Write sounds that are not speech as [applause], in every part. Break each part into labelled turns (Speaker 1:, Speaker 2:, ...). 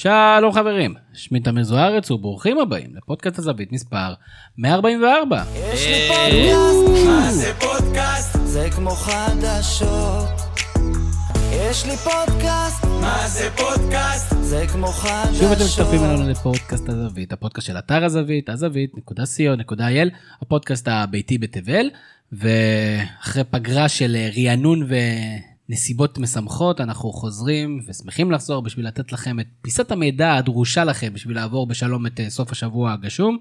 Speaker 1: שלום חברים, שמי תמיר זוארץ וברוכים הבאים לפודקאסט הזווית מספר 144.
Speaker 2: יש לי פודקאסט, מה זה פודקאסט? זה כמו חדשות. יש לי פודקאסט, מה זה פודקאסט? זה כמו חדשות.
Speaker 1: שוב אתם מצטרפים אלינו לפודקאסט הזווית, הפודקאסט של אתר הזווית, הזווית.co.il, הפודקאסט הביתי בתבל, ואחרי פגרה של אה, רענון ונסיבות משמחות, אנחנו חוזרים ושמחים לחזור בשביל לתת לכם את פיסת המידע הדרושה לכם בשביל לעבור בשלום את אה, סוף השבוע הגשום.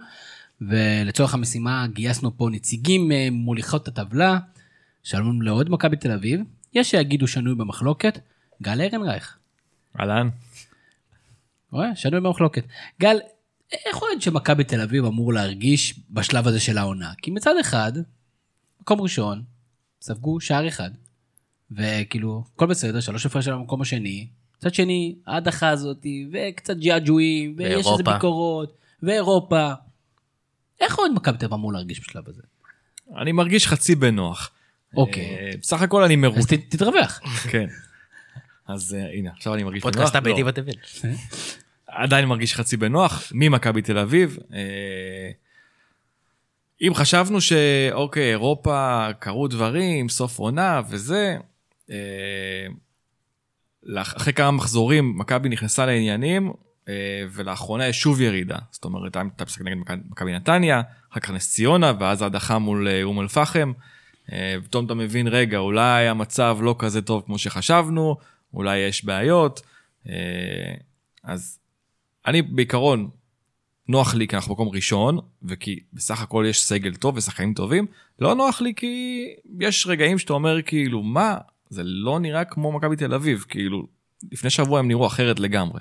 Speaker 1: ולצורך המשימה גייסנו פה נציגים אה, מוליכות הטבלה, שלום לאוהד מכבי תל אביב, יש שיגידו שנוי במחלוקת, גל ארנרייך.
Speaker 3: אהלן.
Speaker 1: רואה? שנוי במחלוקת. גל, איך אוהד שמכבי תל אביב אמור להרגיש בשלב הזה של העונה? כי מצד אחד, מקום ראשון, ספגו שער אחד, וכאילו, הכל בסדר, שלוש הפרש של המקום השני, מצד שני, ההדחה הזאתי, וקצת ג'עג'ועים, ויש איזה. ביקורות, ואירופה. איך אוהד מכבי תל אמור להרגיש בשלב הזה?
Speaker 3: אני מרגיש חצי בנוח.
Speaker 1: אוקיי.
Speaker 3: אה, בסך הכל אני
Speaker 1: אז
Speaker 3: מרוצה.
Speaker 1: ת- תתרווח.
Speaker 3: כן. אז אה, הנה, עכשיו אני מרגיש בנוח.
Speaker 4: פודקאסט הביתי
Speaker 3: לא,
Speaker 4: בתבל.
Speaker 3: עדיין מרגיש חצי בנוח, ממכבי תל אביב. אה, אם חשבנו שאוקיי, אירופה קרו דברים, סוף עונה וזה, אה, אחרי כמה מחזורים מכבי נכנסה לעניינים, אה, ולאחרונה יש שוב ירידה. זאת אומרת, הייתה משחק נגד מכבי- נתניה, אחר כך נס ציונה, ואז ההדחה מול אה, אום אל-פחם. אה, פתאום אתה מבין, רגע, אולי המצב לא כזה טוב כמו שחשבנו, אולי יש בעיות. אה, אז אני בעיקרון, נוח לי כי אנחנו מקום ראשון, וכי בסך הכל יש סגל טוב ושחקנים טובים, לא נוח לי כי יש רגעים שאתה אומר כאילו, מה, זה לא נראה כמו מכבי תל אביב, כאילו, לפני שבוע הם נראו אחרת לגמרי.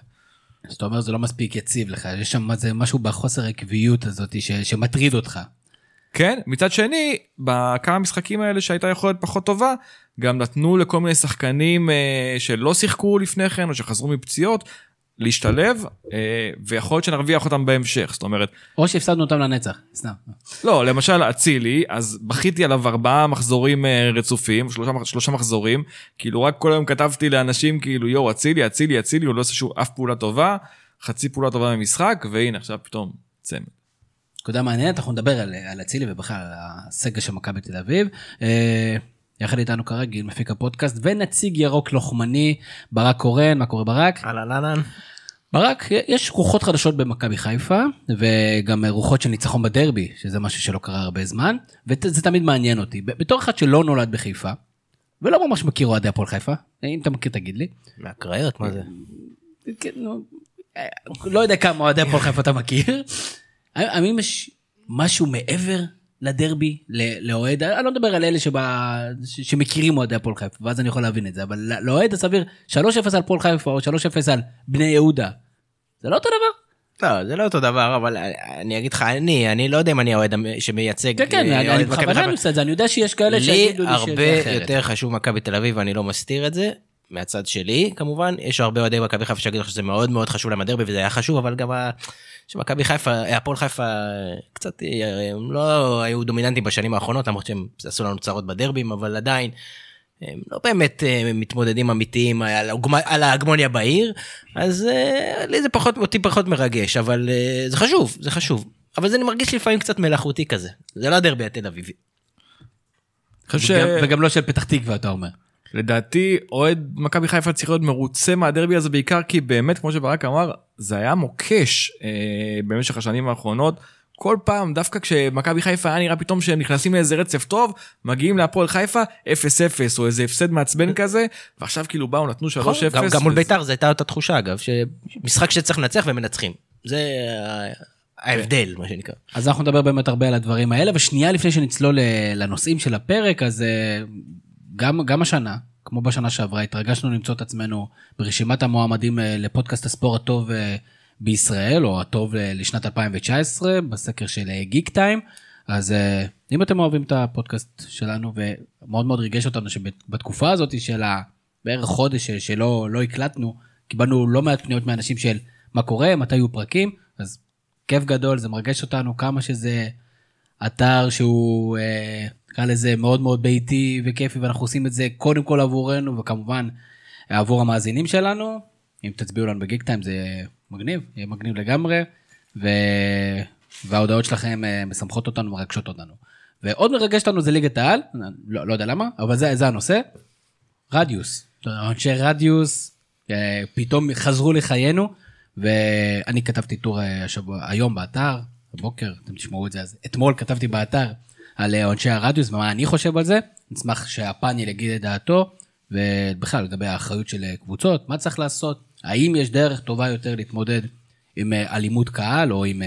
Speaker 1: אז אתה אומר זה לא מספיק יציב לך, יש שם משהו בחוסר עקביות הזאת ש- שמטריד אותך.
Speaker 3: כן, מצד שני, בכמה משחקים האלה שהייתה יכולת פחות טובה, גם נתנו לכל מיני שחקנים אה, שלא שיחקו לפני כן או שחזרו מפציעות, להשתלב, אה, ויכול להיות שנרוויח אותם בהמשך. זאת אומרת,
Speaker 1: או שהפסדנו אותם לנצח, סתם.
Speaker 3: לא, למשל אצילי, אז בכיתי עליו ארבעה מחזורים אה, רצופים, שלושה, שלושה מחזורים, כאילו רק כל היום כתבתי לאנשים כאילו יואו אצילי, אצילי, אצילי, הוא לא עושה שום אף פעולה טובה, חצי פעולה טובה במשחק, והנה עכשיו פתאום צמד.
Speaker 1: נקודה מעניינת, אנחנו נדבר על על אצילי ובכלל על הסגל של מכבי תל אביב. יחד איתנו כרגיל מפיק הפודקאסט ונציג ירוק לוחמני ברק קורן, מה קורה ברק?
Speaker 4: אהלן אהלן.
Speaker 1: ברק, יש רוחות חדשות במכבי חיפה וגם רוחות של ניצחון בדרבי, שזה משהו שלא קרה הרבה זמן, וזה תמיד מעניין אותי. בתור אחד שלא נולד בחיפה, ולא ממש מכיר אוהדי הפועל חיפה, אם אתה מכיר תגיד לי.
Speaker 4: מהקריות מה זה?
Speaker 1: כן, אה, לא יודע כמה אוהדי הפועל חיפה אתה מכיר. האם יש משהו מעבר לדרבי לאוהד, אני לא מדבר על אלה שבא, ש- שמכירים אוהדי הפועל חיפה, ואז אני יכול להבין את זה, אבל לאוהד הסביר 3-0 על הפועל חיפה או 3-0 על בני יהודה, זה לא אותו דבר?
Speaker 4: לא זה לא אותו דבר אבל אני אגיד לך אני אני לא יודע אם אני האוהד שמייצג.
Speaker 1: כן, כן,
Speaker 4: אה,
Speaker 1: אני בכוונה. אני עושה את זה, אני יודע שיש כאלה
Speaker 4: לי
Speaker 1: שיגידו לי שזה
Speaker 4: הרבה
Speaker 1: אחרת.
Speaker 4: יותר חשוב מכבי תל אביב ואני לא מסתיר את זה. מהצד שלי כמובן יש הרבה אוהדי מכבי חיפה שיגידו לך שזה מאוד מאוד חשוב להם הדרבי וזה היה חשוב אבל גם שמכבי חיפה הפועל חיפה קצת אה, הם לא היו דומיננטים בשנים האחרונות למרות שהם עשו לנו צרות בדרבים אבל עדיין. הם לא באמת אה, מתמודדים אמיתיים על, על ההגמוניה בעיר אז אה, לי זה פחות אותי פחות מרגש אבל זה חשוב זה חשוב אבל זה מרגיש לפעמים קצת מלאכותי כזה זה לא הדרבי התל אביבי.
Speaker 1: וגם- וגם לא של פתח תקווה אתה אומר.
Speaker 3: שלדעתי אוהד מכבי חיפה צריך להיות מרוצה מהדרבי הזה בעיקר כי באמת כמו שברק אמר זה היה מוקש אה, במשך השנים האחרונות. כל פעם דווקא כשמכבי חיפה היה נראה פתאום שהם נכנסים לאיזה רצף טוב מגיעים להפועל חיפה 0-0 או איזה הפסד מעצבן כזה ועכשיו כאילו באו נתנו 3-0.
Speaker 4: נכון, גם, גם מול בית"ר זה הייתה אותה תחושה אגב שמשחק שצריך לנצח ומנצחים זה ההבדל מה שנקרא.
Speaker 1: אז אנחנו נדבר באמת הרבה על הדברים האלה, ושנייה לפני שנצלול ל- לנושאים של הפרק, אז אה, גם, גם השנה, כמו בשנה שעברה, התרגשנו למצוא את עצמנו ברשימת המועמדים אה, לפודקאסט הספורט הטוב אה, בישראל, או הטוב אה, לשנת 2019, בסקר של גיק טיים. אז אם אתם אוהבים את הפודקאסט שלנו, ומאוד מאוד ריגש אותנו שבתקופה הזאת של בערך חודש של- שלא לא הקלטנו, קיבלנו לא מעט פניות מאנשים של מה קורה, מתי יהיו פרקים, אז כיף גדול, זה מרגש אותנו כמה שזה אתר שהוא, נקרא לזה, מאוד מאוד ביתי וכיפי, ואנחנו עושים את זה קודם כל עבורנו, וכמובן עבור המאזינים שלנו. אם תצביעו לנו בגיק טיים זה מגניב, יהיה מגניב לגמרי, ו... וההודעות שלכם אה, משמחות אותנו, מרגשות אותנו. ועוד מרגש אותנו זה ליגת העל, לא, לא יודע למה, אבל זה, זה הנושא. רדיוס, אנשי רדיוס אה, פתאום חזרו לחיינו, ואני כתבתי טור אה, השבוע, היום באתר, בבוקר, אתם תשמעו את זה, אז אתמול כתבתי באתר על אנשי הרדיוס ומה אני חושב על זה, נשמח שהפאנל יגיד את דעתו, ובכלל לגבי האחריות של קבוצות, מה צריך לעשות, האם יש דרך טובה יותר להתמודד עם אלימות קהל או עם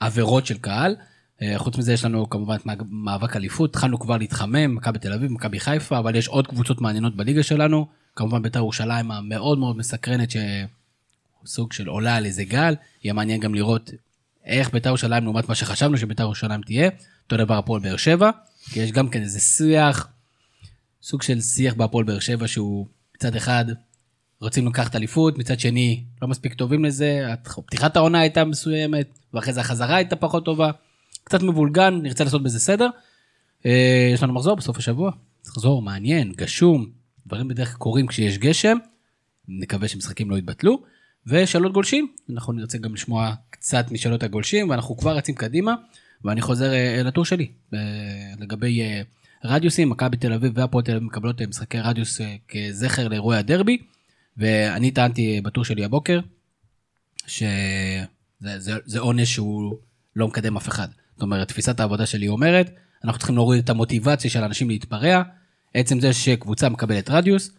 Speaker 1: עבירות של קהל. אה, חוץ מזה יש לנו כמובן את מאבק אליפות, התחלנו כבר להתחמם, מכבי תל אביב, מכבי חיפה, אבל יש עוד קבוצות מעניינות בליגה שלנו, כמובן בית"ר ירושלים המאוד מאוד מסקרנת שסוג של עולה על איזה גל, יהיה מעניין גם לראות איך בית"ר ירושלים לעומת מה שחשבנו שבית"ר ירושלים תהיה, אותו דבר הפועל באר שבע, כי יש גם כן איזה שיח, סוג של שיח בהפועל באר שבע שהוא מצד אחד רוצים לקחת אליפות, מצד שני לא מספיק טובים לזה, פתיחת העונה הייתה מסוימת, ואחרי זה החזרה הייתה פחות טובה. קצת מבולגן, נרצה לעשות בזה סדר. אה, יש לנו מחזור בסוף השבוע, מחזור מעניין, גשום, דברים בדרך כלל קורים כשיש גשם, נקווה שמשחקים לא יתבטלו. ושאלות גולשים, אנחנו נרצה גם לשמוע קצת משאלות הגולשים, ואנחנו כבר רצים קדימה, ואני חוזר אה, לטור שלי, אה, לגבי רדיוסים, מכבי תל אביב והפועל תל אביב מקבלות משחקי רדיוס כזכר לאירועי הדרבי, ואני טענתי בטור שלי הבוקר, שזה זה, זה עונש שהוא לא מקדם אף אחד. זאת אומרת, תפיסת העבודה שלי אומרת, אנחנו צריכים להוריד את המוטיבציה של אנשים להתפרע. עצם זה שקבוצה מקבלת רדיוס,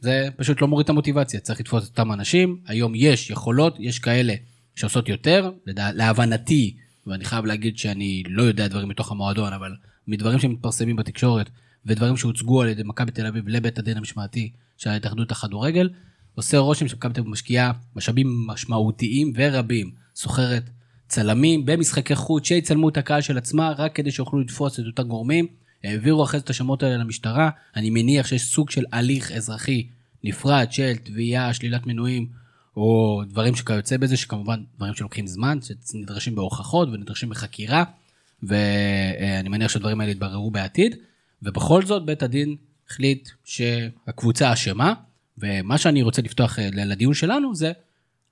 Speaker 1: זה פשוט לא מוריד את המוטיבציה, צריך לתפוס את אותם אנשים. היום יש יכולות, יש כאלה שעושות יותר, לדע, להבנתי, ואני חייב להגיד שאני לא יודע דברים מתוך המועדון, אבל מדברים שמתפרסמים בתקשורת, ודברים שהוצגו על ידי מכבי תל אביב לבית הדין המשמעתי של ההתאחדות הכדורגל, עושה רושם שמכבי תל אביב משקיעה משאבים משמעותיים ורבים, סוחרת צלמים במשחקי חוץ שיצלמו את הקהל של עצמה רק כדי שיוכלו לתפוס את אותם גורמים. העבירו אחרי זה את השמות האלה למשטרה, אני מניח שיש סוג של הליך אזרחי נפרד של תביעה, שלילת מנויים או דברים שכיוצא בזה, שכמובן דברים שלוקחים זמן, שנדרשים בהוכחות ונדרשים בחקירה, ואני מניח שהדברים האלה יתבררו בעתיד, ובכל זאת בית הדין החליט שהקבוצה אשמה, ומה שאני רוצה לפתוח אה, לדיון שלנו זה,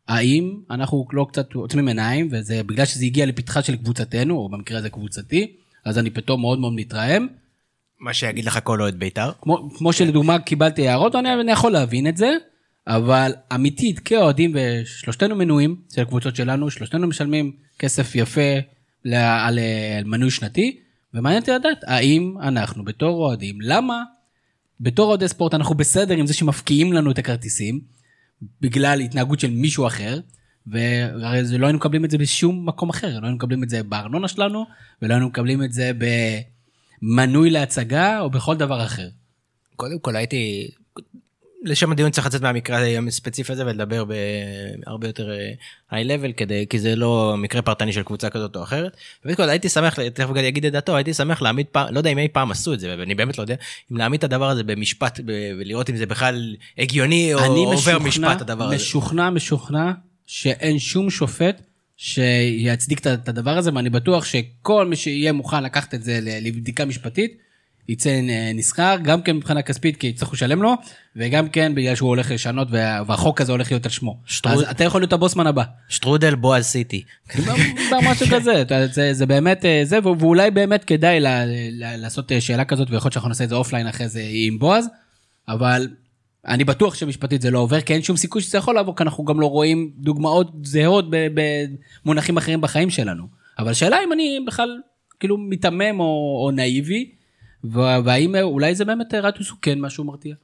Speaker 1: האם אנחנו לא קצת עוצמים עיניים, וזה בגלל שזה הגיע לפתחה של קבוצתנו, או במקרה הזה קבוצתי, אז אני פתאום מאוד מאוד מתרעם.
Speaker 4: מה שיגיד לך כל אוהד בית"ר.
Speaker 1: כמו, כמו שלדוגמה קיבלתי הערות, אני, אני יכול להבין את זה, אבל אמיתית, כאוהדים, ושלושתנו מנויים של הקבוצות שלנו, שלושתנו משלמים כסף יפה על, על, על מנוי שנתי, ומעניין אותי לדעת, האם אנחנו בתור אוהדים, למה בתור אוהדי ספורט אנחנו בסדר עם זה שמפקיעים לנו את הכרטיסים, בגלל התנהגות של מישהו אחר, והרי זה לא היינו מקבלים את זה בשום מקום אחר, לא היינו מקבלים את זה בארנונה שלנו, ולא היינו מקבלים את זה במנוי להצגה או בכל דבר אחר.
Speaker 4: קודם כל הייתי לשם הדיון צריך לצאת מהמקרה הספציפי הזה ולדבר בהרבה יותר היי-לבל אה, כדי כי זה לא מקרה פרטני של קבוצה כזאת או אחרת. באמת הייתי שמח תכף גדי יגיד את דעתו הייתי שמח להעמיד פעם לא יודע אם אי פעם עשו את זה ואני באמת לא יודע אם להעמיד את הדבר הזה במשפט ולראות אם זה בכלל הגיוני או עובר משפט הדבר
Speaker 1: הזה. אני משוכנע משוכנע שאין שום שופט שיצדיק את הדבר הזה ואני בטוח שכל מי שיהיה מוכן לקחת את זה לבדיקה משפטית. יצא נשכר, גם כן מבחינה כספית כי יצטרכו לשלם לו, וגם כן בגלל שהוא הולך לשנות והחוק הזה הולך להיות על שמו. שטרוד... אז אתה יכול להיות הבוסמן הבא.
Speaker 4: שטרודל בועז סיטי. [laughs]
Speaker 1: משהו כזה, זה, זה באמת אה, זה, ואולי באמת כדאי לה, לה, לעשות אה, שאלה כזאת, ויכול להיות שאנחנו נעשה את זה offline אחרי זה עם בועז, אבל אני בטוח שמשפטית זה לא עובר, כי אין שום סיכוי שזה יכול לעבור, כי אנחנו גם לא רואים דוגמאות זהות במונחים אחרים בחיים שלנו. אבל שאלה אם אני בכלל כאילו מיתמם או, או נאיבי. והאם אולי זה באמת רדיוס הוא כן משהו מרתיע.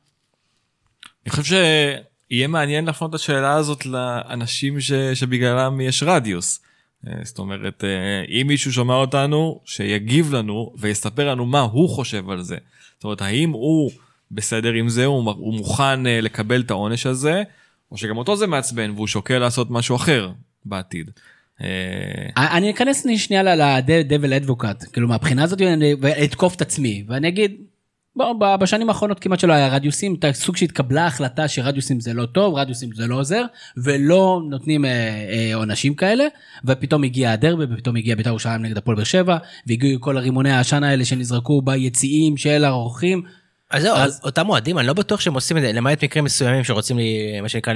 Speaker 3: אני חושב שיהיה מעניין להפנות את השאלה הזאת לאנשים ש... שבגללם יש רדיוס. אה, זאת אומרת, אה, אם מישהו שומע אותנו, שיגיב לנו ויספר לנו מה הוא חושב על זה. זאת אומרת, האם הוא בסדר עם זה, הוא, מוכן אה, לקבל את העונש הזה, או שגם אותו זה מעצבן והוא שוקל לעשות משהו אחר בעתיד.
Speaker 1: אה, אני אכנס שנייה לדבל אדבוקט, כאילו מהבחינה הזאת אני אתקוף את עצמי ואני אגיד, בוא, בשנים האחרונות כמעט שלא היה רדיוסים, את הסוג שהתקבלה החלטה שרדיוסים זה לא טוב, רדיוסים זה לא עוזר, ולא נותנים אה, עונשים כאלה, ופתאום הגיע הדרבי, ופתאום הגיע בית"ר ירושלים נגד הפועל באר שבע, והגיעו כל הרימוני העשן האלה שנזרקו ביציעים של האורחים.
Speaker 4: אז זהו, אז אותם אוהדים, אני לא בטוח שהם עושים את זה, למעט מקרים מסוימים שרוצים, לי, מה שנקרא,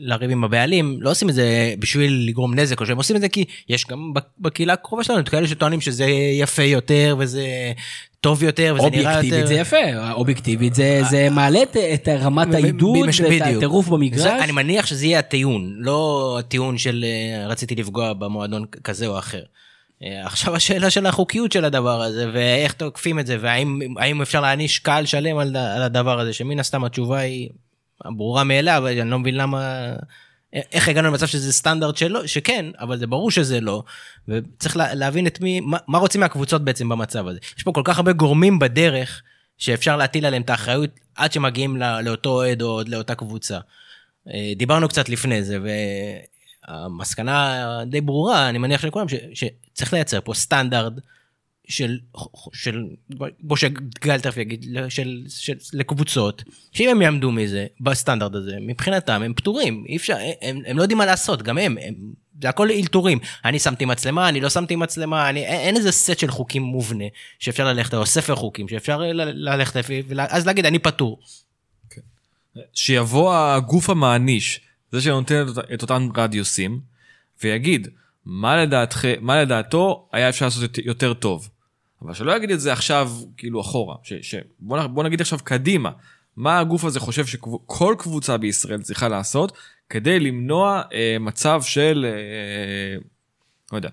Speaker 4: לריב עם הבעלים, לא עושים את זה בשביל לגרום נזק, או שהם עושים את זה כי יש גם בקהילה הקרובה שלנו את כאלה שטוענים שזה יפה יותר וזה טוב יותר וזה נראה יותר...
Speaker 1: אובייקטיבית זה יפה, אובייקטיבית זה, זה מעלה את, את רמת העידוד ואת הטירוף במגרש.
Speaker 4: זה, אני מניח שזה יהיה הטיעון, לא הטיעון של אה, רציתי לפגוע במועדון כזה או אחר. אה, עכשיו השאלה של החוקיות של הדבר הזה ואיך תוקפים את זה והאם אפשר להעניש קהל שלם על, על הדבר הזה שמן הסתם התשובה היא ברורה מאליו אני לא מבין למה איך הגענו למצב שזה סטנדרט שלא שכן אבל זה ברור שזה לא וצריך לה, להבין את מי מה, מה רוצים מהקבוצות בעצם במצב הזה יש פה כל כך הרבה גורמים בדרך שאפשר להטיל עליהם את האחריות עד שמגיעים לא, לאותו אוהד או לאותה קבוצה. אה, דיברנו קצת לפני זה והמסקנה די ברורה אני מניח לכולם שצריך לייצר פה סטנדרט של, של בוא שגל תכף יגיד, של, של, לקבוצות, שאם הם יעמדו מזה, בסטנדרט הזה, מבחינתם הם פטורים, אי אפשר, הם, הם לא יודעים מה לעשות, גם הם, הם זה הכל אלתורים. אני שמתי מצלמה, אני לא שמתי מצלמה, אני, אין, אין איזה סט של חוקים מובנה שאפשר ללכת, או ספר חוקים שאפשר ללכת לפי, אז להגיד אני פטור.
Speaker 3: כן. שיבוא הגוף המעניש, זה שנותן את אותם רדיוסים, ויגיד, מה, לדעתך, מה לדעתו היה אפשר לעשות יותר טוב. אבל שלא יגיד את זה עכשיו כאילו אחורה, ש, ש, בוא, בוא נגיד עכשיו קדימה, מה הגוף הזה חושב שכל קבוצה בישראל צריכה לעשות כדי למנוע אה, מצב של, אה, לא יודע,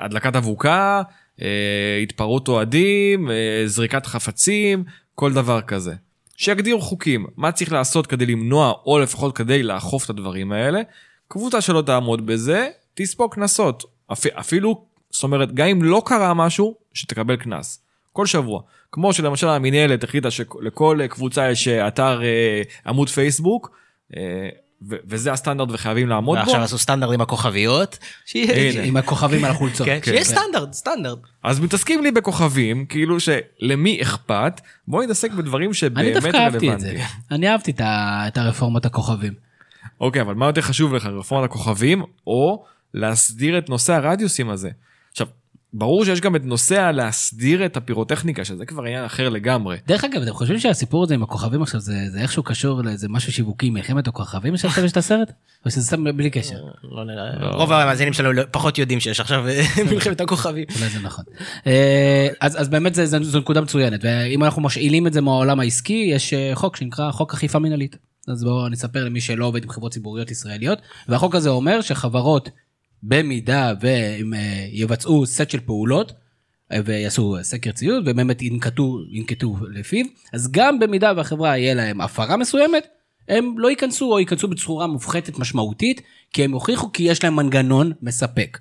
Speaker 3: הדלקת אבוקה, אה, התפרעות אוהדים, אה, זריקת חפצים, כל דבר כזה. שיגדירו חוקים, מה צריך לעשות כדי למנוע, או לפחות כדי לאכוף את הדברים האלה. קבוצה שלא תעמוד בזה, תספוג קנסות. אפ, אפילו, זאת אומרת, גם אם לא קרה משהו, שתקבל קנס. כל שבוע. כמו שלמשל המינהלת החליטה שלכל קבוצה יש אה, אתר אה, עמוד פייסבוק, אה, וזה הסטנדרט וחייבים לעמוד
Speaker 4: ועכשיו
Speaker 3: בו.
Speaker 4: ועכשיו עשו סטנדרט עם הכוכביות.
Speaker 1: עם הכוכבים על החולצות.
Speaker 4: כן, שיהיה סטנדרט, סטנדרט.
Speaker 3: אז מתעסקים לי בכוכבים, כאילו שלמי אכפת, בואו נתעסק בדברים שבאמת
Speaker 1: רלוונטיים. אני דווקא
Speaker 3: אהבתי
Speaker 1: את זה. אני אהבתי את הרפורמת הכוכבים.
Speaker 3: אוקיי, אבל מה יותר חשוב לך, רפורמת הכוכבים, או להסדיר את נושא הרדיוסים הזה? ברור שיש גם את נושא להסדיר את הפירוטכניקה, שזה כבר עניין אחר לגמרי.
Speaker 1: דרך אגב, אתם חושבים שהסיפור הזה עם הכוכבים עכשיו, זה, זה איכשהו קשור לאיזה משהו שיווקי, מלחמת הכוכבים שעכשיו יש את הסרט? או שזה סתם בלי קשר?
Speaker 4: לא נראה. רוב המאזינים שלנו פחות יודעים שיש עכשיו מלחמת הכוכבים.
Speaker 1: אולי זה נכון. אה, אז, אז באמת זו נקודה מצוינת, ואם אנחנו משאילים את זה מהעולם העסקי, יש אה, חוק שנקרא חוק אכיפה מנהלית. אז בואו אני אספר למי שלא עובד עם חברות ציבוריות ישראליות, והחוק הזה אומר שחברות במידה והם אה, יבצעו סט של פעולות אה, ויעשו סקר ציוד ובאמת ינקטו, ינקטו לפיו, אז גם במידה והחברה יהיה להם הפרה מסוימת, הם לא ייכנסו או ייכנסו בצורה מופחתת משמעותית, כי הם הוכיחו כי יש להם מנגנון מספק.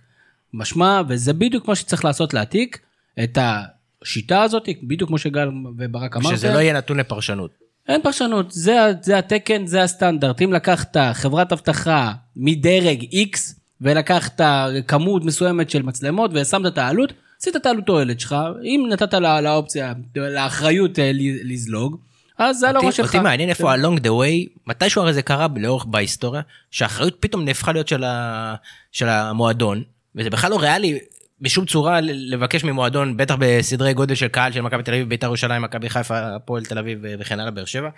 Speaker 1: משמע, וזה בדיוק מה שצריך לעשות להעתיק את השיטה הזאת, בדיוק כמו שגל וברק אמרתם.
Speaker 4: שזה לא יהיה נתון לפרשנות.
Speaker 1: אין פרשנות, זה, זה התקן, זה הסטנדרט. אם לקחת חברת אבטחה מדרג X, ולקחת כמות מסוימת של מצלמות ושמת את העלות, עשית את העלות תועלת שלך, אם נתת לה, לאופציה, לאחריות אה, לזלוג, אז זה על הראש שלך.
Speaker 4: אותי מעניין איפה ה-long the way, מתישהו הרי זה קרה לאורך בהיסטוריה, שהאחריות פתאום נהפכה להיות של, ה, של המועדון, וזה בכלל לא ריאלי בשום צורה לבקש ממועדון, בטח בסדרי גודל של קהל של מכבי תל אביב, בית"ר ירושלים, מכבי חיפה, הפועל תל אביב וכן הלאה, באר שבע.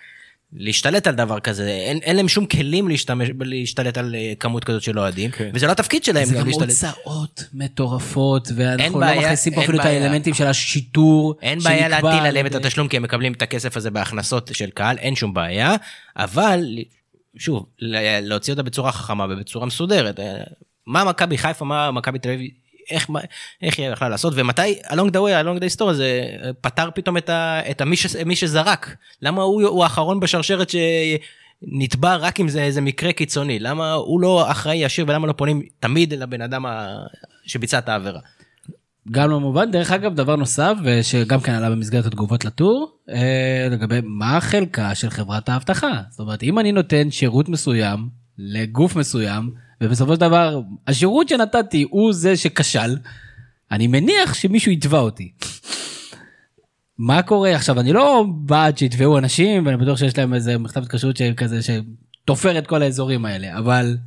Speaker 4: להשתלט על דבר כזה אין, אין להם שום כלים להשתמש להשתלט על אה, כמות כזאת של אוהדים okay. וזה לא התפקיד שלהם
Speaker 1: זה גם להשתלט. הוצאות מטורפות ואנחנו לא מכניסים פה אפילו בעיה. את האלמנטים של השיטור.
Speaker 4: אין בעיה להטיל עליהם את התשלום כי הם מקבלים את הכסף הזה בהכנסות של קהל אין שום בעיה אבל שוב להוציא אותה בצורה חכמה ובצורה מסודרת אה, מה מכבי חיפה מה מכבי תל אביב איך, איך היא יכלה לעשות ומתי along the way along the story זה פתר פתאום את, ה, את המי, ש, מי שזרק. למה הוא, הוא האחרון בשרשרת שנתבע רק אם זה איזה מקרה קיצוני? למה הוא לא אחראי ישיר ולמה לא פונים תמיד לבן אדם שביצע את העבירה.
Speaker 1: גם לא מובן. דרך אגב דבר נוסף שגם כן עלה במסגרת התגובות לטור אה, לגבי מה חלקה של חברת האבטחה. זאת אומרת אם אני נותן שירות מסוים לגוף מסוים ובסופו של דבר השירות שנתתי הוא זה שכשל, אני מניח שמישהו יתבע אותי. מה קורה עכשיו אני לא בעד שיתבעו אנשים ואני בטוח שיש להם איזה מכתב התקשרות כזה שתופר את כל האזורים האלה אבל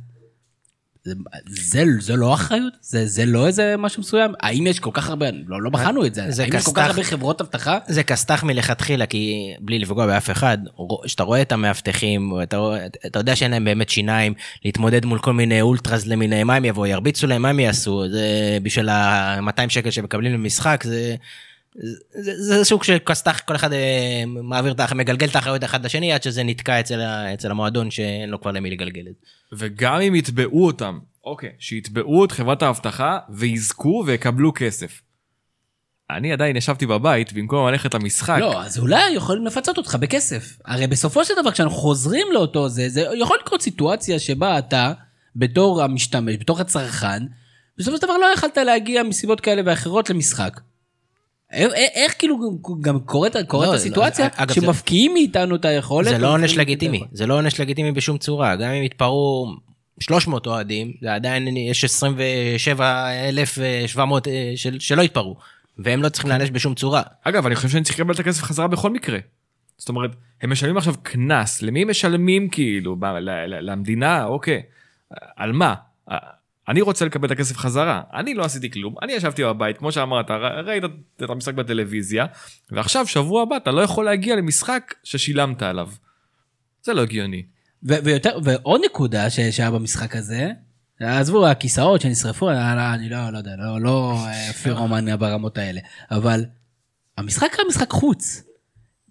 Speaker 1: זה, זה, זה לא אחריות? זה, זה לא איזה משהו מסוים? האם יש כל כך הרבה, לא, לא בחנו את זה,
Speaker 4: זה
Speaker 1: האם יש כל
Speaker 4: כסת"ח.
Speaker 1: כך הרבה חברות אבטחה?
Speaker 4: זה כסת"ח מלכתחילה, כי בלי לפגוע באף אחד, כשאתה רואה את המאבטחים, אתה, אתה יודע שאין להם באמת שיניים להתמודד מול כל מיני אולטרס למיניהם, מה הם יבואו, ירביצו להם, מה הם יעשו? זה בשביל ה-200 שקל שמקבלים למשחק, זה... זה, זה סוג של כסת"ח, כל אחד אה, מעביר, מגלגל את האחריות אחד לשני עד שזה נתקע אצל, ה- אצל המועדון שאין לו כבר למי לגלגל את זה.
Speaker 3: וגם אם יתבעו אותם, אוקיי, שיתבעו את חברת האבטחה ויזכו ויקבלו כסף. אני עדיין ישבתי בבית במקום ללכת למשחק.
Speaker 1: לא, אז אולי יכולים לפצות אותך בכסף. הרי בסופו של דבר כשאנחנו חוזרים לאותו זה, זה יכול לקרות סיטואציה שבה אתה, בתור המשתמש, בתור הצרכן, בסופו של דבר לא יכלת להגיע מסיבות כאלה ואחרות למשחק. איך, איך כאילו גם קורית, קורית
Speaker 4: לא,
Speaker 1: הסיטואציה
Speaker 4: לא,
Speaker 1: שמפקיעים מאיתנו את היכולת.
Speaker 4: זה לא עונש לגיטימי, זה לא עונש לגיטימי בשום צורה, גם אם יתפרעו 300 אוהדים, זה עדיין יש 27,700 אה, של- שלא יתפרעו, והם לא צריכים להיענש בשום צורה.
Speaker 3: אגב, אני חושב שאני צריך לקבל את הכסף חזרה בכל מקרה. זאת אומרת, הם משלמים עכשיו קנס, למי משלמים כאילו? ב- ל- ל- למדינה? אוקיי. על מה? אני רוצה לקבל את הכסף חזרה. אני לא עשיתי כלום, אני ישבתי בבית, כמו שאמרת, ראית את המשחק בטלוויזיה, ועכשיו, שבוע הבא, אתה לא יכול להגיע למשחק ששילמת עליו. זה לא הגיוני.
Speaker 1: ויותר, ועוד נקודה שהיה במשחק הזה, עזבו הכיסאות שנשרפו, אני לא, אני לא, לא יודע, לא, לא אה, פירומן ברמות האלה, אבל המשחק היה משחק חוץ.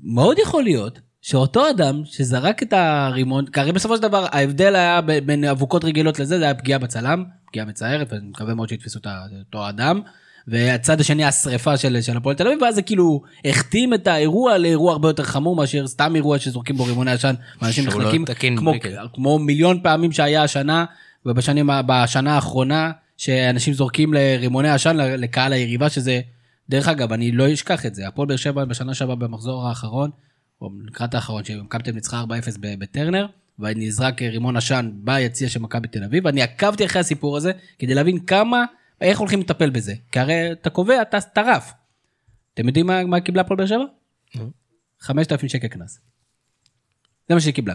Speaker 1: מאוד יכול להיות שאותו אדם שזרק את הרימון, כי הרי בסופו של דבר ההבדל היה בין אבוקות רגילות לזה, זה היה פגיעה בצלם, פגיעה מצערת, ואני מקווה מאוד שיתפסו את אותו אדם. והצד השני השריפה של, של הפועל תל אביב, ואז זה כאילו החתים את האירוע לאירוע הרבה יותר חמור מאשר סתם אירוע שזורקים בו רימוני עשן, ואנשים
Speaker 4: לא
Speaker 1: נחלקים,
Speaker 4: תקין
Speaker 1: כמו. כמו מיליון פעמים שהיה השנה, ובשנים, בשנה האחרונה, שאנשים זורקים לרימוני עשן לקהל היריבה, שזה, דרך אגב, אני לא אשכח את זה, הפועל באר שבע בשנה שעברה במחזור האחרון, או לקראת האחרון, שמכבי ניצחה 4-0 ב- בטרנר, ונזרק רימון עשן ביציע של מכבי תל אביב, ואני עקבתי אחרי הסיפור הזה, כדי להבין כמה, איך הולכים לטפל בזה, כי הרי אתה קובע, אתה אתה רף. אתם יודעים מה, מה קיבלה הפועל באר שבע? 5,000 שקל קנס. זה מה שהיא קיבלה.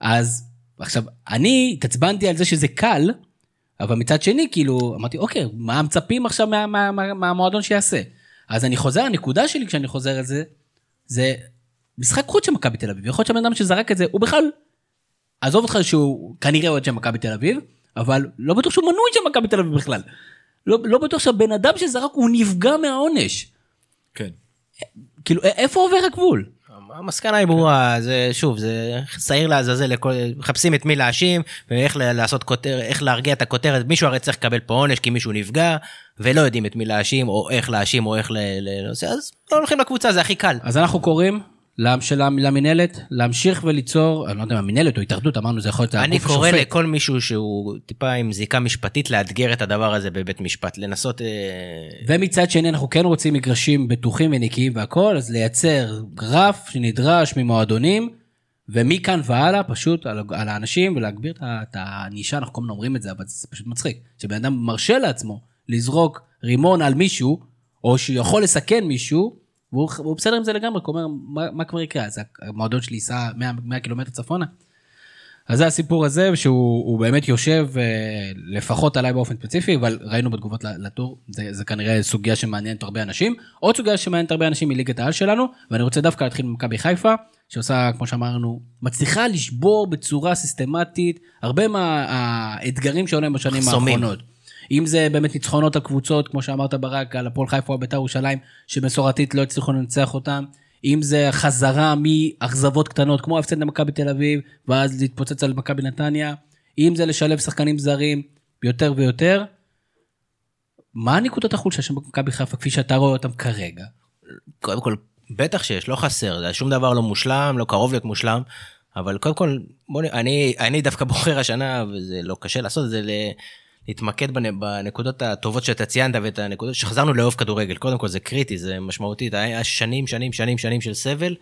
Speaker 1: אז עכשיו אני התעצבנתי על זה שזה קל, אבל מצד שני כאילו אמרתי אוקיי מה מצפים עכשיו מה, מה, מה, מהמועדון שיעשה. אז אני חוזר הנקודה שלי כשאני חוזר על זה זה משחק חוץ של מכבי תל אביב יכול להיות שהבן אדם שזרק את זה הוא בכלל. עזוב אותך שהוא כנראה אוהד של מכבי תל אביב אבל לא בטוח שהוא מנוי של מכבי תל אביב בכלל. לא, לא בטוח שהבן אדם שזרק הוא נפגע מהעונש.
Speaker 3: כן.
Speaker 1: כאילו איפה עובר הגבול?
Speaker 4: המסקנה היא ברורה, זה שוב, זה שעיר לעזאזל, לכל- מחפשים את מי להאשים, ואיך לעשות כותרת, איך להרגיע את הכותרת, מישהו הרי צריך לקבל פה עונש כי מישהו נפגע, ולא יודעים את מי להאשים, או איך להאשים, או איך ל... ל- לזה, אז לא הולכים לקבוצה, זה הכי קל.
Speaker 1: אז אנחנו קוראים למינהלת להמשיך וליצור, אני לא יודע מה מינהלת או התאחדות, אמרנו זה יכול להיות
Speaker 4: אני קורא
Speaker 1: השופט.
Speaker 4: לכל מישהו שהוא טיפה עם זיקה משפטית לאתגר את הדבר הזה בבית משפט, לנסות... אה,
Speaker 1: ומצד שני אנחנו כן רוצים מגרשים בטוחים ונקיים והכל, אז לייצר רף שנדרש ממועדונים, ומכאן והלאה פשוט על, על האנשים ולהגביר את הענישה, אנחנו כל הזמן אומרים את זה, אבל זה פשוט מצחיק. שבן אדם מרשה לעצמו לזרוק רימון על מישהו, או שהוא יכול לסכן מישהו, והוא והוא בסדר עם זה לגמרי, הוא אומר, מה, מה כבר יקרה? אז המועדון שלי ייסע 100, 100 קילומטר צפונה? אז זה הסיפור הזה שהוא הוא באמת יושב אה, לפחות עליי באופן ספציפי אבל ראינו בתגובות לטור זה, זה כנראה סוגיה שמעניינת הרבה אנשים עוד סוגיה שמעניינת הרבה אנשים היא ליגת העל שלנו ואני רוצה דווקא להתחיל ממכבי חיפה שעושה כמו שאמרנו מצליחה לשבור בצורה סיסטמטית הרבה מהאתגרים שהיו להם בשנים
Speaker 4: מחסומים.
Speaker 1: האחרונות. אם זה באמת ניצחונות על קבוצות כמו שאמרת ברק על הפועל חיפה או בית"ר ירושלים שמסורתית לא הצליחו לנצח אותם. אם זה חזרה מאכזבות קטנות כמו ההפסד למכבי תל אביב ואז להתפוצץ על מכבי נתניה. אם זה לשלב שחקנים זרים יותר ויותר. מה נקודות החולשה של מכבי חיפה כפי שאתה רואה אותם כרגע?
Speaker 4: קודם כל, בטח שיש, לא חסר, שום דבר לא מושלם, לא קרוב להיות מושלם, אבל קודם כל, בוא, אני, אני דווקא בוחר השנה, וזה לא קשה לעשות את זה, בנ- בנקודות הטובות שאתה ציינת ואת הנקודות שחזרנו לאהוב כדורגל, קודם כל זה קריטי, זה משמעותי, היה שנים, שנים, שנים, שנים של סבל,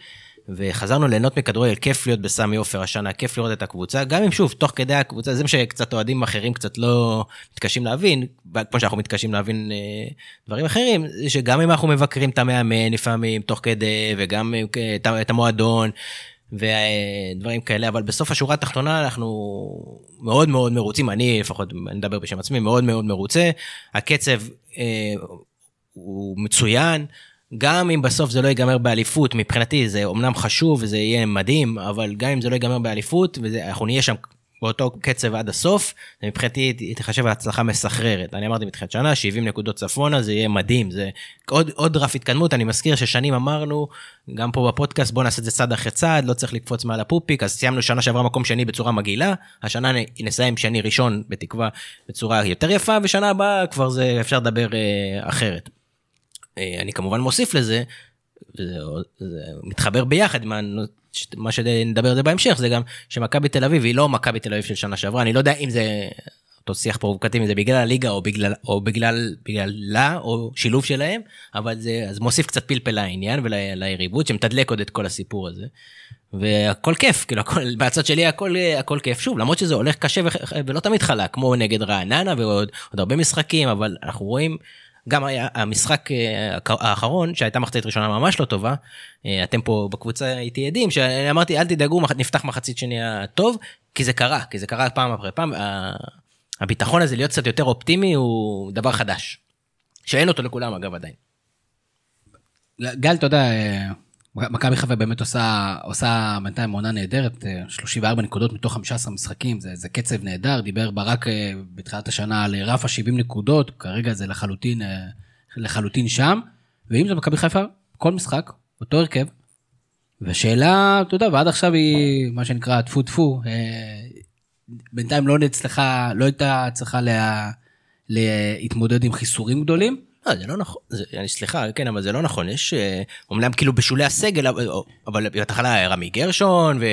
Speaker 4: וחזרנו ליהנות מכדורגל, כיף להיות בסמי עופר השנה, כיף לראות את הקבוצה, גם אם שוב, תוך כדי הקבוצה, זה מה שקצת אוהדים אחרים קצת לא מתקשים להבין, כמו שאנחנו מתקשים להבין אה, דברים אחרים, שגם אם אנחנו מבקרים את המאמן לפעמים, תוך כדי, וגם אה, את המועדון, ודברים כאלה, אבל בסוף השורה התחתונה אנחנו מאוד מאוד מרוצים, אני לפחות, אני מדבר בשם עצמי, מאוד מאוד מרוצה. הקצב אה, הוא מצוין, גם אם בסוף זה לא ייגמר באליפות, מבחינתי זה אומנם חשוב וזה יהיה מדהים, אבל גם אם זה לא ייגמר באליפות, ואנחנו נהיה שם באותו קצב עד הסוף, מבחינתי היא תחשב הצלחה מסחררת. אני אמרתי מתחילת שנה, 70 נקודות צפונה, זה יהיה מדהים, זה עוד, עוד רף התקדמות, אני מזכיר ששנים אמרנו, גם פה בפודקאסט, בוא נעשה את זה צעד אחרי צעד, לא צריך לקפוץ מעל הפופיק, אז סיימנו שנה שעברה מקום שני בצורה מגעילה, השנה נסיים שני ראשון בתקווה בצורה יותר יפה, ושנה הבאה כבר זה אפשר לדבר אה, אחרת. אה, אני כמובן מוסיף לזה, זה, זה מתחבר ביחד עם מה שנדבר על זה בהמשך זה גם שמכבי תל אביב היא לא מכבי תל אביב של שנה שעברה אני לא יודע אם זה אותו שיח פרובוקטיבי זה בגלל הליגה או בגלל או בגלל בגללה או שילוב שלהם אבל זה אז מוסיף קצת פלפל לעניין וליריבות שמתדלק עוד את כל הסיפור הזה. והכל כיף כאילו הכל מהצד שלי הכל הכל כיף שוב למרות שזה הולך קשה ולא תמיד חלק כמו נגד רעננה ועוד הרבה משחקים אבל אנחנו רואים. גם היה המשחק אה, האחרון שהייתה מחצית ראשונה ממש לא טובה אה, אתם פה בקבוצה איתי עדים שאמרתי אל תדאגו נפתח מחצית שנייה טוב כי זה קרה כי זה קרה פעם אחרי פעם הביטחון הזה להיות קצת יותר אופטימי הוא דבר חדש. שאין אותו לכולם אגב עדיין.
Speaker 1: גל אתה יודע אה, מכבי חיפה באמת עושה, עושה בינתיים עונה נהדרת, 34 אה, נקודות מתוך 15 משחקים, זה, זה קצב נהדר, דיבר ברק אה, בתחילת השנה על רף ה-70 נקודות, כרגע זה לחלוטין, אה, לחלוטין שם, ואם זה מכבי חיפה, כל משחק, אותו הרכב, ושאלה, אתה יודע, ועד עכשיו היא, מה שנקרא, טפו טפו, בינתיים לא נצלחה, לא הייתה צריכה לה, להתמודד עם חיסורים גדולים,
Speaker 4: לא, זה לא נכון, זה, סליחה, כן, אבל זה לא נכון, יש, אומנם כאילו בשולי הסגל, אבל בתחנה רמי גרשון, ו,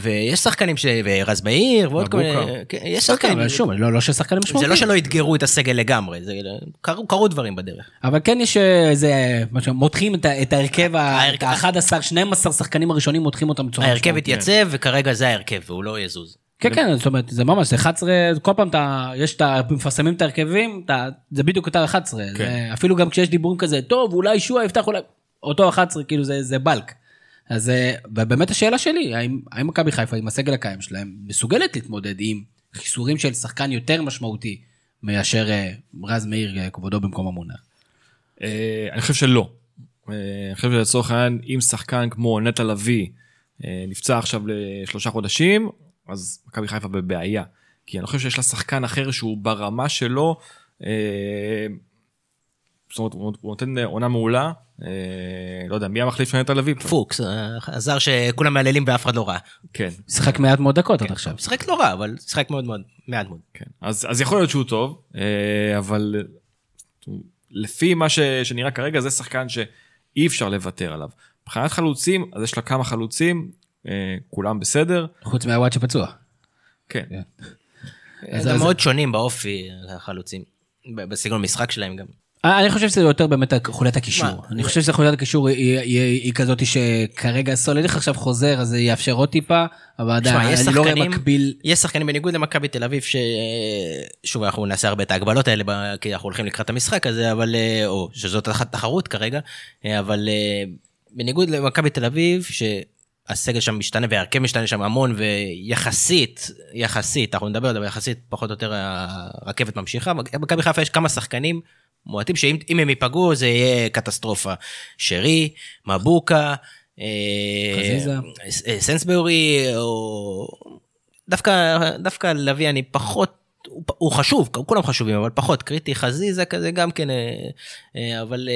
Speaker 4: ויש שחקנים, ש, ורז מאיר, ועוד כל מיני, כן, יש שחקנים.
Speaker 1: אבל שוב, לא, לא ששחקנים משמעותיים.
Speaker 4: זה לא שלא אתגרו את הסגל לגמרי, זה, קרו, קרו דברים בדרך.
Speaker 1: אבל כן יש איזה, מותחים את, את ההרכב, ה-11, 12 שחקנים הראשונים, מותחים אותם בצורה
Speaker 4: משמעותית. ההרכב התייצב, וכרגע זה ההרכב, והוא לא יזוז.
Speaker 1: כן, כן, זאת אומרת, זה ממש, 11, כל פעם אתה, יש את ה... מפרסמים את ההרכבים, זה בדיוק אותה 11. כן. זה, אפילו גם כשיש דיבורים כזה, טוב, אולי שועה יפתח, אולי... אותו 11, כאילו זה, זה בלק. אז אה, באמת השאלה שלי, האם, האם מכבי חיפה עם הסגל הקיים שלהם מסוגלת להתמודד עם חיסורים של שחקן יותר משמעותי מאשר אה, רז מאיר אה, כבודו במקום המונח?
Speaker 3: אני חושב שלא. אני חושב שלצורך העניין, אם שחקן כמו נטע לביא נפצע עכשיו לשלושה חודשים, אז מכבי חיפה בבעיה. כי אני חושב שיש לה שחקן אחר שהוא ברמה שלו, אה, זאת אומרת, הוא נותן עונה מעולה, אה, לא יודע, מי המחליף של נטע לביא?
Speaker 4: פוקס, הזר שכולם מהללים ואף אחד לא רע.
Speaker 1: כן. שיחק מעט מאוד דקות עד כן, עכשיו.
Speaker 4: שיחק לא רע, אבל שיחק מאוד מאוד, מעט מאוד.
Speaker 3: כן, אז, אז יכול להיות שהוא טוב, אה, אבל לפי מה ש, שנראה כרגע, זה שחקן שאי אפשר לוותר עליו. מבחינת חלוצים, אז יש לה כמה חלוצים, אה, כולם בסדר.
Speaker 1: חוץ מהוואט שפצוע.
Speaker 3: כן.
Speaker 4: כן. הם גם מאוד שונים באופי החלוצים, בסגנון משחק שלהם גם.
Speaker 1: אה, אני חושב שזה יותר באמת חוליית הקישור. אני חושב שחוליית הקישור היא כזאת שכרגע סולליך עכשיו חוזר אז זה יאפשר עוד טיפה, אבל עדיין אני לא רואה מקביל.
Speaker 4: יש שחקנים בניגוד למכבי תל אביב ששוב אנחנו נעשה הרבה את ההגבלות האלה כי אנחנו הולכים לקראת המשחק הזה אבל אה, או שזאת אחת תחרות כרגע אבל בניגוד למכבי תל אביב הסגל שם משתנה והרכב משתנה שם המון ויחסית יחסית אנחנו נדבר על זה יחסית פחות או יותר הרכבת ממשיכה. במכבי חיפה יש כמה שחקנים מועטים שאם הם ייפגעו זה יהיה קטסטרופה. שרי מבוקה אה, אה, סנסבורי או דווקא דווקא לביא אני פחות הוא, הוא חשוב, כולם חשובים, אבל פחות. קריטי, חזיזה כזה גם כן, אה, אבל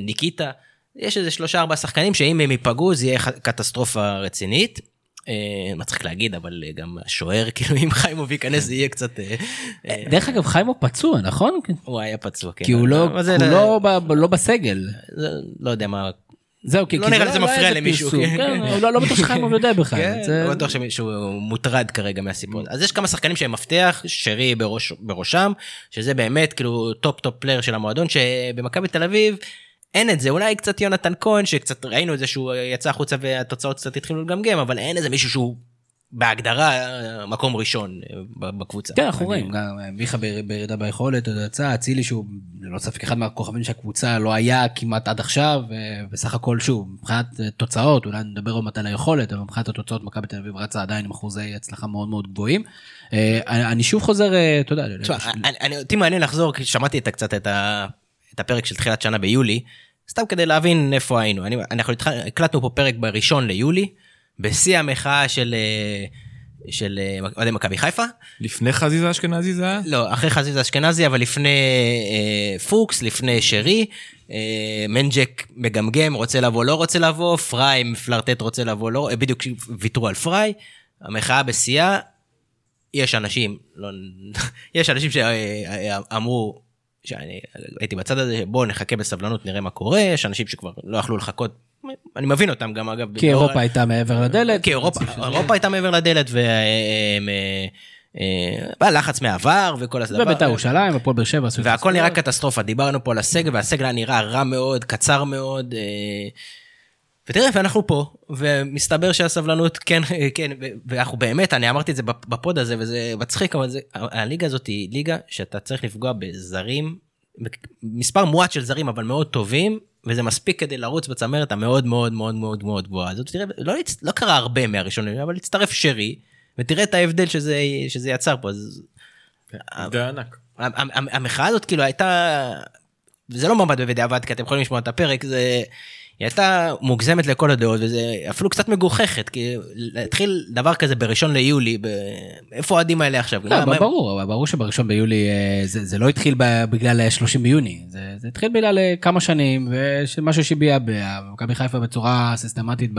Speaker 4: ניקיטה, יש איזה שלושה ארבעה שחקנים שאם הם ייפגעו זה יהיה קטסטרופה רצינית. אה, מה צריך להגיד אבל אה, גם השוער [laughs] כאילו אם חיימוב ייכנס זה יהיה קצת.
Speaker 1: אה, דרך אגב חיימוב פצוע נכון?
Speaker 4: הוא היה פצוע כן.
Speaker 1: כי הוא לא, לא, לא בסגל.
Speaker 4: לא יודע מה.
Speaker 1: זהו, כי
Speaker 4: לא נראה לי זה מפריע למישהו.
Speaker 1: כן, כן. לא בטוח שחיימוב יודע בכלל.
Speaker 4: לא בטוח שמישהו מוטרד כרגע מהסיפור. אז יש כמה שחקנים שהם מפתח, שרי בראשם, שזה באמת כאילו top top player של המועדון, שבמכבי תל אביב. אין את זה אולי קצת יונתן כהן שקצת ראינו את זה שהוא יצא החוצה והתוצאות קצת התחילו לגמגם אבל אין איזה מישהו שהוא בהגדרה מקום ראשון בקבוצה.
Speaker 1: כן אנחנו רואים גם מיכה בירידה ביכולת יצא אצילי שהוא ללא ספק אחד מהכוכבים שהקבוצה לא היה כמעט עד עכשיו, בסך הכל שוב, מבחינת תוצאות, אולי נדבר עוד מעט על היכולת, אבל מבחינת התוצאות מכבי תל אביב רצה עדיין עם אחוזי הצלחה מאוד מאוד גבוהים. אני שוב חוזר, אתה יודע,
Speaker 4: אותי מעניין לחזור, כי שמעתי קצת את הפרק של תחילת שנה ביולי, סתם כדי להבין איפה היינו. אנחנו הקלטנו פה פרק בראשון ליולי, בשיא המחאה של... של אה, אוהדי מכבי חיפה.
Speaker 3: לפני חזיזה אשכנזי זה היה?
Speaker 4: לא, אחרי חזיזה אשכנזי, אבל לפני אה, פוקס, לפני שרי. אה, מנג'ק מגמגם, רוצה לבוא, לא רוצה לבוא, פריי מפלרטט רוצה לבוא, לא, אה, בדיוק ויתרו על פריי. המחאה בשיאה, יש אנשים, לא, [laughs] יש אנשים שאמרו, שאני הייתי בצד הזה, בואו נחכה בסבלנות, נראה מה קורה, יש אנשים שכבר לא יכלו לחכות אני מבין אותם גם אגב.
Speaker 1: כי אירופה הייתה מעבר לדלת.
Speaker 4: כי אירופה הייתה מעבר לדלת והלחץ מהעבר וכל
Speaker 1: הדבר. ובית"ר ירושלים הפועל באר שבע.
Speaker 4: והכל נראה קטסטרופה דיברנו פה על הסגל והסגל היה נראה רע מאוד קצר מאוד. אה, ותראה ואנחנו פה ומסתבר שהסבלנות כן כן ואנחנו באמת אני אמרתי את זה בפוד הזה וזה מצחיק אבל זה הליגה הזאת היא ליגה שאתה צריך לפגוע בזרים מספר מועט של זרים אבל מאוד טובים וזה מספיק כדי לרוץ בצמרת המאוד מאוד מאוד מאוד מאוד גבוהה הזאת. תראה, לא, לא קרה הרבה מהראשון, אבל הצטרף שרי, ותראה את ההבדל שזה, שזה יצר פה. אז...
Speaker 3: זה ענק.
Speaker 4: המחאה הזאת כאילו הייתה, זה לא מעמד בדיעבד, כי אתם יכולים לשמוע את הפרק, זה... היא הייתה מוגזמת לכל הדעות וזה אפילו קצת מגוחכת כי להתחיל דבר כזה בראשון ליולי איפה האוהדים האלה עכשיו.
Speaker 1: לא, ברור ברור שבראשון ביולי אה, זה, זה לא התחיל בגלל 30 ביוני זה, זה התחיל בגלל אה, כמה שנים ומשהו שהביע במכבי חיפה בצורה סיסטמטית.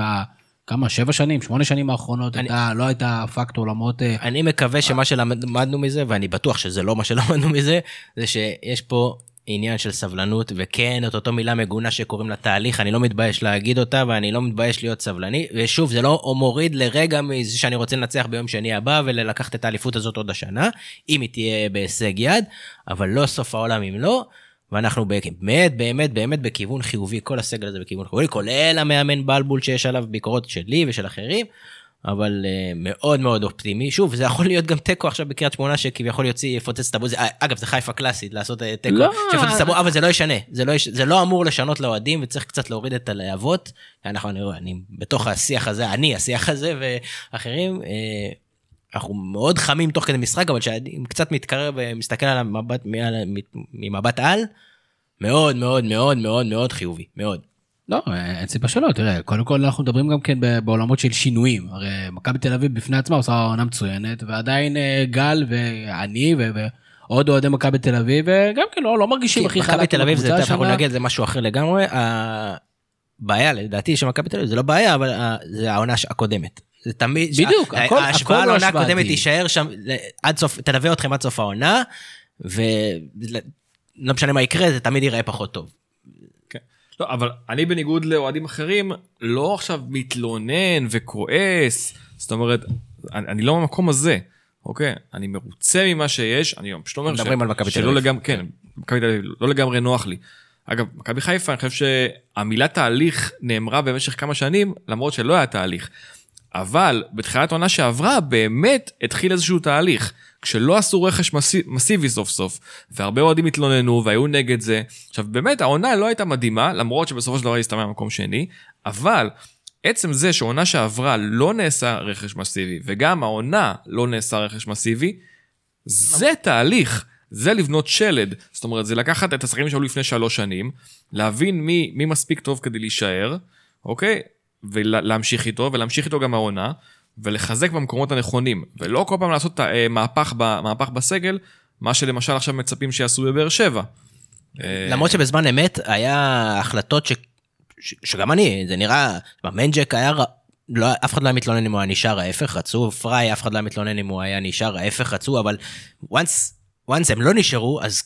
Speaker 1: כמה שבע שנים שמונה שנים האחרונות אני, הייתה לא הייתה פקטור למרות אה,
Speaker 4: אני מקווה שמה שלמדנו מזה ואני בטוח שזה לא מה שלמדנו מזה זה שיש פה עניין של סבלנות וכן את אותו מילה מגונה שקוראים לה תהליך אני לא מתבייש להגיד אותה ואני לא מתבייש להיות סבלני ושוב זה לא מוריד לרגע מזה שאני רוצה לנצח ביום שני הבא ולקחת את האליפות הזאת עוד השנה אם היא תהיה בהישג יד אבל לא סוף העולם אם לא. ואנחנו באמת באמת באמת בכיוון חיובי כל הסגל הזה בכיוון חיובי כולל המאמן בלבול שיש עליו ביקורות שלי ושל אחרים אבל uh, מאוד מאוד אופטימי שוב זה יכול להיות גם תיקו עכשיו בקריית שמונה שכביכול יוציא יפוצץ את הבוז אגב זה חיפה קלאסית לעשות uh, תיקו לא. שיפוצץ את הבוז אבל זה לא ישנה זה לא, יש, זה לא אמור לשנות לאוהדים וצריך קצת להוריד את הלהבות. אנחנו אני, אני בתוך השיח הזה אני השיח הזה ואחרים. uh, אנחנו מאוד חמים תוך כדי משחק אבל שאני קצת מתקרב ומסתכל על המבט ממבט על מאוד מאוד מאוד מאוד מאוד חיובי מאוד.
Speaker 1: לא, אין סיבה שלא, תראה, קודם כל אנחנו מדברים גם כן בעולמות של שינויים. הרי מכבי תל אביב בפני עצמה עושה עונה מצוינת, ועדיין אה, גל ואני ועוד אוהדי מכבי תל אביב, וגם כן לא, לא מרגישים הכי
Speaker 4: חלק. מכבי תל אביב זה, אנחנו נגיד, זה משהו אחר לגמרי. הבעיה לדעתי של מכבי תל אביב זה לא בעיה, אבל זה העונה הקודמת. זה תמיד,
Speaker 1: בדיוק,
Speaker 4: הכל, ההשוואה לעונה הקודמת תישאר שם עד סוף, תלווה אתכם עד סוף העונה, ולא משנה מה יקרה, זה תמיד ייראה פחות טוב.
Speaker 3: לא, אבל אני בניגוד לאוהדים אחרים, לא עכשיו מתלונן וכועס, זאת אומרת, אני, אני לא במקום הזה, אוקיי? אני מרוצה ממה שיש, אני פשוט אומר
Speaker 4: מדברים על מכבי
Speaker 3: תל אביב. כן, מכבי תל אביב, לא לגמרי נוח לי. אגב, מכבי חיפה, אני חושב שהמילה תהליך נאמרה במשך כמה שנים, למרות שלא היה תהליך. אבל בתחילת העונה שעברה, באמת התחיל איזשהו תהליך. כשלא עשו רכש מסיבי סוף סוף, והרבה אוהדים התלוננו והיו נגד זה. עכשיו באמת העונה לא הייתה מדהימה, למרות שבסופו של דבר היא הסתיימה במקום שני, אבל עצם זה שעונה שעברה לא נעשה רכש מסיבי, וגם העונה לא נעשה רכש מסיבי, זה תהליך. זה לבנות שלד, זאת אומרת זה לקחת את השחקנים שהיו לפני שלוש שנים, להבין מי, מי מספיק טוב כדי להישאר, אוקיי? ולהמשיך איתו, ולהמשיך איתו גם העונה, ולחזק במקומות הנכונים, ולא כל פעם לעשות אה, מהפך, מהפך בסגל, מה שלמשל עכשיו מצפים שיעשו בבאר שבע.
Speaker 4: אה, למרות שבזמן אמת היה החלטות ש... ש... שגם אני, זה נראה, מנג'ק היה, לא, אף אחד לא היה מתלונן אם הוא היה נשאר ההפך רצו, פריי אף אחד לא היה מתלונן אם הוא היה נשאר ההפך רצו, אבל once, once הם לא נשארו, אז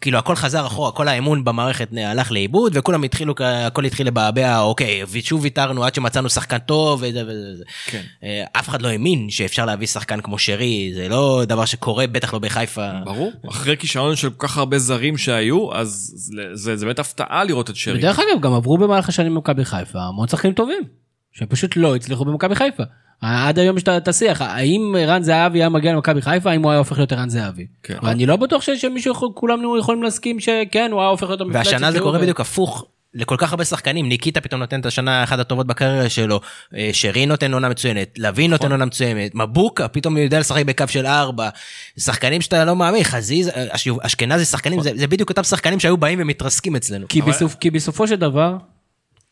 Speaker 4: כאילו הכל חזר אחורה, כל האמון במערכת הלך לאיבוד, וכולם התחילו, הכל התחיל לבעבע, אוקיי, ושוב ויתרנו עד שמצאנו שחקן טוב, וזה וזה. כן. אה, אף אחד לא האמין שאפשר להביא שחקן כמו שרי, זה לא דבר שקורה, בטח לא בחיפה.
Speaker 3: ברור, אחרי כישרון של כל כך הרבה זרים שהיו, אז זה, זה באמת הפתעה לראות את שרי.
Speaker 1: ודרך אגב, גם עברו במהלך השנים במכבי חיפה המון שחקנים טובים, שפשוט לא הצליחו במכבי חיפה. עד היום יש את השיח, האם ערן זהבי היה מגיע למכבי חיפה, האם הוא היה הופך להיות ערן זהבי.
Speaker 3: כן.
Speaker 1: ואני לא בטוח ש- שמישהו, כולם יכולים להסכים שכן, הוא היה הופך להיות המפלצת.
Speaker 4: והשנה זה קורה
Speaker 1: ו-
Speaker 4: בדיוק הפוך. לכל כך הרבה שחקנים, ניקיטה פתאום נותן את השנה אחת הטובות בקריירה שלו, אה, שרי נותן עונה מצוינת, לביא נותן עונה מצוינת, מבוקה פתאום יודע לשחק בקו של ארבע, שחקנים שאתה לא מאמין, חזיז, אה, אש- אשכנזי שחקנים, זה, זה בדיוק אותם שחקנים שהיו באים ומתרסקים אצלנו.
Speaker 1: כי, בסופ, כי בסופו של דבר,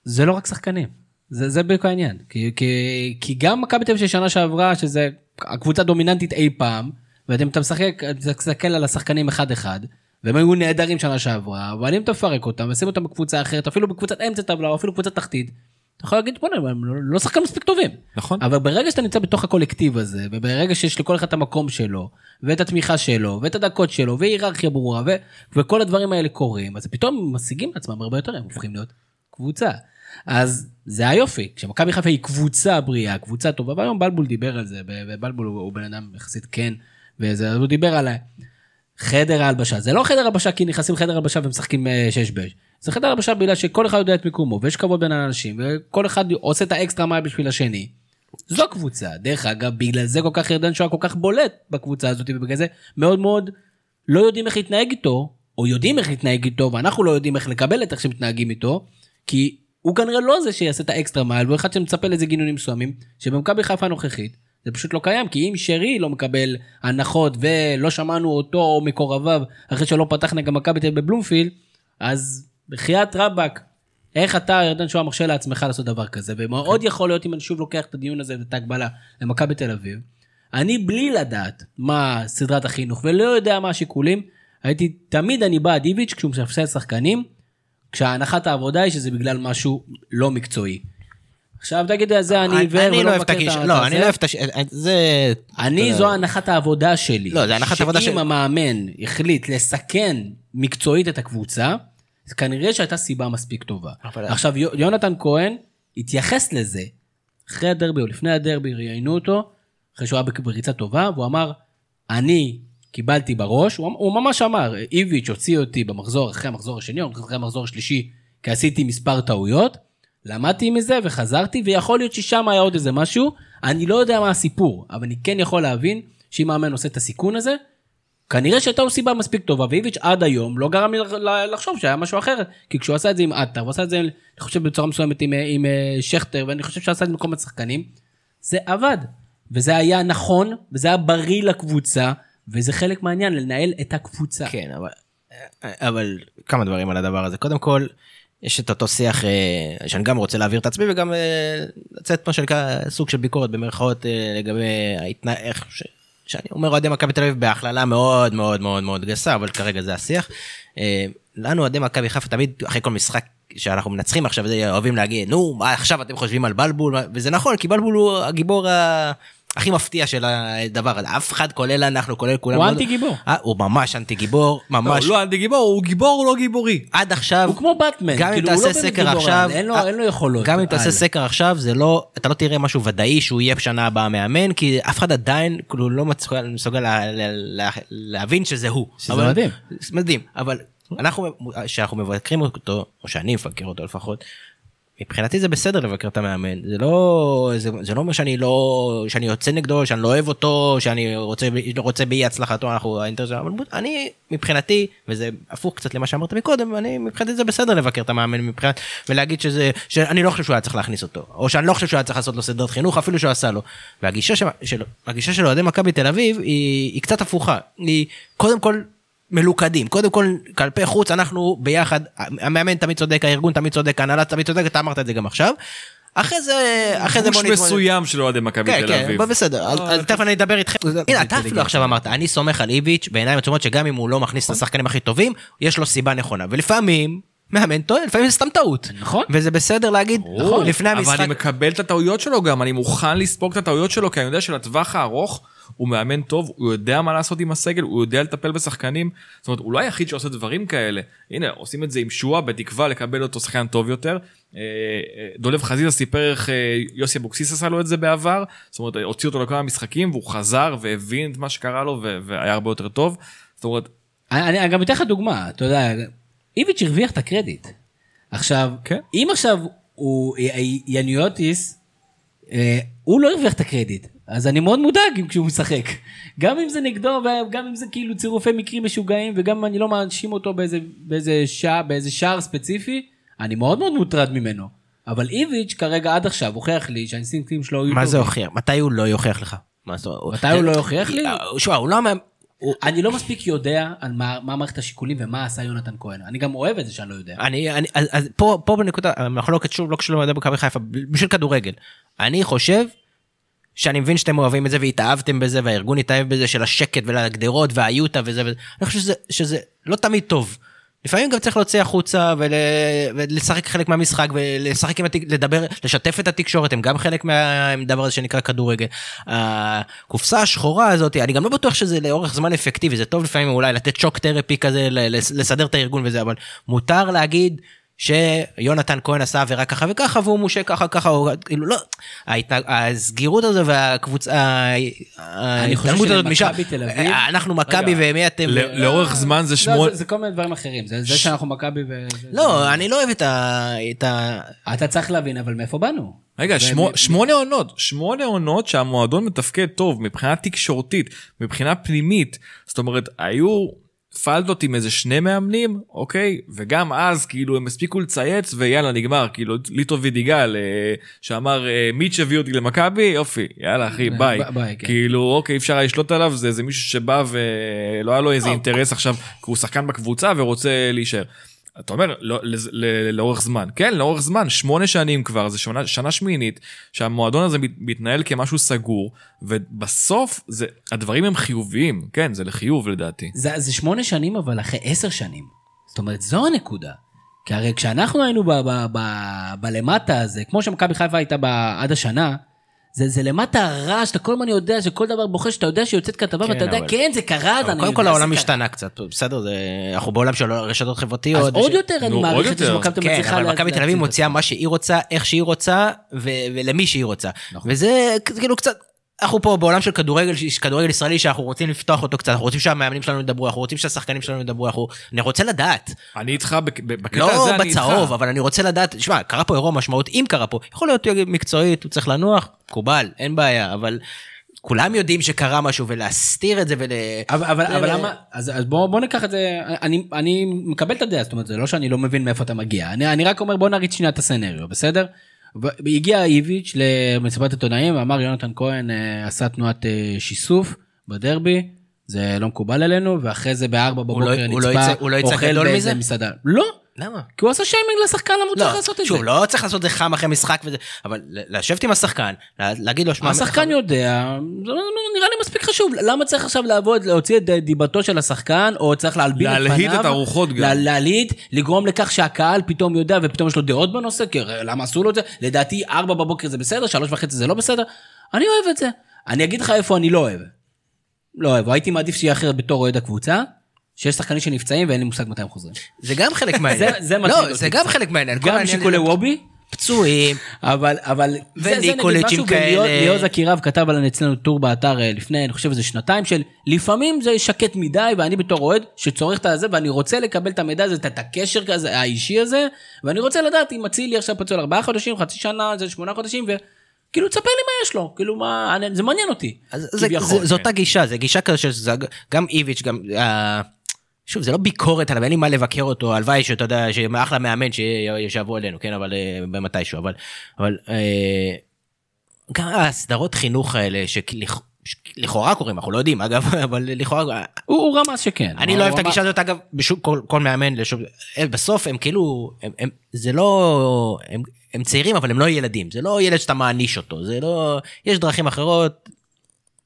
Speaker 1: זה לא רק שחקנים. זה, זה בדיוק העניין. כי, כי, כי גם מכבי תל אביב של שנה שעברה, שזה הקבוצה הדומיננטית אי פעם, ואתם אתה משחק, אתה מסתכל על השחקנים אחד-אחד, והם היו נהדרים שנה שעברה, אבל אם אתה מפרק אותם ושים אותם בקבוצה אחרת, אפילו בקבוצת אמצע טבלה, או אפילו קבוצת תחתית, אתה יכול להגיד, בוא'נה, הם לא, לא שחקנים מספיק טובים.
Speaker 3: נכון.
Speaker 1: אבל ברגע שאתה נמצא בתוך הקולקטיב הזה, וברגע שיש לכל אחד את המקום שלו, ואת התמיכה שלו, ואת הדקות שלו, והיררכיה ברורה, ו- וכל הדברים האלה קורים, אז פתאום משיגים לעצמם הרבה יותר, הם הופכים להיות קבוצה. אז זה היופי, כשמכבי חיפה היא קבוצה בריאה, קבוצה טובה, והיום בלבול דיבר על זה, ובלבול הוא, בן אדם יחסית כן, וזה, הוא דיבר על חדר ההלבשה. זה לא חדר הלבשה כי נכנסים לחדר הלבשה ומשחקים אה, שש בש. זה חדר הלבשה בגלל שכל אחד יודע את מיקומו, ויש כבוד בין האנשים, וכל אחד עושה את האקסטרה מייל בשביל השני. זו קבוצה. דרך אגב, בגלל זה כל כך ירדן שואה כל כך בולט בקבוצה הזאת, ובגלל זה מאוד מאוד לא יודעים איך להתנהג איתו, או יודעים איך להתנהג איתו, ואנחנו לא יודעים איך לקבל את איך שמתנהגים איתו, כי הוא כנראה לא זה שיעשה את האקסטרה מייל, והוא אחד שמצפה לזה גינונים מסוימים, שבמכבי חיפה הנוכחית, זה פשוט לא קיים, כי אם שרי לא מקבל הנחות ולא שמענו אותו או מקורביו אחרי שלא פתח נגד מכבי תל בבלומפילד, אז בחייאת רבאק, איך אתה, ירדן שואה, מרשה לעצמך לעשות דבר כזה? ומאוד יכול להיות אם אני שוב לוקח את הדיון הזה ואת ההגבלה למכבי תל אביב, אני בלי לדעת מה סדרת החינוך ולא יודע מה השיקולים, הייתי, תמיד אני בעד איביץ' כשהוא מספסל שחקנים, כשהנחת העבודה היא שזה בגלל משהו לא מקצועי. עכשיו תגיד, זה אני עיוור
Speaker 4: אני לא
Speaker 1: ולא
Speaker 4: את
Speaker 1: מכיר את ה...
Speaker 4: לא,
Speaker 1: את
Speaker 4: אני
Speaker 1: זה.
Speaker 4: לא אוהב את הש... זה...
Speaker 1: אני, זו הנחת העבודה שלי.
Speaker 4: לא, זה הנחת העבודה
Speaker 1: שאם
Speaker 4: של-
Speaker 1: המאמן החליט לסכן מקצועית את הקבוצה, אז כנראה שהייתה סיבה מספיק טובה. עכשיו, יו- יונתן כהן התייחס לזה אחרי הדרבי או לפני הדרבי, ראיינו אותו, אחרי שהוא היה בריצה טובה, והוא אמר, אני קיבלתי בראש, הוא, הוא ממש אמר, איביץ' הוציא אותי במחזור אחרי המחזור השני, או אחרי המחזור השלישי, כי עשיתי מספר טעויות, למדתי מזה וחזרתי, ויכול להיות ששם היה עוד איזה משהו, אני לא יודע מה הסיפור, אבל אני כן יכול להבין שאם מאמן עושה את הסיכון הזה, כנראה שהייתה לו סיבה מספיק טובה, ואיביץ' עד היום לא גרם לי לחשוב שהיה משהו אחר, כי כשהוא עשה את זה עם עטר, הוא עשה את זה, אני חושב, בצורה מסוימת עם, עם אה, שכטר, ואני חושב שהוא עשה את זה במקום השחקנים, זה עבד. וזה היה נכון, וזה היה בריא לקבוצה, וזה חלק מהעניין, לנהל את הקבוצה.
Speaker 4: כן, אבל, אבל כמה דברים על הדבר הזה. קודם כל, יש את אותו שיח אה, שאני גם רוצה להעביר את עצמי וגם אה, לצאת מה שנקרא סוג של ביקורת במרכאות אה, לגבי ההתנא... איך ש... שאני אומר אוהדי מכבי תל אביב בהכללה מאוד מאוד מאוד מאוד גסה אבל כרגע זה השיח. לנו אוהדי מכבי חיפה תמיד אחרי כל משחק שאנחנו מנצחים עכשיו אוהבים להגיד נו מה עכשיו אתם חושבים על בלבול וזה נכון כי בלבול הוא הגיבור. הכי מפתיע של הדבר הזה אף אחד כולל אנחנו כולל כולם
Speaker 1: הוא
Speaker 4: לא-
Speaker 1: אנטי גיבור.
Speaker 4: אה, הוא ממש אנטי גיבור
Speaker 3: לא,
Speaker 4: ממש
Speaker 3: הוא לא אנטי גיבור, הוא גיבור, הוא לא גיבורי.
Speaker 4: עד עכשיו
Speaker 1: הוא כמו באטמן,
Speaker 4: גם אם
Speaker 1: כאילו, הוא
Speaker 4: תעשה
Speaker 1: לא באמת
Speaker 4: סקר
Speaker 1: גיבור
Speaker 4: עכשיו
Speaker 1: אין לו-
Speaker 4: אה,
Speaker 1: אין לו יכולות.
Speaker 4: גם אם תעשה. סקר עכשיו זה לא אתה לא תראה משהו ודאי שהוא יהיה בשנה הבאה מאמן כי אף אחד עדיין כאילו לא מסוגל, מסוגל לה, לה, לה, להבין שזה הוא.
Speaker 1: שזה
Speaker 4: אבל-
Speaker 1: מדהים.
Speaker 4: מדהים אבל אנחנו שאנחנו מבקרים אותו או שאני מבקר אותו לפחות. מבחינתי זה בסדר לבקר את המאמן זה לא זה, זה לא אומר שאני לא שאני יוצא נגדו שאני לא אוהב אותו שאני רוצה רוצה באי הצלחתו אנחנו האינטרס אבל אני מבחינתי וזה הפוך קצת למה שאמרת מקודם אני מבחינתי זה בסדר לבקר את המאמן מבחינת ולהגיד שזה שאני לא חושב שהוא היה צריך להכניס אותו או שאני לא חושב שהוא היה צריך לעשות לו סדרת חינוך אפילו שהוא עשה לו. והגישה של, של אוהדי מכבי תל אביב היא, היא קצת הפוכה היא קודם כל מלוכדים קודם כל כלפי חוץ אנחנו ביחד המאמן תמיד צודק הארגון תמיד צודק ההנהלה תמיד צודק אתה אמרת את זה גם עכשיו. אחרי זה אחרי זה
Speaker 3: גוש
Speaker 4: בוא נתמודד.
Speaker 3: מסוים של אוהדי מכבי
Speaker 4: כן
Speaker 3: תל
Speaker 4: כן
Speaker 3: אביב.
Speaker 4: בוא, בסדר אז- אז תכף אני אדבר איתכם הנה אתה אפילו עכשיו אמרת אני סומך על איביץ' בעיניים עצומות שגם אם הוא לא מכניס את השחקנים הכי טובים יש לו סיבה נכונה ולפעמים מאמן טועה לפעמים זה סתם טעות
Speaker 1: נכון.
Speaker 4: וזה בסדר להגיד
Speaker 3: נכון,
Speaker 4: לפני
Speaker 3: אבל
Speaker 4: המשחק
Speaker 3: אני מקבל את הטעויות שלו גם, אני מוכן לספוג את הטעויות שלו, כי אני יודע שלטווח הארוך הוא מאמן טוב, הוא יודע מה לעשות עם הסגל, הוא יודע לטפל בשחקנים. זאת אומרת, הוא לא היחיד שעושה דברים כאלה. הנה, עושים את זה עם שועה, בתקווה לקבל אותו שחקן טוב יותר. אה, אה, דולב חזיזה סיפר איך אה, יוסי אבוקסיס עשה לו את זה בעבר. זאת אומרת, הוציא אותו לכמה משחקים, והוא חזר והבין את מה שקרה לו, והיה הרבה יותר טוב. זאת אומרת,
Speaker 1: אני, אני גם אתן לך דוגמה, אתה יודע, איביץ' הרוויח את הקרדיט. עכשיו,
Speaker 3: כן.
Speaker 1: אם עכשיו הוא, יניוטיס אה, הוא לא הרוויח את הקרדיט, אז אני מאוד מודאג כשהוא משחק. גם אם זה נגדו וגם אם זה כאילו צירופי מקרים משוגעים וגם אם אני לא מאשים אותו באיזה, באיזה, שע, באיזה שער ספציפי, אני מאוד מאוד מוטרד ממנו. אבל איביץ' כרגע עד עכשיו הוכיח לי שהאינסטינקטים שלו היו
Speaker 4: מה זה. הוכיח? מתי הוא לא יוכיח לך? מה זאת אומרת?
Speaker 1: מתי הוא לא יוכיח לי?
Speaker 4: אה, שמע, הוא לא...
Speaker 1: אני לא מספיק יודע על מה, מערכת השיקולים ומה עשה יונתן כהן. אני גם אוהב את זה שאני לא יודע.
Speaker 4: אני, אני, אז, פה, פה בנקודה, המחלוקת שוב לא קשור למדע מכבי חיפה, בשביל כדורגל. אני חושב שאני מבין שאתם אוהבים את זה והתאהבתם בזה והארגון התאהב בזה של השקט ולגדרות והיוטה וזה וזה. אני חושב שזה, שזה לא תמיד טוב. לפעמים גם צריך להוציא החוצה ול, ולשחק חלק מהמשחק ולשחק עם התק... לדבר, לשתף את התקשורת, הם גם חלק מהדבר הזה שנקרא כדורגל. הקופסה השחורה הזאת, אני גם לא בטוח שזה לאורך זמן אפקטיבי, זה טוב לפעמים אולי לתת שוק תרפי כזה, לסדר את הארגון וזה, אבל מותר להגיד שיונתן כהן עשה עבירה ככה וככה והוא מושה ככה ככה, או כאילו לא, ההתנהג... הסגירות הזו והקבוצה, ההתעלמות הזאת משם,
Speaker 1: שלמכבי תל אביב-
Speaker 4: אנחנו מכבי. ומי אתם,
Speaker 3: ל- לאורך זמן זה
Speaker 1: לא,
Speaker 3: שמונה...
Speaker 1: זה, זה כל מיני דברים אחרים. זה, זה שאנחנו מכבי ו... זה-
Speaker 4: לא, אני לא אוהב את ה... את ה...
Speaker 1: אתה צריך להבין אבל מאיפה באנו.
Speaker 3: רגע,
Speaker 1: ו-
Speaker 3: שמו,
Speaker 1: מ-
Speaker 3: שמונה עונות, שמונה עונות שהמועדון מתפקד טוב מבחינה תקשורתית, מבחינה פנימית. זאת אומרת, היו פלדות עם איזה שני מאמנים, אוקיי? וגם אז כאילו הם הספיקו לצייץ ויאללה נגמר, כאילו ליטו וידיגל אה, שאמר אה, מיץ' הביא אותי למכבי, יופי, יאללה אחי
Speaker 1: אה,
Speaker 3: ביי.
Speaker 1: ביי, כן.
Speaker 3: כאילו אוקיי אפשר לשלוט עליו, זה איזה מישהו שבא ולא היה לו איזה אינטרס עכשיו, כי הוא שחקן בקבוצה ורוצה להישאר. אתה אומר לא, לאורך זמן כן לאורך זמן שמונה שנים כבר זה שנה, שנה שמינית שהמועדון הזה מת- מתנהל כמשהו סגור ובסוף זה הדברים הם חיוביים כן זה לחיוב לדעתי.
Speaker 1: זה, זה שמונה שנים אבל אחרי עשר שנים. זאת אומרת זו הנקודה. כי הרי כשאנחנו היינו בלמטה הזה, כמו שמכבי חיפה הייתה עד השנה, זה, זה למטה הרעש, אתה כל הזמן יודע שכל דבר בוחש, אתה יודע שיוצאת כתבה
Speaker 4: כן,
Speaker 1: ואתה יודע,
Speaker 4: אבל-
Speaker 1: כן זה קרה,
Speaker 4: אבל
Speaker 1: אני
Speaker 4: קודם כל העולם. השתנה קצת, בסדר, זה... אנחנו בעולם של רשתות חברתיות.
Speaker 1: אז עוד
Speaker 4: וש-
Speaker 1: יותר אני מעריך את זה. שמכבי תל אביב
Speaker 4: כן,
Speaker 1: מצליחה
Speaker 4: אבל
Speaker 1: לה-
Speaker 4: מכבי תל אביב מוציאה. מה שהיא רוצה, איך שהיא רוצה, ו- ולמי שהיא רוצה.
Speaker 1: נכון.
Speaker 4: וזה כאילו קצת, אנחנו פה בעולם של כדורגל, כדורגל ישראלי שאנחנו רוצים לפתוח אותו קצת, אנחנו רוצים שהמאמנים שלנו ידברו, אנחנו רוצים שהשחקנים שלנו ידברו, אנחנו... אני רוצה לדעת.
Speaker 3: אני איתך בקטע
Speaker 4: לא
Speaker 3: הזה אני איתך.
Speaker 4: בצהוב, אבל אני רוצה לדעת, שמע, קרה פה אירוע משמעות, אם קרה פה, יכול להיות מקצועית, הוא צריך לנוח, מקובל, אין בעיה, אבל כולם יודעים שקרה משהו, ולהסתיר את זה ול...
Speaker 1: אבל, אבל,
Speaker 4: זה-
Speaker 1: אבל למה, אז, אז בוא, בוא ניקח את זה, אני, אני מקבל את הדעה, זאת אומרת, זה לא שאני לא מבין מאיפה אתה מגיע, אני, אני רק אומר בוא נריץ שנייה את הסצנריו, בסדר? והגיע איביץ' למסיבת עיתונאים ואמר יונתן כהן אה, עשה תנועת אה, שיסוף בדרבי, זה לא מקובל עלינו, ואחרי זה בארבע
Speaker 4: לא-
Speaker 1: בבוקר
Speaker 4: הוא לא
Speaker 1: נצפה,
Speaker 4: הוא לא יצא גדול מזה?
Speaker 1: מסעדה. לא,
Speaker 4: למה?
Speaker 1: כי הוא עשה שיימינג לשחקן למה הוא צריך לעשות את זה.
Speaker 4: שוב, לא צריך לעשות את זה חם אחרי משחק וזה, אבל לשבת עם השחקן, לה- להגיד לו, שמע,
Speaker 1: השחקן יודע, זה לא- לא נראה לי מספיק חשוב, למה צריך עכשיו לעבוד, להוציא את דיבתו של השחקן, או צריך להלבין את פניו,
Speaker 3: להלהיט את הרוחות גם.
Speaker 1: לה- להלהיט, לגרום לכך שהקהל פתאום יודע ופתאום יש לו דעות בנושא, כי למה עשו לו את זה? לדעתי ארבע בבוקר זה בסדר, שלוש וחצי זה לא בסדר, אני אוהב את זה. אני אגיד לך איפה אני לא אוהב. לא אוהב, הייתי מעדיף שיהיה אחרת בתור אוהד הקבוצה, שיש שחקנים שנפצעים ואין לי מושג מתי הם חוזרים.
Speaker 4: זה גם חלק [laughs] מהעניין.
Speaker 1: זה- זה מטריד
Speaker 4: לא,
Speaker 1: אותי
Speaker 4: זה
Speaker 1: קצת.
Speaker 4: גם חלק מהעניין.
Speaker 1: גם שיקולי
Speaker 4: זה-
Speaker 1: וובי,
Speaker 4: פצועים, [laughs]
Speaker 1: אבל אבל זה- זה
Speaker 4: וניקוליצ'ים
Speaker 1: משהו,
Speaker 4: כאלה.
Speaker 1: וליאוז אקירב כתב עלינו אצלנו טור באתר אה, לפני אני חושב איזה שנתיים של לפעמים זה שקט מדי ואני בתור אוהד שצורך את הזה ואני רוצה לקבל את המידע הזה את הקשר כזה האישי הזה ואני רוצה לדעת אם אצילי עכשיו פצוע ארבעה חודשים חצי שנה זה שמונה חודשים וכאילו תספר לי מה יש לו כאילו מה זה מעניין אותי
Speaker 4: אז זה-
Speaker 1: כביכול.
Speaker 4: זה- זו אותה גישה, זה גישה כזו שזה גם איביץ', גם... אה, שוב, זה לא ביקורת עליו, אין לי מה לבקר אותו, הלוואי שאתה יודע, שאחלה מאמן שישבו עלינו, כן, אבל אה, במתישהו, אבל... אבל אה, גם הסדרות חינוך האלה, שלכאורה קוראים, אנחנו לא יודעים, אגב, [laughs] אבל לכאורה...
Speaker 1: הוא הוא רמז שכן
Speaker 4: אני לא אוהב את הגישה הזאת, אגב, בשום כל, כל מאמן, לשום, הם, בסוף הם כאילו, הם, הם, זה לא, הם, הם צעירים אבל הם לא ילדים, זה לא ילד שאתה מעניש אותו, זה לא, יש דרכים אחרות,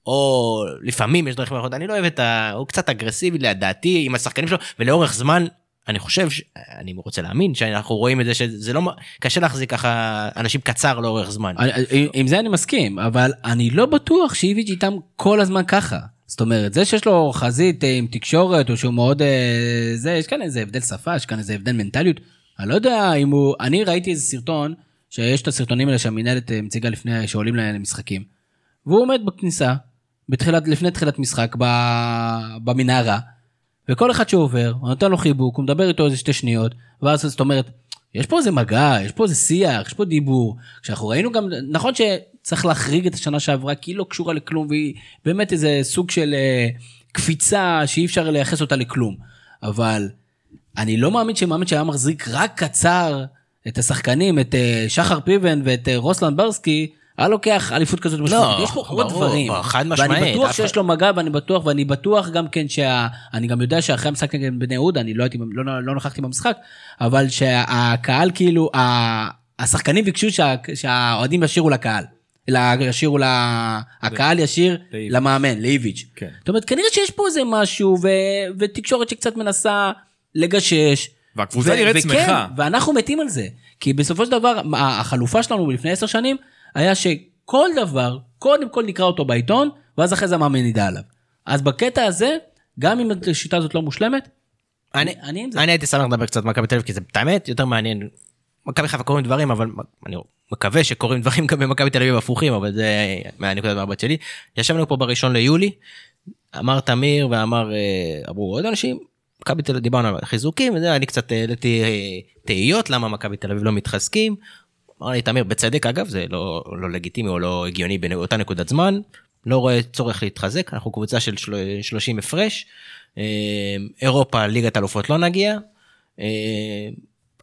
Speaker 4: או לפעמים יש דרכים אחרות, אני לא אוהב את ה... הוא קצת אגרסיבי לדעתי עם השחקנים שלו, ולאורך זמן, אני חושב, ש... אני רוצה להאמין שאנחנו רואים את זה, שזה לא, קשה להחזיק ככה אנשים קצר לאורך זמן.
Speaker 1: אני- עם זה אני מסכים, אבל אני לא בטוח שאיביץ' איתם כל הזמן ככה. זאת אומרת, זה שיש לו חזית אה, עם תקשורת, או שהוא מאוד... אה, זה, יש כאן איזה הבדל שפה, יש כאן איזה הבדל מנטליות. אני לא יודע אם הוא... אני ראיתי איזה סרטון, שיש את הסרטונים האלה שהמינהלת אה, מציגה לפני שעולים למשחקים. והוא עומד בכניסה, בתחילת, לפני תחילת משחק, במנהרה, וכל אחד שעובר, הוא נותן לו חיבוק, הוא מדבר איתו איזה שתי שניות, ואז זאת אומרת, יש פה איזה מגע, יש פה איזה שיח, יש פה דיבור. כשאנחנו ראינו גם, נכון צריך להחריג את השנה שעברה כי היא לא קשורה לכלום והיא באמת איזה סוג של אה, קפיצה שאי אפשר לייחס אותה לכלום. אבל אני לא מאמין שמאמין שהיה מחזיק רק קצר את השחקנים, את אה, שחר פיבן ואת אה, רוסלן ברסקי, היה לוקח אליפות כזאת משמעותית. יש פה עוד דברים.
Speaker 4: חד משמעית,
Speaker 1: ואני בטוח
Speaker 4: אף
Speaker 1: שיש לו מגע ואני בטוח, ואני בטוח גם כן שה... אני גם יודע שאחרי המשחק נגד בני יהודה, אני לא הייתי, לא, לא נכחתי במשחק, אבל שהקהל כאילו, ה- השחקנים ביקשו שה, שהאוהדים ישירו לקהל. לה- ישירו ל... הקהל ישיר
Speaker 3: לאיביץ'.
Speaker 1: למאמן, לאיביץ'.
Speaker 3: כן.
Speaker 1: זאת אומרת, כנראה שיש פה איזה משהו, ו... ותקשורת שקצת מנסה לגשש.
Speaker 3: והקבוצה נראית
Speaker 1: וכן,
Speaker 3: שמחה.
Speaker 1: ואנחנו מתים על זה. כי בסופו של דבר, החלופה שלנו לפני עשר שנים, היה שכל דבר, קודם כל נקרא אותו בעיתון, ואז אחרי זה המאמן ידע עליו. אז בקטע הזה, גם אם השיטה הזאת לא מושלמת,
Speaker 4: אני,
Speaker 1: אני זה.
Speaker 4: אני הייתי שמח לדבר קצת מכבי תל אביב כי זה באמת יותר מעניין. מכבי חיפה קורים דברים אבל אני מקווה שקורים דברים גם במכבי תל אביב הפוכים אבל זה מהנקודת מבט שלי. ישבנו פה בראשון ליולי אמר תמיר ואמר אה, אמרו עוד אנשים מכבי תל אביב דיברנו על חיזוקים וזה אני קצת העליתי אה, תהיות למה מכבי תל אביב לא מתחזקים. אמר לי תמיר בצדק אגב זה לא לא לגיטימי או לא הגיוני באותה נקודת זמן לא רואה צורך להתחזק אנחנו קבוצה של של- 30 הפרש. אה, אירופה ליגת אלופות לא נגיע. אה,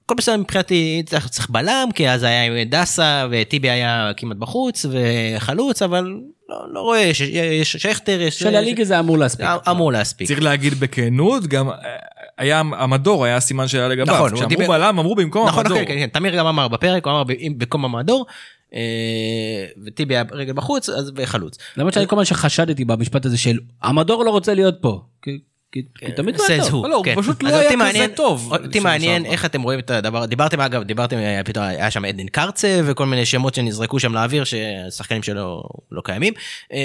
Speaker 4: הכל בסדר מבחינתי צריך, צריך בלם כי אז היה עם דסה וטיבי היה כמעט בחוץ וחלוץ אבל לא, לא רואה יש, יש שכטר יש
Speaker 1: של הליגה זה אמור להספיק.
Speaker 4: אמור להספיק.
Speaker 3: צריך להגיד בכנות, גם היה המדור, היה סימן שאלה לגביו.
Speaker 4: נכון, הוא
Speaker 3: כשאמרו
Speaker 4: דיבר-
Speaker 3: בלם, אמרו במקום
Speaker 4: נכון,
Speaker 3: המדור.
Speaker 4: כן, כן, כן, תמיר גם אמר בפרק, הוא אמר במקום המדור, אה, וטיבי היה רגל בחוץ, אז וחלוץ.
Speaker 1: למרות שאני כל הזמן שחשדתי במשפט הזה של המדור לא רוצה להיות פה. כי- כי תמיד הוא היה
Speaker 4: says
Speaker 1: טוב.
Speaker 4: who,
Speaker 3: לא, הוא
Speaker 4: כן.
Speaker 3: פשוט לא היה כזה טוב
Speaker 4: אותי מעניין. איך אתם רואים את הדבר, דיברתם אגב, דיברתם, היה פתאום היה שם עדן קרצה וכל מיני שמות שנזרקו שם לאוויר שהשחקנים שלו לא קיימים. אה,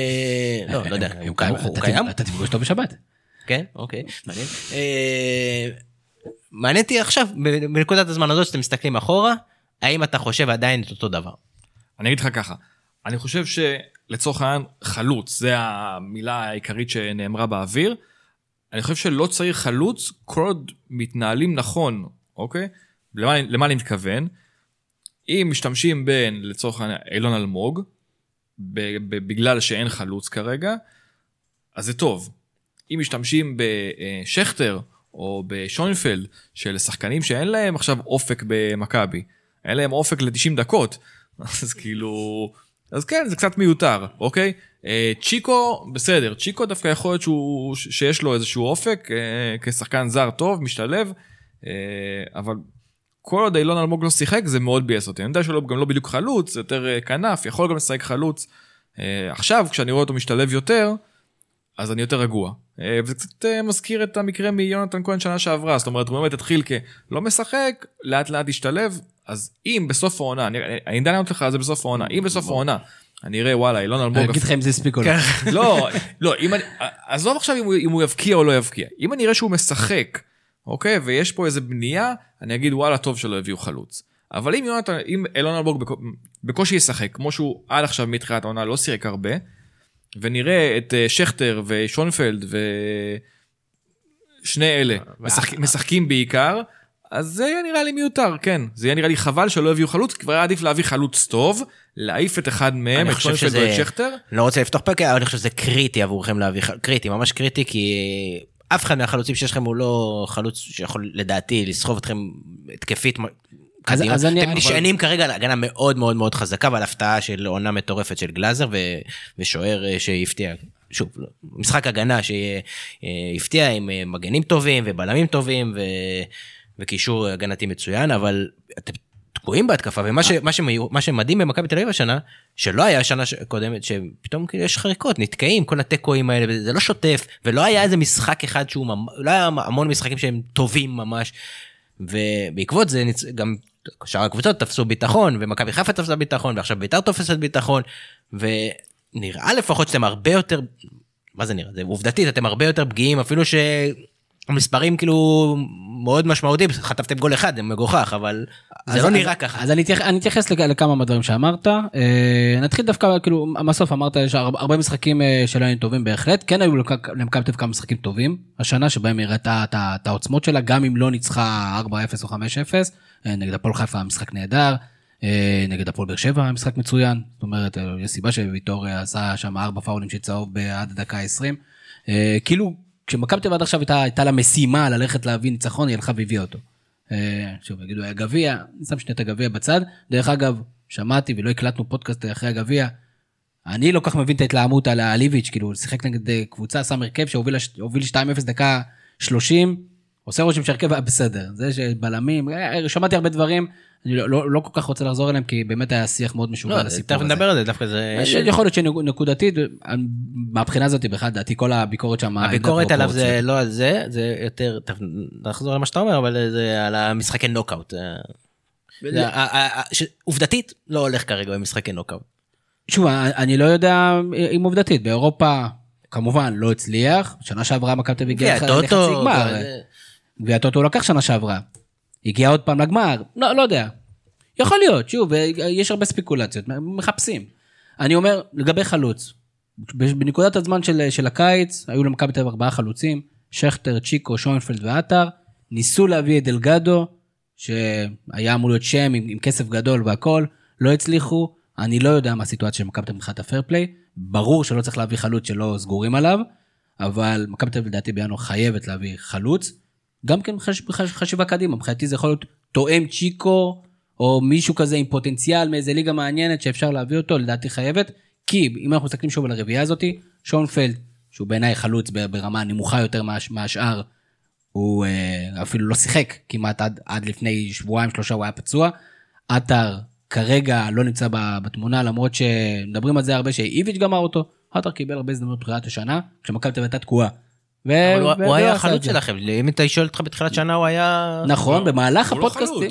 Speaker 4: לא, לא יודע, הוא קיים, הוא
Speaker 1: אתה תפגוש אותו בשבת.
Speaker 4: כן, אוקיי, מעניין. אה, מעניין אותי עכשיו, בנקודת הזמן הזאת שאתם מסתכלים אחורה, האם אתה חושב עדיין את אותו דבר?
Speaker 3: אני אגיד לך ככה, אני חושב שלצורך העניין חלוץ, זה המילה העיקרית שנאמרה באוויר. אני חושב שלא צריך חלוץ כל עוד מתנהלים נכון, אוקיי? למה, למה אני מתכוון? אם משתמשים בין, לצורך העניין, אילון אלמוג, בגלל שאין חלוץ כרגע, אז זה טוב. אם משתמשים בשכטר או בשוינפלד, של שחקנים שאין להם עכשיו אופק במכבי, אין להם אופק ל-90 דקות, [laughs] אז כאילו... אז כן, זה קצת מיותר, אוקיי? אה, צ'יקו, בסדר, צ'יקו דווקא יכול להיות שהוא, שיש לו איזשהו אופק אה, כשחקן זר טוב, משתלב, אה, אבל כל עוד אילון אלמוג לא שיחק זה מאוד ביאס אותי. אני יודע שהוא לא- גם לא בדיוק חלוץ, יותר כנף, יכול גם לשחק חלוץ. עכשיו, כשאני רואה אותו משתלב יותר, אז אני יותר רגוע. אה, וזה קצת אה, מזכיר את המקרה מיונתן כהן שנה שעברה, זאת אומרת, הוא באמת התחיל כלא משחק, לאט לאט השתלב, אז אם בסוף העונה, אני אני עדיין לענות לך על זה בסוף העונה, אם בסוף העונה, אני אראה וואלה, אילון
Speaker 1: אני
Speaker 3: אלמוג...
Speaker 1: אגיד לך אם זה הספיק או לא. [laughs]
Speaker 3: לא, לא, אם אני, עזוב עכשיו אם הוא, יבקיע או לא יבקיע. אם אני אראה שהוא משחק, אוקיי, ויש פה איזה בנייה, אני אגיד וואלה, טוב שלא הביאו חלוץ. אבל אם יונתן, אם אילון אלמוג בקו- בקושי ישחק, כמו שהוא עד עכשיו מתחילת העונה לא שיחק הרבה, ונראה את אה, שכטר ושונפלד ושני אלה משחק, משחקים בעיקר, אז זה יהיה נראה לי מיותר, כן. זה יהיה נראה לי חבל שלא הביאו חלוץ, כבר היה עדיף להביא חלוץ טוב, להעיף את אחד מהם, את שונפלד או
Speaker 4: שזה-
Speaker 3: את שכטר.
Speaker 4: לא רוצה לפתוח פרק, אבל אני חושב שזה קריטי עבורכם להביא, ח- קריטי, ממש קריטי, כי אף אחד מהחלוצים שיש לכם הוא לא חלוץ שיכול לדעתי לסחוב אתכם התקפית.
Speaker 1: אז-
Speaker 4: קדימה.
Speaker 1: אז אני-
Speaker 4: אתם
Speaker 1: אבל-
Speaker 4: נשענים כרגע על הגנה מאוד מאוד מאוד חזקה ועל הפתעה של עונה מטורפת של גלאזר ו- ושוער אה, שהפתיע. שוב, לא, משחק הגנה שהפתיע עם אה, מגנים טובים ובלמים טובים ו- וקישור הגנתי מצוין, אבל אתם תקועים בהתקפה, ומה ש, מה שמיו- מה שמדהים במכבי תל אביב השנה, שלא היה השנה ש- קודמת, שפתאום כאילו יש חריקות, נתקעים, כל התיקואים האלה, וזה לא שוטף, ולא היה איזה משחק אחד שהוא, ממ- לא היה המון משחקים שהם טובים ממש, ובעקבות זה גם שאר הקבוצות תפסו ביטחון, ומכבי חיפה תפסה ביטחון, ועכשיו ביתר תופסת ביטחון, ונראה לפחות שאתם הרבה יותר, מה זה נראה? זה עובדתית, אתם הרבה יותר פגיעים, אפילו שהמספרים כאילו מאוד משמעותיים, חטפתם גול אחד, זה מגוחך, אבל זה לא
Speaker 1: אז-
Speaker 4: נראה ככה.
Speaker 1: אז אני אתייח- אני אתייחס לכ- לכמה מהדברים שאמרת. אה, נתחיל דווקא, כאילו, בסוף אמרת, יש הר- הרבה משחקים אה, שלא היו טובים בהחלט. כן היו למכ- למכבי תל כמה משחקים טובים השנה, שבהם היא הראתה את העוצמות שלה, גם אם לא ניצחה 4-0 או 5-0. אה, נגד הפועל חיפה היה משחק נהדר. אה, נגד הפועל באר שבע היה משחק מצוין, זאת אומרת, אה, יש סיבה שוויטור עשה שם ארבע פאולים של צהוב עד הדקה ה-20. אה, כאילו, כשמכבי תל עד עכשיו הייתה, הייתה לה משימה ללכת להביא ניצחון, היא הלכה והביאה אותו. שוב, יגידו, היה גביע, אני שם שנייה את הגביע בצד. דרך אגב, שמעתי ולא הקלטנו פודקאסט אחרי הגביע, אני לא כך מבין את ההתלהמות על האליביץ', כאילו, שיחק נגד קבוצה, שם הרכב שהוביל לש- הוביל 2-0 דקה 30, עושה רושם שהרכב היה בסדר. זה שבלמים, אה, שמעתי הרבה דברים, אני לא, לא, לא כל כך רוצה לחזור אליהם, כי באמת היה שיח מאוד משוגע
Speaker 4: לא,
Speaker 1: הסיפור
Speaker 4: תכף
Speaker 1: הזה.
Speaker 4: נדבר על זה, דווקא זה... יש-
Speaker 1: יכול להיות שנקודתית, מהבחינה הזאת בכלל, לדעתי כל הביקורת שם...
Speaker 4: הביקורת עליו זה. לא על זה, זה יותר, תכף נחזור למה שאתה אומר, אבל זה על המשחקי נוקאוט. עובדתית לא הולך כרגע במשחקי נוקאוט.
Speaker 1: שוב, אני לא יודע אם עובדתית, באירופה כמובן לא הצליח, שנה שעברה מכבי תל אביב הגיעה
Speaker 4: גביע
Speaker 1: לח- לחצי גמר, גביע הטוטו הוא לקח שנה שעברה, הגיע עוד פעם לגמר, לא, לא יודע. יכול להיות, שוב, יש הרבה ספקולציות, מחפשים. אני אומר, לגבי חלוץ, בנקודת הזמן של, של הקיץ, היו למכבי תל אביב ארבעה חלוצים, שכטר, צ'יקו, שוינפלד ועטר, ניסו להביא את דלגדו, שהיה אמור להיות שם עם, עם כסף גדול והכל, לא הצליחו, אני לא יודע מה הסיטואציה של מכבי תל אביב מבחינת הפייר פליי, ברור שלא צריך להביא חלוץ שלא סגורים עליו, אבל מכבי תל אביב לדעתי בינואר חייבת להביא חלוץ, גם כן חש, חש, חשיבה קדימה, מבחינתי זה יכול להיות תואם צ'יקו, או מישהו כזה עם פוטנציאל מאיזה ליגה מעניינת שאפשר להביא אותו, לדעתי חייבת, כי אם אנחנו מסתכלים שוב על הרביעייה הזאתי, שונפלד, שהוא בעיניי חלוץ ברמה נמוכה יותר מה, מהשאר, הוא אה, אפילו לא שיחק כמעט עד, עד לפני שבועיים שלושה הוא היה פצוע. עטר כרגע לא נמצא בתמונה למרות שמדברים על זה הרבה שאיביץ' גמר אותו. עטר קיבל הרבה הזדמנות בחירת השנה כשמכבי תל אביב הייתה תקועה. ו-
Speaker 4: אבל הוא- הוא היה החלוץ. שלכם, אם אתה שואל אותך בתחילת שנה הוא היה...
Speaker 1: נכון במהלך
Speaker 3: הוא לא
Speaker 1: הפודקאסטים.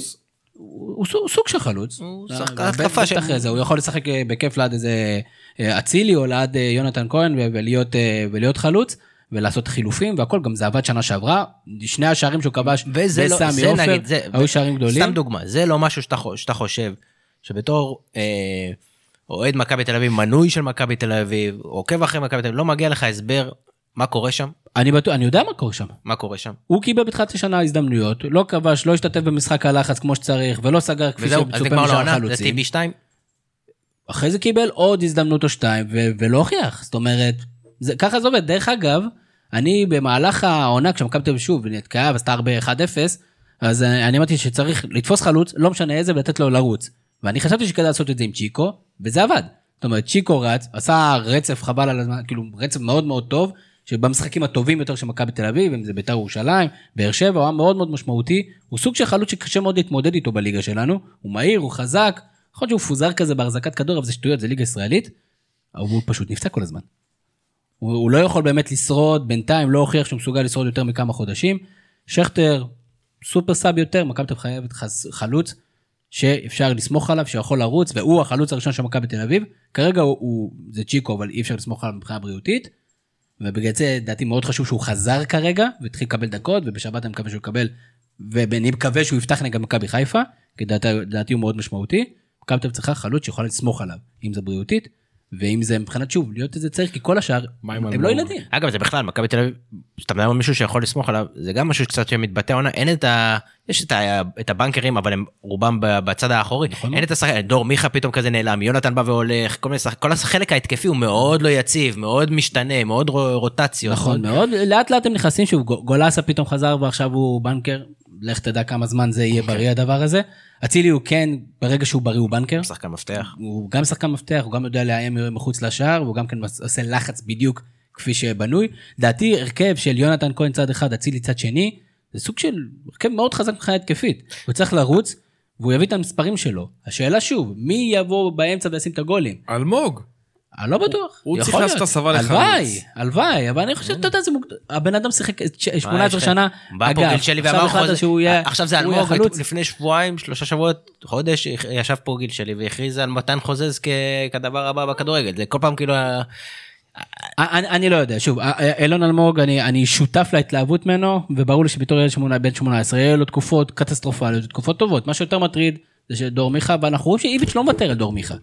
Speaker 1: הוא הוא סוג- של חלוץ.
Speaker 4: הוא
Speaker 1: אה,
Speaker 4: שחקן התקפה של-
Speaker 1: זה, הוא יכול לשחק אה, בכיף ליד איזה אה, אצילי או ליד יונתן כהן ולהיות ולהיות חלוץ ולעשות חילופים והכל גם זה עבד שנה שעברה שני השערים שהוא כבש
Speaker 4: וזה לא,
Speaker 1: בסמי
Speaker 4: זה
Speaker 1: עופר
Speaker 4: נגיד, זה,
Speaker 1: היו שערים גדולים.
Speaker 4: סתם דוגמה, זה לא משהו שאתה, שאתה חושב, שבתור אה, אוהד מכבי תל אביב, מנוי של מכבי תל אביב, עוקב אחרי מכבי תל אביב, לא מגיע לך הסבר מה קורה שם,
Speaker 1: אני בטוח אני יודע מה קורה שם.
Speaker 4: מה קורה שם.
Speaker 1: הוא קיבל בתחילת השנה הזדמנויות לא כבש לא השתתף במשחק הלחץ כמו שצריך ולא סגר כפי שמצופה משאר
Speaker 4: העונה, זה
Speaker 1: החלוצים.
Speaker 4: טיבי 2,
Speaker 1: אחרי זה קיבל עוד הזדמנות או שתיים ו- ולא הוכיח זאת אומרת זה ככה זה עובד דרך אגב אני במהלך העונה כשמכבי תל שוב נתקעה ועשתה הרבה 1-0 אז אני אמרתי שצריך לתפוס חלוץ לא משנה איזה ולתת לו לרוץ ואני חשבתי שכדאי לעשות את זה עם צ'יקו וזה עבד. זאת אומרת צ'יקו רץ עשה רצף חבל על הזמן כאילו רצף מאוד מאוד טוב שבמשחקים הטובים יותר של מכבי תל אביב אם זה בית"ר ירושלים באר שבע הוא היה מאוד מאוד משמעותי הוא סוג של חלוץ שקשה מאוד להתמודד איתו בליגה שלנו הוא מהיר הוא חזק יכול להיות שהוא מפוזר כזה בהחזקת כדור אבל זה שטויות זה ליגה ישראלית. אבל הוא פשוט נפצע כל הזמן. הוא, הוא לא יכול באמת לשרוד בינתיים לא הוכיח שהוא מסוגל לשרוד יותר מכמה חודשים. שכטר סופר סאב יותר מכבי תל אביב חייבת חלוץ שאפשר לסמוך עליו שיכול לרוץ והוא החלוץ הראשון של מכבי תל אביב כרגע הוא, הוא זה צ'יקו אבל אי אפשר לסמוך עליו מבחינה בריאותית. ובגלל זה לדעתי מאוד חשוב שהוא חזר כרגע והתחיל לקבל דקות ובשבת אני מקווה שהוא יקבל ואני מקווה שהוא יפתח נגד מכבי חיפה כי לדעתי הוא מאוד משמעותי. מכבי תל אביב צריכה חלוץ שיכולה לסמוך עליו אם זה בריאותית ואם זה מבחינת שוב להיות איזה צריך כי כל השאר הם לא? ילדים.
Speaker 4: אגב זה בכלל מכבי תל אביב, כשאתה מדבר על מישהו שיכול לסמוך עליו, זה גם משהו שקצת מתבטא עונה, אין את ה... יש את, ה... את הבנקרים אבל הם רובם בצד האחורי,
Speaker 1: נכון.
Speaker 4: אין את השחקן, דור מיכה פתאום כזה נעלם, יונתן בא והולך, כל מיני שחק... כל החלק ההתקפי הוא מאוד לא יציב, מאוד משתנה, מאוד רו- רוטציות.
Speaker 1: נכון מאוד לאט לאט הם נכנסים שוב גו- גולסה פתאום חזר ועכשיו הוא בנקר לך תדע כמה זמן זה יהיה בריא הדבר הזה. אצילי הוא כן ברגע שהוא בריא הוא בנקר.
Speaker 4: שחקן מפתח.
Speaker 1: הוא גם שחקן מפתח הוא גם יודע לאיים מחוץ לשער והוא גם כן עושה לחץ בדיוק כפי שבנוי. לדעתי הרכב של יונתן כהן צד אחד אצילי צד שני זה סוג של הרכב מאוד חזק מבחינה התקפית. הוא צריך לרוץ והוא יביא את המספרים שלו. השאלה שוב מי יבוא באמצע וישים את הגולים.
Speaker 3: אלמוג.
Speaker 1: אני לא בטוח.
Speaker 3: הוא צריך לעשות הסבה לחלוץ.
Speaker 1: הלוואי, הלוואי, אבל אני חושב, אתה יודע. הבן אדם שיחק 18
Speaker 4: יש לך-
Speaker 1: שנה.
Speaker 4: ואמר
Speaker 1: עכשיו החלטת שהוא יהיה
Speaker 4: עכשיו זה אלמוג. לפני שבועיים, שלושה שבועות, חודש, ישב פה גיל שלי והכריז על מתן חוזז כדבר הבא בכדורגל, זה כל פעם כאילו,
Speaker 1: אני לא יודע, שוב, אילון אלמוג, אני, אני שותף להתלהבות ממנו, וברור לי שבתור ילד שמונה, בן 18, יהיו לו תקופות קטסטרופליות, תקופות טובות. מה שיותר מטריד זה שדור מיכה, ואנחנו רואים שאיביץ' לא מוותר על דור מיכה.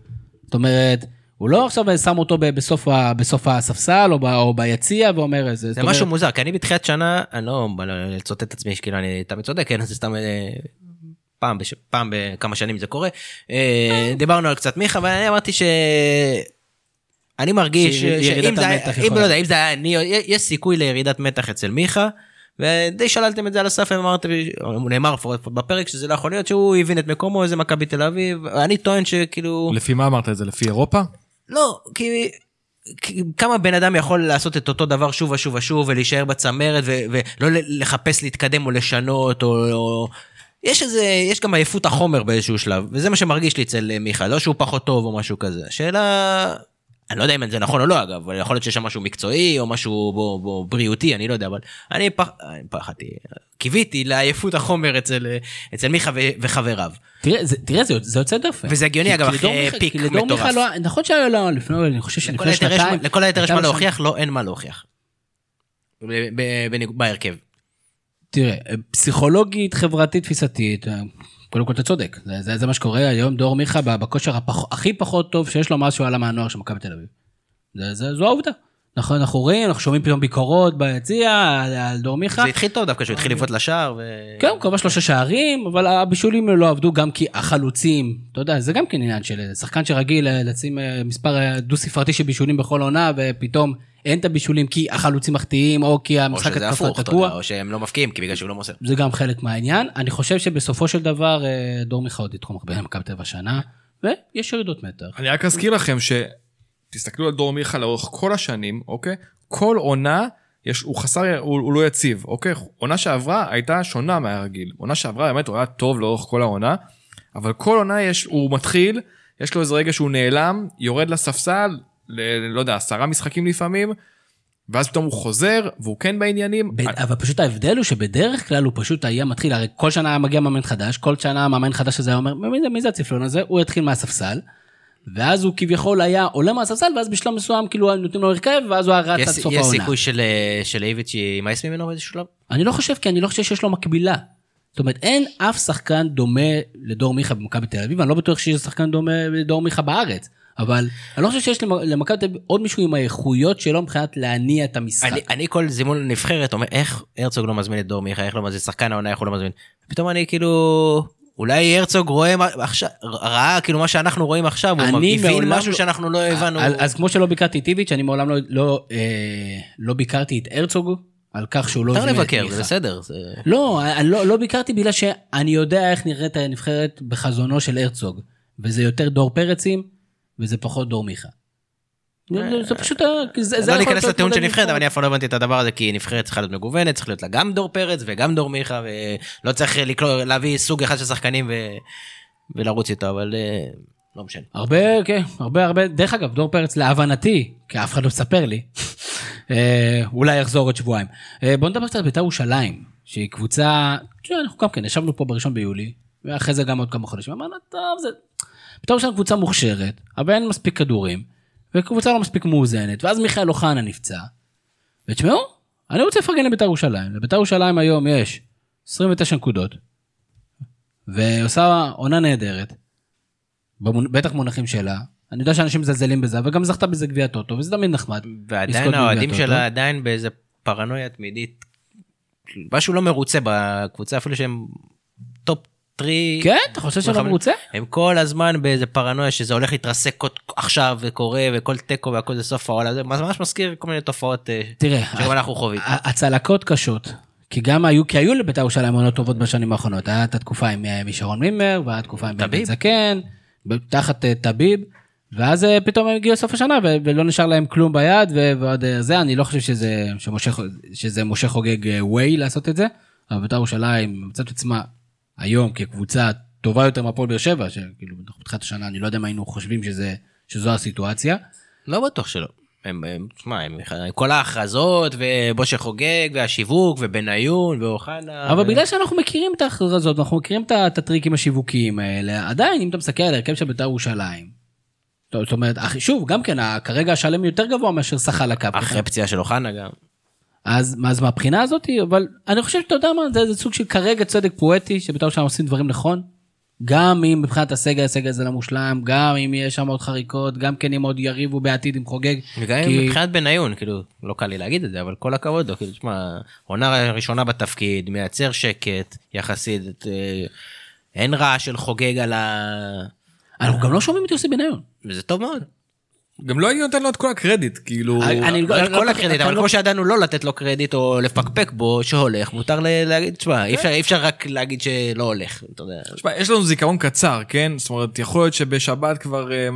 Speaker 1: זאת אומרת, הוא לא עכשיו שם אותו בסוף, ה, בסוף הספסל או, ב, או ביציע ואומר איזה...
Speaker 4: זה משהו מוזר, כי אני בתחילת שנה, אני לא לצוטט את עצמי, שכאילו אני תמיד צודק, כן, זה סתם... אה, פעם, בש... פעם בכמה שנים זה קורה. אה, דיברנו על קצת מיכה, ואני אמרתי ש... אני מרגיש שאם זה היה, אם. לא יודע, אם זה היה אני, יש סיכוי לירידת מתח אצל מיכה. ודי שללתם את זה על הסף, אמרתם, נאמר לפחות בפרק שזה לא יכול להיות שהוא הבין את מקומו, איזה מכבי תל אביב, אני טוען שכאילו,
Speaker 3: לפי מה אמרת את זה? לפי אירופה?
Speaker 4: לא, כי... כמה בן אדם יכול לעשות את אותו דבר שוב ושוב ושוב ולהישאר בצמרת ו- ולא לחפש להתקדם או לשנות או, או... יש איזה, יש גם עייפות החומר באיזשהו שלב וזה מה שמרגיש לי אצל אה, מיכה, לא שהוא פחות טוב או משהו כזה. השאלה, אני לא יודע אם זה נכון או לא אגב, אבל יכול להיות שיש שם משהו מקצועי או משהו בו, בו, בריאותי, אני לא יודע, אבל אני פח, פחדתי, קיוויתי לעייפות החומר אצל, אצל מיכה ו- וחבריו.
Speaker 1: תראה, זה, תראה, זה, זה יוצא דופן.
Speaker 4: וזה הגיוני, אגב, אחרי
Speaker 1: מיכה-
Speaker 4: פיק
Speaker 1: כי לדור
Speaker 4: מטורף.
Speaker 1: מיכה לא, נכון שהיה לו, לפני, אני חושב שלפני שנתיים.
Speaker 4: לכל היתר יש מה להוכיח, לא אין מה להוכיח. בהרכב.
Speaker 1: תראה, פסיכולוגית, חברתית, תפיסתית, קודם כל אתה צודק, זה, זה, זה מה שקורה היום, דור מיכה בכושר הפח, הכי פחות טוב שיש לו מאז שהוא עלה מהנוער של מכבי תל אביב. זה, זה, זו העובדה. נכון, אנחנו רואים, אנחנו שומעים פתאום ביקורות ביציע על, על דור מיכה.
Speaker 4: זה התחיל טוב דווקא שהוא התחיל לבעוט לשער. ו...
Speaker 1: כן, הוא כבש שלושה שערים, אבל הבישולים לא עבדו גם כי החלוצים, אתה יודע, זה גם כן עניין של שחקן שרגיל אה, לשים אה, מספר אה, דו ספרתי של בישולים בכל עונה, ופתאום אין את הבישולים כי החלוצים מחטיאים, או כי
Speaker 4: או
Speaker 1: המשחק
Speaker 4: שזה
Speaker 1: התקפה
Speaker 4: הפוך, אתה
Speaker 1: תקוע.
Speaker 4: יודע, או שהם לא מפקיעים, כי בגלל שהוא לא מוסר.
Speaker 1: זה גם חלק מהעניין. אני חושב שבסופו של דבר אה, דור מיכה עוד יתחום הרבה במכבי תל אביב השנה, ויש ירידות מתח.
Speaker 3: אני רק אזכיר לכם שתסתכלו על דור מיכה לאורך כל השנים, אוקיי? כל עונה, יש, הוא חסר, הוא, הוא לא יציב, אוקיי? עונה שעברה הייתה שונה מהרגיל. עונה שעברה באמת הוא היה טוב לאורך כל העונה, אבל כל עונה יש, הוא מתחיל, יש לו איזה רגע שהוא נעלם, יורד לספסל, ל, לא יודע, עשרה משחקים לפעמים, ואז פתאום הוא חוזר, והוא כן בעניינים.
Speaker 1: ב- אבל פשוט ההבדל הוא שבדרך כלל הוא פשוט היה מתחיל, הרי כל שנה היה מגיע מאמן חדש, כל שנה מאמן חדש הזה היה אומר, מי זה, מי זה הצפלון הזה? הוא התחיל מהספסל, ואז הוא כביכול היה עולה מהספסל, ואז בשלב מסוים כאילו נותנים לו הרכב, ואז הוא היה רץ
Speaker 4: יש
Speaker 1: עד סוף
Speaker 4: יש
Speaker 1: העונה.
Speaker 4: סיכוי של, אה, של איביץ' יימאס ממנו באיזשהו שלב?
Speaker 1: אני לא חושב, כי אני לא חושב שיש לו מקבילה. זאת אומרת, אין אף שחקן דומה לדור מיכה במכבי תל אביב, אני לא בטוח שיש שחקן דומה לדור מיכה בארץ, אבל אני לא חושב שיש למ- למכבי תל אביב עוד מישהו עם האיכויות שלו מבחינת להניע את המשחק.
Speaker 4: אני, אני כל זימון לנבחרת אומר איך הרצוג לא מזמין את דור מיכה איך לא מזמין שחקן העונה איך הוא לא מזמין. פתאום אני כאילו אולי הרצוג רואה מה- עכשיו ראה כאילו מה שאנחנו רואים עכשיו הוא הבין
Speaker 1: מעולם
Speaker 4: משהו
Speaker 1: לא-
Speaker 4: שאנחנו לא הבנו.
Speaker 1: אז, אז כמו שלא ביקרתי את איביץ', אני מעולם לא, לא, אה, לא ביקרתי את הרצוג על כך שהוא לא
Speaker 4: אפשר
Speaker 1: הזמין את
Speaker 4: לבקר
Speaker 1: מיכה.
Speaker 4: זה בסדר. זה...
Speaker 1: לא, אני לא, לא ביקרתי בגלל שאני יודע איך נראית הנבחרת בחזונו של הרצוג, וזה יותר דור פרצים, וזה פחות דור מיכה. זה, זה פשוט, זה,
Speaker 4: לא ניכנס לטיעון של נבחרת אבל אני אף פעם לא הבנתי את הדבר הזה כי נבחרת צריכה להיות מגוונת צריך להיות לה גם דור פרץ וגם דור מיכה ולא צריך להביא סוג אחד של שחקנים ולרוץ איתו אבל אה, לא משנה.
Speaker 1: הרבה, כן, הרבה, הרבה, דרך אגב, דור פרץ להבנתי, כי אף אחד לא מספר לי, אה, אולי יחזור עוד שבועיים. אה, בוא נדבר קצת על בית"ר ירושלים, שהיא קבוצה, אנחנו גם כן, ישבנו פה בראשון ביולי, ואחרי זה גם עוד כמה חודשים, אמרנו, טוב, זה... בית"ר ירושלים קבוצה מוכשרת, אבל אין מספיק כדורים, וקבוצה לא מספיק מאוזנת, ואז מיכאל אוחנה נפצע. ותשמעו, אני רוצה לפרגן לבית"ר ירושלים. לבית"ר ירושלים היום יש 29 נקודות, ועושה עונה נהדרת. במונחים שלה. אני יודע שאנשים מזלזלים בזה, אבל גם זכתה בזה גביע טוטו, וזה תמיד נחמד.
Speaker 4: ועדיין האוהדים. שלה עדיין באיזה פרנויה תמידית. משהו לא מרוצה בקבוצה אפילו שהם טופ 3.
Speaker 1: כן? אתה חושב שלא מרוצה?
Speaker 4: הם כל הזמן באיזה פרנויה שזה הולך להתרסק עכשיו וקורה וכל תיקו והכל זה סוף העולם זה ממש מזכיר כל מיני תופעות אה, שגם אנחנו חווים.
Speaker 1: הצלקות קשות. כי גם היו, כי היו לבית"ר ירושלים עונות טובות בשנים האחרונות. היה את התקופה עם אה, משרון מימר, והיה תקופה עם בן. זקן, תחת טביב, ואז אה, פתאום הם הגיעו לסוף השנה ולא נשאר להם כלום ביד, ועוד זה, אני לא חושב שזה, שמשה, שזה משה חוגג way לעשות את זה, אבל בית"ר ירושלים מצאת עצמה היום כקבוצה טובה יותר מהפועל באר שבע, שכאילו בתחילת השנה אני לא יודע אם היינו חושבים שזה, שזו הסיטואציה.
Speaker 4: לא בטוח שלא. הם, הם, תשמע, הם, כל ההכרזות ובושה חוגג והשיווק ובניון ואוחנה.
Speaker 1: אבל
Speaker 4: ו...
Speaker 1: בגלל שאנחנו מכירים את ההכרזות, אנחנו מכירים את הטריקים השיווקיים האלה, עדיין אם אתה מסתכל על ההרכב של בית"ר ירושלים, זאת אומרת, שוב, גם כן, כרגע השלם יותר גבוה מאשר סך על הקו.
Speaker 4: אחרי פציעה של אוחנה גם.
Speaker 1: אז אז מהבחינה הזאת, אבל אני חושב שאתה יודע מה, זה, זה סוג של כרגע צדק פואטי, שבית"ר ירושלים עושים דברים נכון. גם אם מבחינת הסגל, הסגל הזה לא מושלם, גם אם יש שם עוד חריקות, גם כן אם עוד יריבו בעתיד עם חוגג.
Speaker 4: וגם
Speaker 1: כי-
Speaker 4: מבחינת בניון, כאילו, לא קל לי להגיד את זה, אבל כל הכבוד לו, כאילו, תשמע, עונה ראשונה בתפקיד, מייצר שקט, יחסית, אה, אין רעש של חוגג על ה...
Speaker 1: אנחנו גם לא שומעים את יוסי בניון.
Speaker 4: וזה טוב מאוד.
Speaker 3: גם לא הייתי נותן לו את כל הקרדיט, כאילו...
Speaker 1: אני-
Speaker 4: לא את כל הקרדיט, אבל
Speaker 1: לא-
Speaker 4: כמו שידענו לא לתת לו קרדיט או לפקפק בו שהולך, מותר להגיד, תשמע, אי אפשר- אי אפשר רק להגיד שלא הולך, אתה יודע.
Speaker 3: תשמע, יש לנו זיכרון קצר, כן? זאת אומרת, יכול להיות שבשבת כבר, אה,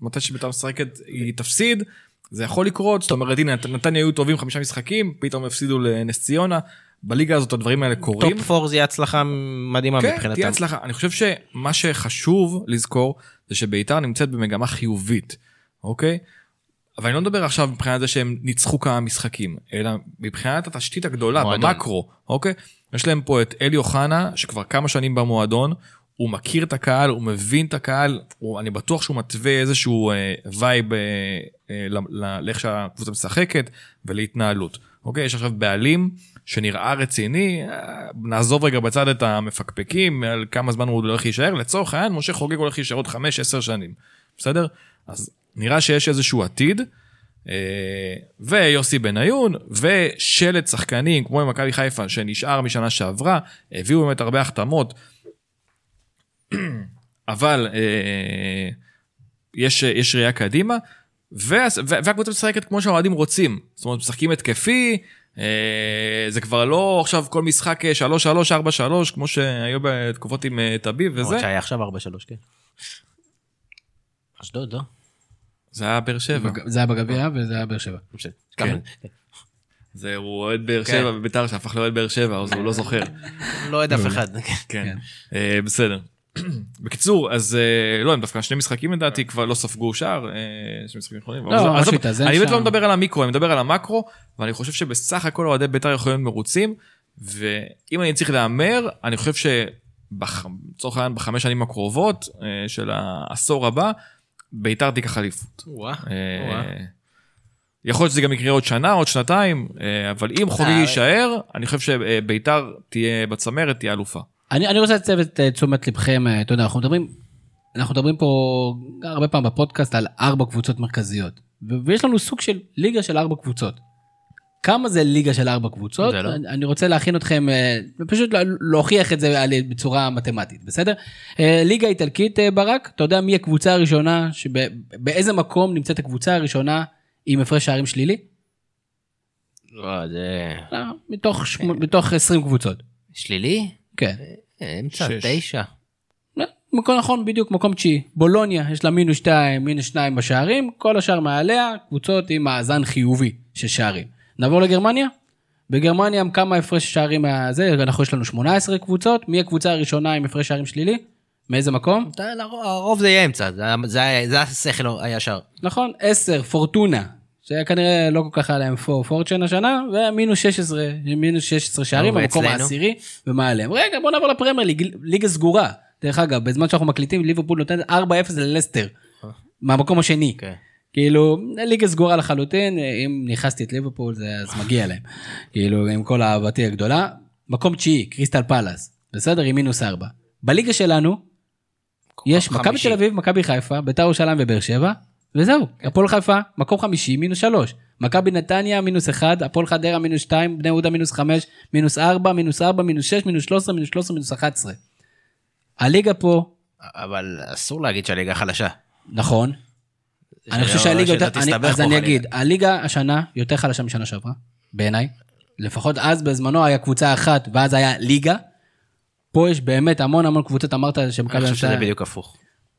Speaker 3: מתי שביתר משחקת, היא תפסיד, זה יכול לקרות, זאת אומרת, הנה, נת- נתניה היו טובים חמישה משחקים, פתאום הפסידו לנס ציונה, בליגה הזאת הדברים האלה קורים.
Speaker 4: טופ 4 זה הצלחה מדהימה
Speaker 3: כן,
Speaker 4: מבחינתם.
Speaker 3: תהיה הצלחה. אני חושב שמה שחשוב לזכור, זה שביתר נמצאת במגמה חיובית, אוקיי? אבל אני לא מדבר עכשיו מבחינת זה שהם ניצחו כמה משחקים, אלא מבחינת התשתית הגדולה,
Speaker 4: מועדון.
Speaker 3: במקרו, אוקיי? יש להם פה את אלי אוחנה, שכבר כמה שנים במועדון, הוא מכיר את הקהל, הוא מבין את הקהל, הוא, אני בטוח שהוא מתווה איזשהו אה, וייב אה, אה, לאיך שהקבוצה משחקת ולהתנהלות. אוקיי? יש עכשיו בעלים שנראה רציני, אה, נעזוב רגע בצד את המפקפקים על כמה זמן הוא הולך להישאר, לצורך העניין משה חוגג הולך להישאר עוד 5-10 שנים, בסדר? אז נראה שיש איזשהו עתיד. אה, ויוסי בניון ושלט שחקנים כמו עם מכבי חיפה שנשאר משנה שעברה הביאו באמת הרבה החתמות [clears throat] אבל אה, יש, יש ראייה קדימה, וה- וה- והקבוצה משחקת כמו שהאוהדים רוצים. זאת אומרת, משחקים התקפי, אה, זה כבר לא עכשיו כל משחק אה, 3-3, 4-3, כמו שהיו בתקופות עם טביב וזה.
Speaker 4: למרות שהיה עכשיו 4-3, כן. אשדוד, לא?
Speaker 3: זה היה באר שבע.
Speaker 1: זה היה בגביע וזה היה באר שבע.
Speaker 3: כן. זה, הוא אוהד באר שבע בביתר שהפך לאוהד באר שבע, אז הוא לא זוכר. [laughs]
Speaker 4: לא אוהד אף אחד.
Speaker 3: כן, אה, בסדר. [clears throat] בקיצור, אז אה, לא, הם דווקא שני משחקים לדעתי כבר לא ספגו שער, אה, שני משחקים אחרונים.
Speaker 1: לא,
Speaker 3: אני באמת. לא מדבר על המיקרו, אני מדבר על המקרו, ואני חושב שבסך הכל אוהדי בית"ר יכולים להיות מרוצים, ואם אני צריך להמר, אני חושב שלצורך העניין בחמש שנים הקרובות אה, של העשור הבא, בית"ר תיקח אליפות. אה. יכול להיות שזה גם יקרה עוד שנה, עוד שנתיים, אה, אבל אם חוגג
Speaker 4: אה,
Speaker 3: יישאר, אני חושב שבית"ר תהיה בצמרת, תהיה אלופה.
Speaker 1: אני, אני רוצה לצב את תשומת לבכם, אתה יודע, אנחנו מדברים, אנחנו מדברים פה הרבה פעמים בפודקאסט על ארבע קבוצות מרכזיות, ויש לנו סוג של ליגה של ארבע קבוצות. כמה זה ליגה של ארבע קבוצות?
Speaker 4: זה לא.
Speaker 1: אני, רוצה להכין אתכם, אה, פשוט לה- להוכיח את זה בצורה מתמטית, בסדר? אה, ליגה איטלקית, אה, ברק, אתה יודע מי הקבוצה הראשונה, שבאיזה מקום נמצאת הקבוצה הראשונה עם הפרש שערים שלילי?
Speaker 4: לא, זה...
Speaker 1: לא, מתוך, שמ... מתוך 20 קבוצות.
Speaker 4: שלילי?
Speaker 1: כן.
Speaker 4: אמצע. תשע.
Speaker 1: לא, מקום נכון, בדיוק מקום תשיעי. בולוניה, יש לה מינוס שתיים, מינוס שניים בשערים, כל השאר מעליה, קבוצות עם מאזן חיובי של שערים. נעבור לגרמניה? בגרמניה כמה הפרש שערים מהזה, אנחנו יש לנו 18 קבוצות, מי הקבוצה הראשונה עם הפרש שערים שלילי? מאיזה מקום?
Speaker 4: הרוב זה יהיה אמצע, זה- השכל הישר.
Speaker 1: נכון, 10, פורטונה, שכנראה לא כל כך היה להם פור פורצ'ן השנה, ומינוס 16, מינוס 16 שערים, במקום
Speaker 4: ואצלנו?
Speaker 1: העשירי ומעליהם. רגע, בוא נעבור לפרמייר ליג, ליגה סגורה. דרך אגב, בזמן שאנחנו מקליטים, ליברפול נותנת 4-0 ללסטר, מהמקום השני.
Speaker 4: כן.
Speaker 1: כאילו, ליגה סגורה לחלוטין, אם נכנסתי את ליברפול זה אז מגיע להם. כאילו, עם כל אהבתי הגדולה. מקום תשיעי, קריסטל פלאס, בסדר? עם מינוס 4. בליגה שלנו, יש מכבי. תל אביב, מכבי חיפה, ביתר ירושלים ובאר שבע, וזהו. הפועל חיפה, מקום חמישי, מינוס שלוש. מכבי נתניה, מינוס אחד, הפועל חדרה, מינוס שתיים, בני יהודה, מינוס חמש, מינוס ארבע, מינוס ארבע, מינוס שש, מינוס שלוש עשרה, מינוס שלוש עשרה, מינוס אחת עשרה. הליגה פה,
Speaker 4: אבל אסור להגיד שהליגה חלשה.
Speaker 1: נכון. אני חושב שהליגה יותר, אני- אז אני. אגיד, הליגה השנה יותר חלשה משנה שעברה, בעיניי. לפחות אז בזמנו היה קבוצה אחת, ואז היה ליגה. פה יש באמת המון המון קבוצות, אמרת שמכבי...
Speaker 4: אני חושב שזה בדיוק הפוך.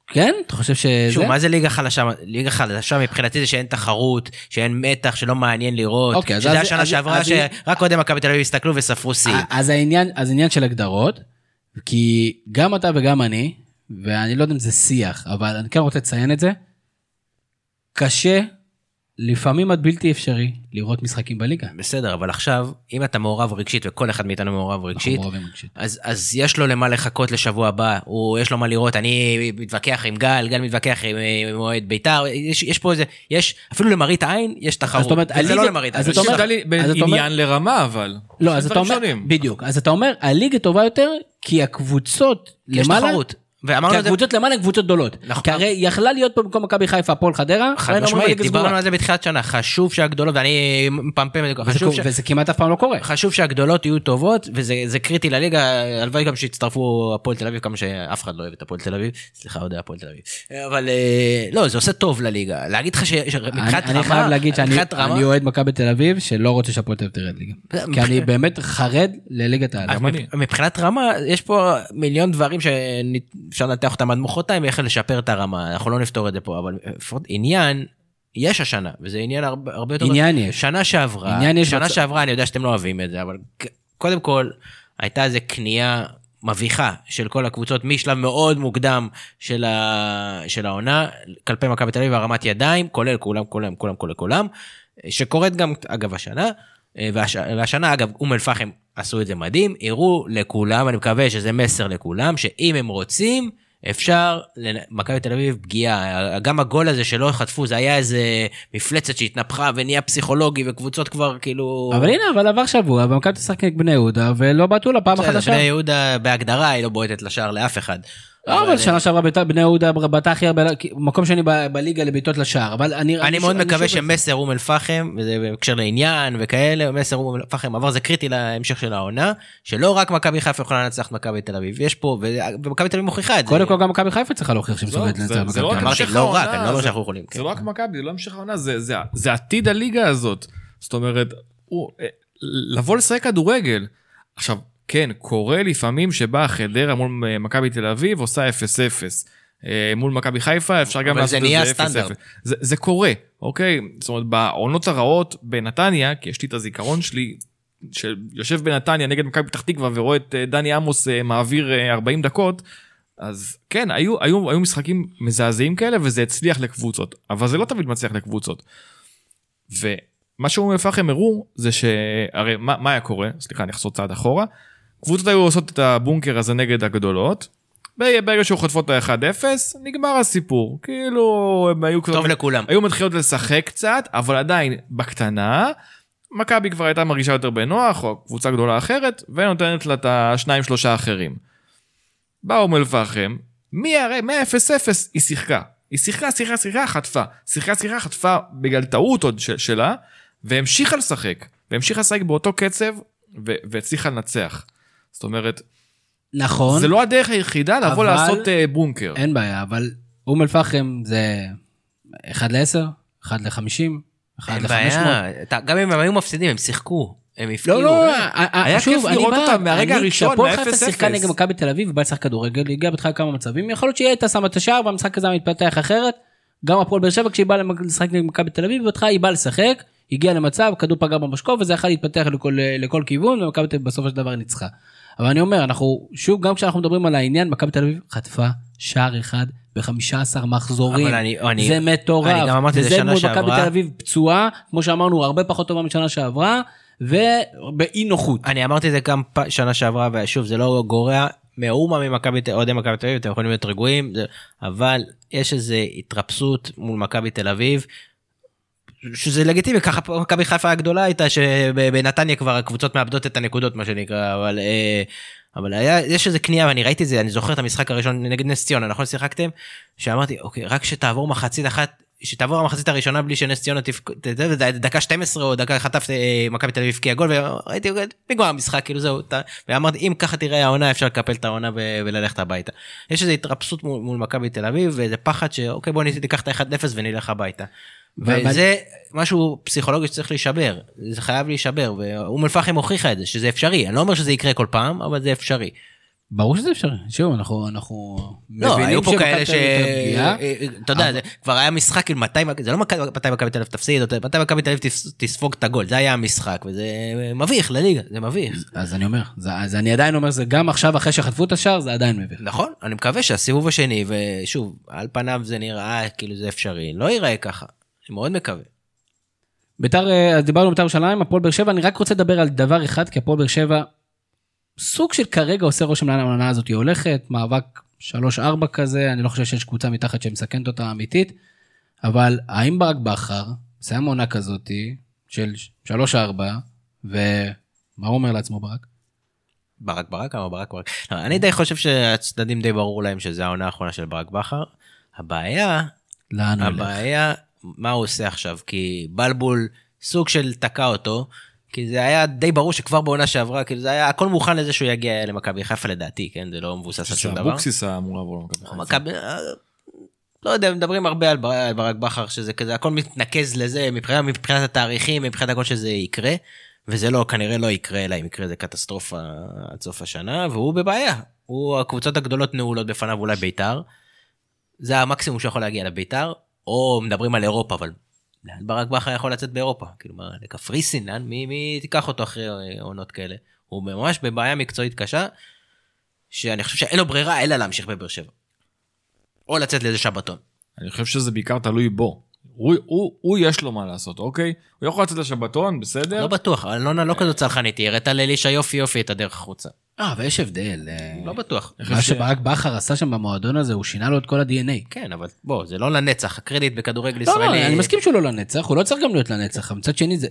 Speaker 1: כן? אתה חושב שזה?
Speaker 4: שוב, מה זה ליגה חלשה? ליגה חלשה מבחינתי זה שאין תחרות, שאין מתח, שלא מעניין לראות.
Speaker 1: אוקיי, אז-
Speaker 4: שזה
Speaker 1: אז-
Speaker 4: השנה
Speaker 1: אז-
Speaker 4: שעברה,
Speaker 1: אז-
Speaker 4: שרק אוהדי מכבי תל אביב הסתכלו וספרו שיא.
Speaker 1: אז העניין, אז עניין של הגדרות, כי גם אתה וגם אני, ואני לא יודע אם זה שיח, אבל אני כן רוצה לציין את זה, קשה, לפעמים עד בלתי אפשרי, לראות משחקים בליגה.
Speaker 4: בסדר, אבל עכשיו, אם אתה מעורב רגשית, וכל אחד מאיתנו מעורב רגשית. אז, אז יש לו למה לחכות לשבוע הבא, הוא, יש לו מה לראות, אני מתווכח עם גל, גל מתווכח עם עם אוהד בית"ר, יש, יש פה איזה, יש, אפילו למראית עין יש תחרות,
Speaker 1: זאת אומרת,
Speaker 4: וזה לא
Speaker 1: הליגה-
Speaker 4: למראית
Speaker 1: אז
Speaker 4: עין.
Speaker 1: אתה אומר-
Speaker 3: יש
Speaker 1: אז אתה אומר-
Speaker 3: עניין לרמה אבל.
Speaker 1: לא,
Speaker 3: זה
Speaker 1: אז אתה אומר,
Speaker 3: שונים.
Speaker 1: בדיוק, אז אתה אומר, הליגה טובה יותר, כי הקבוצות
Speaker 4: יש
Speaker 1: למעלה,
Speaker 4: תחרות. ואמרנו
Speaker 1: כי הקבוצות למעלה הן קבוצות גדולות.
Speaker 4: נכון.
Speaker 1: כי הרי יכלה להיות פה במקום מכבי חיפה הפועל חדרה,
Speaker 4: חד משמעית, דיברנו. על זה בתחילת שנה, חשוב שהגדולות, ואני מפמפם את זה, ש-
Speaker 1: וזה כמעט אף פעם לא קורה.
Speaker 4: חשוב שהגדולות יהיו טובות וזה זה קריטי לליגה הלוואי גם שיצטרפו הפועל תל אביב כמה שאף אחד לא אוהב את הפועל תל אביב סליחה אוהדי הפועל תל אביב אבל אה, לא זה עושה טוב לליגה להגיד לך
Speaker 1: אני
Speaker 4: שמבחינת
Speaker 1: אני
Speaker 4: רמה
Speaker 1: חייב להגיד שאני אני אוהד מכבי תל אביב שלא רוצה שהפועל תל אביב תרד ליגה. כי אני באמת חרד לליגת העל.
Speaker 4: אז מבח- מבחינת רמה יש פה מיליון דברים שאפשר לנתח אותם עד מחרתיים איך לשפר את הרמה אנחנו לא נפתור את זה פה אבל לפחות עניין. יש השנה וזה עניין הרבה, הרבה יותר
Speaker 1: עניין יש.
Speaker 4: שנה שעברה
Speaker 1: עניין יש
Speaker 4: שנה
Speaker 1: בצ-
Speaker 4: שעברה אני יודע שאתם לא אוהבים את זה אבל קודם כל הייתה איזה קנייה מביכה של כל הקבוצות משלב מאוד מוקדם של, ה... של העונה כלפי מכבי תל אביב הרמת ידיים כולל כולם כולם כולם כולל כולם שקורית גם אגב השנה אה, והש... והשנה אגב אום אל פחם עשו את זה מדהים הראו לכולם אני מקווה שזה מסר לכולם שאם הם רוצים אפשר, לנ- מכבי תל אביב פגיעה, גם הגול הזה שלא חטפו זה היה איזה מפלצת שהתנפחה ונהיה פסיכולוגי וקבוצות כבר כאילו...
Speaker 1: אבל הנה אבל עבר שבוע ומכבי תשחק נגד בני יהודה ולא בעטו לה פעם
Speaker 4: בסדר,
Speaker 1: החדשה.
Speaker 4: בני יהודה בהגדרה היא לא בועטת לשער לאף אחד.
Speaker 1: לא, אבל שנה שעברה בית"ר- בני יהודה בעטה הכי הרבה, מקום שני ב- בליגה לבעיטות לשער, אבל אני...
Speaker 4: אני מאוד מקווה שמסר אום אל פחם, וזה בהקשר לעניין וכאלה, מסר אום אל פחם עבר זה קריטי להמשך של העונה, שלא רק מכבי חיפה יכולה לנצח את מכבי תל אביב, יש פה, ו- ומכבי תל אביב מוכיחה את זה.
Speaker 1: קודם כל גם מכבי חיפה צריכה להוכיח שהיא
Speaker 3: זהו,
Speaker 1: מסוגלת
Speaker 3: זה-
Speaker 1: לנצח
Speaker 3: זה לא
Speaker 1: מכבי
Speaker 3: רק
Speaker 1: תל אביב.
Speaker 4: לא רק, אני לא אומר
Speaker 3: זה-
Speaker 4: שאנחנו יכולים, כן.
Speaker 3: זה לא רק מכבי, זה לא המשך העונה, זה- זה- זה עתיד הליגה הזאת. זאת אומרת, אה, לבוא לשחק כדורגל. עכשיו, כן, קורה לפעמים שבאה חדרה מול אה, מכבי תל אביב עושה 0-0. אה, מול מכבי חיפה אפשר גם
Speaker 4: אבל
Speaker 3: לעשות
Speaker 4: זה
Speaker 3: את זה
Speaker 4: נהיה
Speaker 3: 0-0.
Speaker 4: סטנדרט.
Speaker 3: זה, זה קורה, אוקיי? זאת אומרת, בעונות הרעות בנתניה, כי יש לי את הזיכרון שלי, שיושב בנתניה נגד מכבי פתח תקווה ורואה את אה, דני עמוס מעביר אה, 40 דקות, אז כן, היו, היו, היו משחקים מזעזעים כאלה וזה הצליח לקבוצות, אבל זה לא תמיד מצליח לקבוצות. ומה שאום אל פחם הראו זה שהרי מה, מה היה קורה, סליחה אני אחזור צעד אחורה, קבוצות היו עושות את הבונקר הזה נגד הגדולות, ברגע שהיו חוטפות את ה-1-0 נגמר הסיפור, כאילו הם היו
Speaker 4: טוב לכולם.
Speaker 3: היו מתחילות לשחק קצת, אבל עדיין בקטנה. מכבי כבר הייתה מרגישה יותר בנוח, או קבוצה גדולה אחרת, ונותנת לה את השניים שלושה האחרים. בא אום אל פחם, מה- מה-0-0 היא שיחקה. היא שיחקה, שיחקה, שיחקה, חטפה. שיחקה, שיחקה, חטפה בגלל טעות עוד של- שלה, והמשיכה לשחק. והמשיכה לשחק באותו קצב, ו- והצליחה לנצח. זאת אומרת,
Speaker 1: נכון,
Speaker 3: זה לא הדרך היחידה לבוא
Speaker 1: אבל-
Speaker 3: לעשות אה, בונקר.
Speaker 1: אין בעיה, אבל אום אל פחם זה 1 ל-10, 1 ל-50, 1
Speaker 4: אין
Speaker 1: ל-500.
Speaker 4: בעיה, אתה- גם אם הם היו מפסידים הם שיחקו, הם הפקיעו.
Speaker 1: לא, לא,
Speaker 3: היה כיף לראות אותם מהרגע הראשון,
Speaker 1: כשהפועל
Speaker 3: מה-
Speaker 1: חיפה
Speaker 3: 0-0.
Speaker 1: שיחקה נגד מכבי תל אביב ובא לשחק כדורגל, הגיעה בהתחלה כמה מצבים, יכול להיות שהיא הייתה שמה את השער והמשחק הזה מתפתח אחרת. גם הפועל באר שבע כשהיא באה לשחק נגד מכבי תל אביב, בהתחלה היא באה לשחק, הגיעה למצב, כדור פגע במשקוף וזה יכול להתפתח לכל, לכל כיוון ומכבי תל אביב בסופו של דבר ניצחה. אבל אני אומר, אנחנו, שוב, גם כשאנחנו מדברים על העניין, מכבי תל אביב חטפה שער אחד ב-15 מחזורים.
Speaker 4: אני- אני-
Speaker 1: זה מטורף.
Speaker 4: אני גם אמרתי את זה
Speaker 1: וזה
Speaker 4: שנה
Speaker 1: מול מכבי
Speaker 4: שעברה.
Speaker 1: תל אביב פצועה, כמו שאמרנו, הרבה פחות טובה משנה שעברה, ובאי נוחות.
Speaker 4: אני אמרתי את זה גם פ- שנה שעברה ושוב זה לא גורע מאומה ממכבי תל- אוהדי מכבי תל אביב אתם יכולים להיות רגועים זה- אבל יש איזה התרפסות מול מכבי תל אביב. שזה לגיטימי ככה פה מכבי חיפה הגדולה הייתה שבנתניה כבר הקבוצות מאבדות את הנקודות מה שנקרא אבל אה, אבל היה יש איזה קנייה ואני ראיתי את זה אני זוכר את המשחק הראשון נגד נס ציונה נכון שיחקתם שאמרתי אוקיי רק שתעבור מחצית אחת שתעבור המחצית הראשונה בלי שנס ציונה תפק... ת- ת- ת- דקה 12 או דקה חטף אה, מכבי תל אביב הבקיע גול וראיתי נגמר המשחק כאילו זהו ואמרתי אם ככה תראה העונה אפשר לקפל את העונה וללכת הביתה. יש איזו התרפסות מול, מול מכבי תל אביב ואיזה פחד שאוקיי בוא ניקח את ה-1-0 ונלך הביתה. וזה משהו פסיכולוגי שצריך להישבר זה חייב להישבר ואום אל פחם הוכיחה את זה שזה אפשרי אני לא אומר שזה יקרה כל פעם אבל זה אפשרי.
Speaker 1: ברור שזה אפשרי, שוב, אנחנו, אנחנו
Speaker 4: לא, היו פה כאלה ש...
Speaker 1: יותר פגיעה.
Speaker 4: אתה יודע, זה כבר היה משחק מתי, זה לא מתי מכבי תל אביב תפסיד, מתי מכבי תל אביב תס- תספוג את הגול, זה היה המשחק, וזה מביך לליגה, זה מביך.
Speaker 1: אז אני אומר, אז אני עדיין אומר, זה גם עכשיו אחרי שחטפו את השער, זה עדיין מביך.
Speaker 4: נכון, אני מקווה שהסיבוב השני, ושוב, על פניו זה נראה כאילו זה אפשרי, לא ייראה ככה, אני מאוד מקווה.
Speaker 1: ביתר, אה, אז דיברנו על ביתר ירושלים, הפועל באר שבע, אני רק רוצה לדבר על דבר אחד, כי הפועל באר שבע, סוג של כרגע עושה רושם לאן העונה הזאת היא הולכת, מאבק 3-4 כזה, אני לא חושב שיש קבוצה מתחת שמסכנת אותה אמיתית, אבל האם ברק בכר, מסיים עונה כזאתי, של 3-4, ומה הוא אומר לעצמו ברק?
Speaker 4: ברק ברק או ברק ברק? לא, אני די חושב שהצדדים די ברור להם שזה העונה האחרונה של ברק בכר. הבעיה,
Speaker 1: לאן הוא ילך?
Speaker 4: מה הוא עושה עכשיו? כי בלבול סוג של תקע אותו, כי זה היה די ברור שכבר בעונה שעברה, כאילו זה היה הכל מוכן לזה שהוא יגיע למכבי חיפה לדעתי, כן? זה לא מבוסס על שום דבר.
Speaker 3: אבוקסיס היה אמור לעבור למכבי חיפה.
Speaker 4: אה, לא יודע, מדברים הרבה על בר- על ברק בכר, שזה כזה, הכל מתנקז לזה, מבחינת, מבחינת התאריכים, מבחינת הכל שזה יקרה, וזה לא, כנראה לא יקרה, אלא אם יקרה זה קטסטרופה עד סוף השנה, והוא בבעיה. הוא, הקבוצות הגדולות נעולות בפניו, אולי בית"ר. זה המקסימום שיכול להגיע לבית"ר, או מדברים על אירופה, אבל לאן ברק בכר יכול לצאת באירופה? כאילו מה, לקפריסין, לאן? מי, מי תיקח אותו אחרי אה, עונות כאלה? הוא ממש בבעיה מקצועית קשה, שאני חושב שאין לו ברירה אלא להמשיך בבאר שבע. או לצאת לאיזה שבתון.
Speaker 3: אני חושב שזה בעיקר תלוי בו. הוא, הוא, הוא יש לו מה לעשות, אוקיי? הוא יכול לצאת לשבתון, בסדר?
Speaker 4: לא בטוח, אלונה לא כזאת צלחנית, היא הראתה לאלישע יופי יופי את הדרך החוצה.
Speaker 1: אה, ויש הבדל. אה,
Speaker 4: לא בטוח.
Speaker 1: מה שברק בכר עשה שם במועדון הזה, הוא שינה לו את כל ה-DNA.
Speaker 4: כן, אבל בוא, זה לא לנצח, הקרדיט בכדורגל
Speaker 1: לא, לא,
Speaker 4: ישראלי.
Speaker 1: אני מסכים שהוא לא לנצח, הוא לא צריך גם להיות לנצח, אבל מצד שני זה,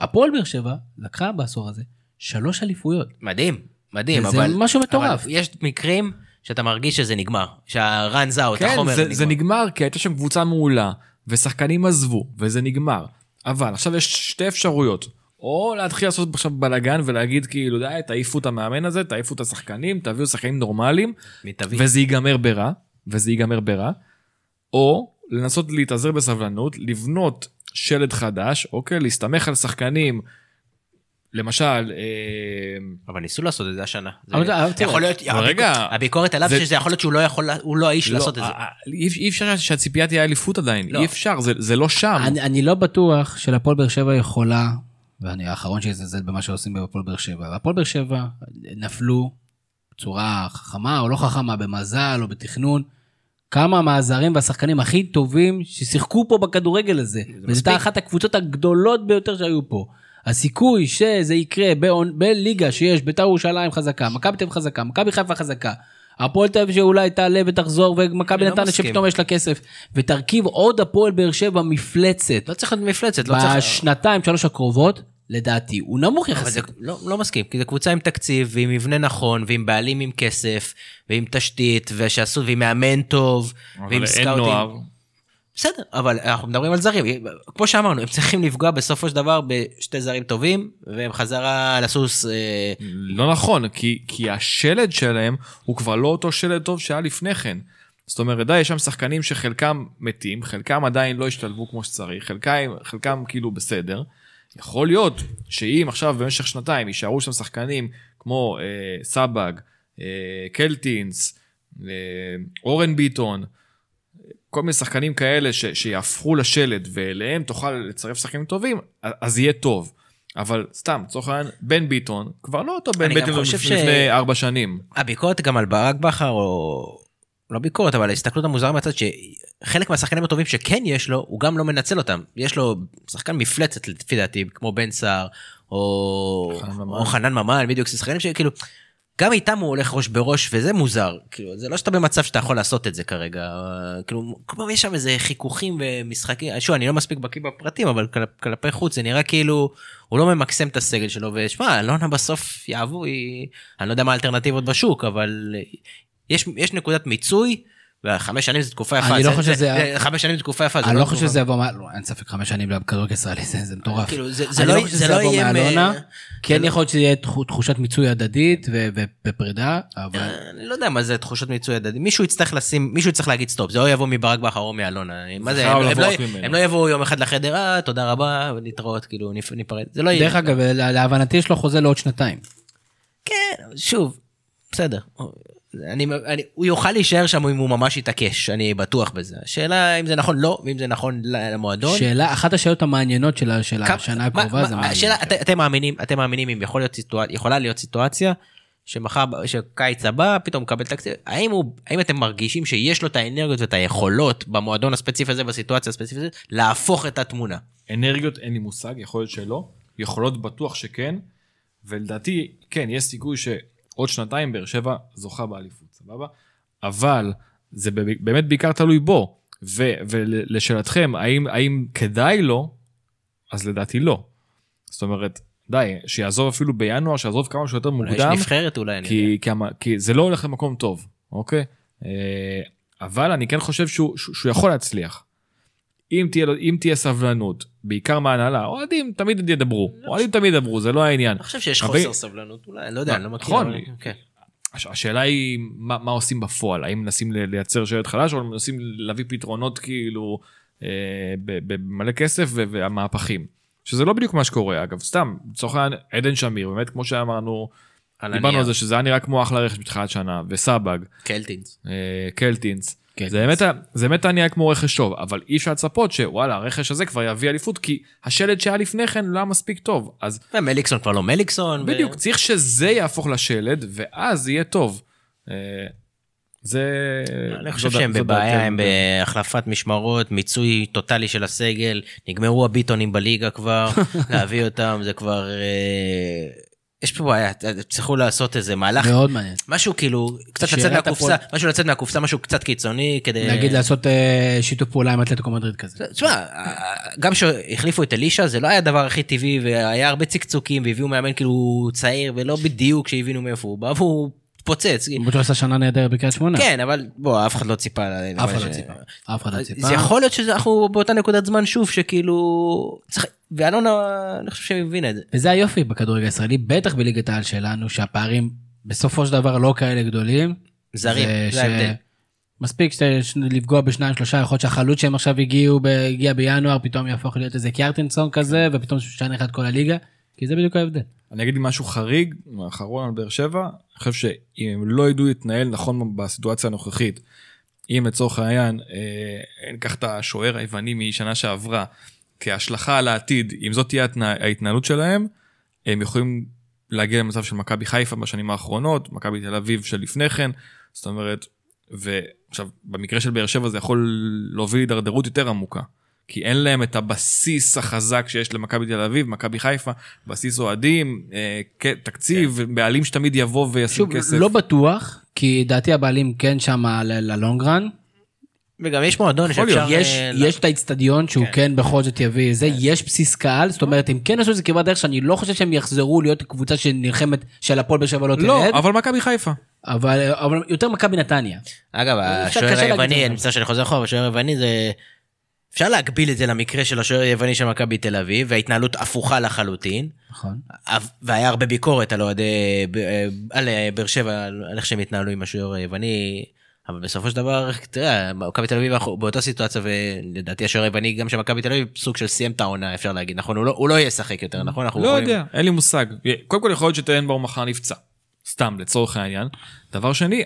Speaker 1: הפועל באר שבע לקחה בעשור הזה שלוש אליפויות.
Speaker 4: מדהים, מדהים, אבל...
Speaker 1: משהו מטורף.
Speaker 4: אבל יש מקרים שאתה מרגיש שזה נגמר, שהרן זאוט,
Speaker 3: כן,
Speaker 4: החומר
Speaker 3: זה, זה נגמר כי הייתה שם קבוצה מעולה, ושחקנים עזבו, וזה נגמר. אבל עכשיו יש שתי אפשרויות. או להתחיל לעשות עכשיו בלאגן ולהגיד כאילו די, תעיפו את המאמן הזה, תעיפו את השחקנים, תביאו שחקנים נורמליים,
Speaker 4: מיטבי.
Speaker 3: וזה ייגמר ברע, וזה ייגמר ברע. או לנסות להתאזר בסבלנות, לבנות שלד חדש, אוקיי? להסתמך על שחקנים, למשל, אה,
Speaker 4: אבל ניסו לעשות את זה השנה. יכול להיות,
Speaker 3: רגע,
Speaker 4: הביקורת- עליו
Speaker 3: זה-
Speaker 4: שזה יכול להיות שהוא לא יכול, הוא לא האיש לעשות את זה.
Speaker 3: אה, אה, אי אפשר שהציפייה תהיה אליפות עדיין,
Speaker 4: לא.
Speaker 3: אי אפשר, זה- לא שם.
Speaker 1: אני, לא בטוח שלפועל באר שבע יכולה, ואני האחרון שיזלזל במה שעושים בפועל באר שבע, והפועל באר שבע נפלו בצורה חכמה או לא חכמה, במזל או בתכנון. כמה מהזרים והשחקנים הכי טובים ששיחקו פה בכדורגל הזה. וזו. הייתה אחת הקבוצות הגדולות ביותר שהיו פה. הסיכוי שזה יקרה בעונ- בליגה שיש בית"ר ירושלים חזקה, מכבי תל אביב חזקה, מכבי חיפה חזקה, הפועל תל אביב שאולי תעלה ותחזור, ומכבי
Speaker 4: לא
Speaker 1: נתניה. שפתאום יש לה כסף, ותרכיב עוד הפועל באר שבע מפלצת.
Speaker 4: לא צריך להיות מפלצת, לא צריך...
Speaker 1: בשנתיים שלוש הקרובות, לדעתי, הוא נמוך יחסית.
Speaker 4: זה לא, לא מסכים, כי זו קבוצה עם תקציב, ועם מבנה נכון, ועם בעלים עם כסף, ועם תשתית, ושעשו, ועם מאמן טוב, ועם
Speaker 3: אבל אין
Speaker 4: סקאוטים.
Speaker 3: נוער.
Speaker 4: בסדר, אבל אנחנו מדברים על זרים. כמו שאמרנו, הם צריכים לפגוע בסופו של דבר בשתי זרים טובים, והם חזרה לסוס... אה,
Speaker 3: לא נכון, כי, כי השלד שלהם הוא כבר לא אותו שלד טוב שהיה לפני כן. זאת אומרת, די, יש שם שחקנים שחלקם מתים, חלקם עדיין לא השתלבו כמו שצריך, חלקם, חלקם כאילו בסדר. יכול להיות שאם עכשיו במשך שנתיים יישארו שם שחקנים כמו אה, סבג, אה, קלטינס, אה, אורן ביטון, כל מיני שחקנים כאלה ש, שיהפכו לשלד ואליהם תוכל לצרף שחקנים טובים, אז יהיה טוב. אבל סתם, לצורך העניין, בן ביטון, כבר לא אותו בן ביטון לפני
Speaker 4: ש-
Speaker 3: לפני ארבע שנים.
Speaker 4: הביקורת גם על ברק בכר, או... לא ביקורת, אבל ההסתכלות המוזרה מהצד שחלק מהשחקנים הטובים שכן יש לו, הוא גם לא מנצל אותם. יש לו שחקן מפלצת לפי דעתי, כמו בן סער, או
Speaker 3: חנן ממן.
Speaker 4: או חנן ממן, בדיוק, שחקנים שכאילו, גם איתם הוא הולך ראש בראש, וזה מוזר. כאילו, זה לא שאתה במצב שאתה יכול לעשות את זה כרגע. כאילו, פעם יש שם איזה חיכוכים ומשחקים. שוב, אני לא מספיק בקיא בפרטים, אבל כל- כלפי חוץ זה נראה כאילו, הוא לא ממקסם את הסגל שלו, ושמע, אלונה בסוף יעבו, היא... אני לא יודע מה האלטרנטיבות בשוק, אבל יש, יש נקודת מיצוי, וחמש שנים זה תקופה יפה.
Speaker 1: אני לא חושב
Speaker 4: זה-
Speaker 1: שזה-
Speaker 4: זה- חמש שנים זה תקופה יפה.
Speaker 1: אני לא חושב שזה יבוא, מה- לא, אין ספק, חמש שנים בכדורגל ישראלי, זה מטורף.
Speaker 4: כאילו, זה- זה
Speaker 1: אני
Speaker 4: לא-
Speaker 1: לא חושב
Speaker 4: זה
Speaker 1: שזה
Speaker 4: לא
Speaker 1: יבוא
Speaker 4: יהיה מ-
Speaker 1: מאלונה,
Speaker 4: זה
Speaker 1: כן
Speaker 4: לא-
Speaker 1: יכול להיות שזה יהיה תחו- תחושת מיצוי הדדית ופרידה, אבל
Speaker 4: אני לא יודע מה זה תחושות מיצוי הדדי. מישהו יצטרך לשים, מישהו יצטרך להגיד סטופ, זה או יבוא מברק בכר או מאלונה. מה זה,
Speaker 3: חייב
Speaker 4: הם- לא- לא יבואו יום אחד לחדר, אה, תודה רבה, ולהתראות, כאילו, ניפרד. זה לא יהיה.
Speaker 1: דרך אגב, לה- להבנתי יש לו חוזה לעוד שנתיים.
Speaker 4: כן, שוב, בסדר. אני, אני, הוא יוכל להישאר שם אם הוא ממש יתעקש, אני בטוח בזה. השאלה אם זה נכון, לא, ואם זה נכון למועדון.
Speaker 1: שאלה, אחת השאלות המעניינות של השנה הקרובה
Speaker 4: מה-
Speaker 1: זה מה...
Speaker 4: השאלה, את- אתם מאמינים, אתם מאמינים אם יכול להיות סיטואציה, יכולה להיות סיטואציה שמחר, שקיץ הבא פתאום מקבל תקציב, האם הוא, האם אתם מרגישים שיש לו את האנרגיות ואת היכולות במועדון הספציפי הזה, בסיטואציה הספציפית הזאת, להפוך את התמונה?
Speaker 3: אנרגיות אין לי מושג, יכול להיות שלא, יכולות בטוח שכן, ולדעתי, כן, יש סיכוי שעוד שנתיים באר שבע זוכה באליפות, סבבה? אבל זה באמת בעיקר תלוי בו. ו- ולשאלתכם, האם, האם כדאי לו? אז לדעתי לא. זאת אומרת, די, שיעזוב אפילו בינואר, שיעזוב כמה שיותר
Speaker 4: אולי יש
Speaker 3: מוקדם,
Speaker 4: נבחרת אולי.
Speaker 3: כי, כי, כי זה לא הולך למקום טוב, אוקיי? אה, אבל אני כן חושב שהוא שהוא יכול להצליח. אם תהיה, אם תהיה סבלנות, בעיקר מההנהלה, אוהדים תמיד ידברו, אוהדים תמיד ידברו, זה לא העניין.
Speaker 4: אני חושב שיש
Speaker 3: אבל-
Speaker 4: חוסר סבלנות אולי, אני לא יודע, אני לא מכיר.
Speaker 3: נכון.
Speaker 4: אבל- כן.
Speaker 3: הש- השאלה היא מה, מה עושים בפועל, האם מנסים לייצר שלט חדש או מנסים להביא פתרונות כאילו אה, במלא כסף והמהפכים. שזה לא בדיוק מה שקורה אגב, סתם, לצורך העניין עדן שמיר, באמת כמו שאמרנו, דיברנו על. זה שזה היה נראה כמו אחלה רכש בתחילת שנה, וסבג,
Speaker 4: קלטינס.
Speaker 3: אה, קלטינס.
Speaker 1: קלטינס.
Speaker 3: זה באמת, היה- זה באמת היה נראה כמו רכש טוב, אבל אי אפשר לצפות שוואלה הרכש הזה כבר יביא אליפות כי השלד שהיה לפני כן לא היה מספיק טוב, אז
Speaker 4: ומליקסון כבר לא מליקסון. ו-
Speaker 3: בדיוק, צריך שזה יהפוך לשלד, ואז יהיה טוב. אה, זה...
Speaker 4: אני חושב שהם בבעיה. הם בהחלפת משמרות, מיצוי טוטאלי של הסגל, נגמרו הביטונים בליגה כבר, [laughs] להביא אותם זה כבר... אה, יש פה בעיה, תצטרכו לעשות איזה מהלך,
Speaker 1: מאוד מעניין.
Speaker 4: משהו כאילו, קצת לצאת מהקופסה,
Speaker 1: הפועל.
Speaker 4: משהו לצאת מהקופסה, משהו קצת קיצוני כדי...
Speaker 1: נגיד לעשות אה, שיתוף פעולה עם אתלטיקו מדריד כזה.
Speaker 4: תשמע, גם כשהחליפו את אלישע זה לא היה הדבר הכי טבעי והיה הרבה צקצוקים והביאו מאמן כאילו צעיר ולא בדיוק שהבינו מאיפה הוא בא והוא פוצץ.
Speaker 1: למרות שהוא עשה שנה נהדרת בקריית שמונה.
Speaker 4: כן אבל בוא אף אחד לא ציפה.
Speaker 1: אף אחד לא ציפה. אף אחד לא ציפה.
Speaker 4: זה יכול להיות שאנחנו באותה נקודת זמן שוב שכאילו צריך ואלונה אני חושב שמבין את זה.
Speaker 1: וזה היופי בכדורגל הישראלי, בטח בליגת העל שלנו, שהפערים בסופו של דבר לא כאלה גדולים.
Speaker 4: זרים, זה ההבדל.
Speaker 1: מספיק לפגוע בשניים שלושה, יכול להיות שהחלוץ שהם עכשיו הגיעו, הגיע בינואר, פתאום יהפוך להיות איזה קיארטנסון כזה, ופתאום שנה אחת כל הליגה, כי זה בדיוק ההבדל.
Speaker 3: אני אגיד משהו חריג, האחרון על באר שבע, אני חושב שאם הם לא ידעו להתנהל נכון בסיטואציה הנוכחית, אם לצורך העניין, אה, ניקח את השוער היווני משנה שעברה, כהשלכה על העתיד, אם זאת תהיה התנה- ההתנהלות שלהם, הם יכולים להגיע למצב של מכבי חיפה בשנים האחרונות, מכבי תל אביב של לפני כן, זאת אומרת, ועכשיו במקרה של באר שבע זה יכול להוביל להידרדרות יותר עמוקה. כי אין להם את הבסיס החזק שיש למכבי תל אביב, מכבי חיפה, בסיס אוהדים, אה, כן, תקציב, בעלים שתמיד יבוא וישים
Speaker 1: שוב,
Speaker 3: כסף.
Speaker 1: לא בטוח, כי דעתי הבעלים כן שם ללונגרן.
Speaker 4: וגם יש מועדון שאפשר...
Speaker 1: יש,
Speaker 4: אה,
Speaker 1: יש את האיצטדיון שהוא כן בכל זאת יביא זה, יש בסיס קהל, זאת אומרת, הם כן עשו את זה כברת דרך שאני לא חושב שהם יחזרו להיות קבוצה שנלחמת של הפועל באר שבע לא
Speaker 3: לא,
Speaker 1: תרד,
Speaker 3: אבל מכבי חיפה.
Speaker 1: אבל אבל יותר מכבי נתניה.
Speaker 4: אגב, השוער היווני. אני מצטער שאני חוזר אחורה, השוער היווני זה... אפשר להגביל את זה למקרה של השוער היווני של מכבי תל אביב, וההתנהלות הפוכה לחלוטין.
Speaker 1: נכון.
Speaker 4: והיה הרבה ביקורת על אוהדי, אה, על אה, באר שבע, על איך שהם התנהלו עם השוער היווני, אבל בסופו של דבר, תראה, מכבי תל אביב באותה סיטואציה, ולדעתי השוער היווני גם של מכבי תל אביב, סוג של סיים את העונה, אפשר להגיד, נכון? הוא לא- הוא לא ישחק יותר, נכון? אנחנו
Speaker 3: לא
Speaker 4: יכולים-
Speaker 3: יודע, אין לי מושג. קודם כל יכול להיות שטננבאום מחר נפצע. סתם, לצורך העניין. דבר שני,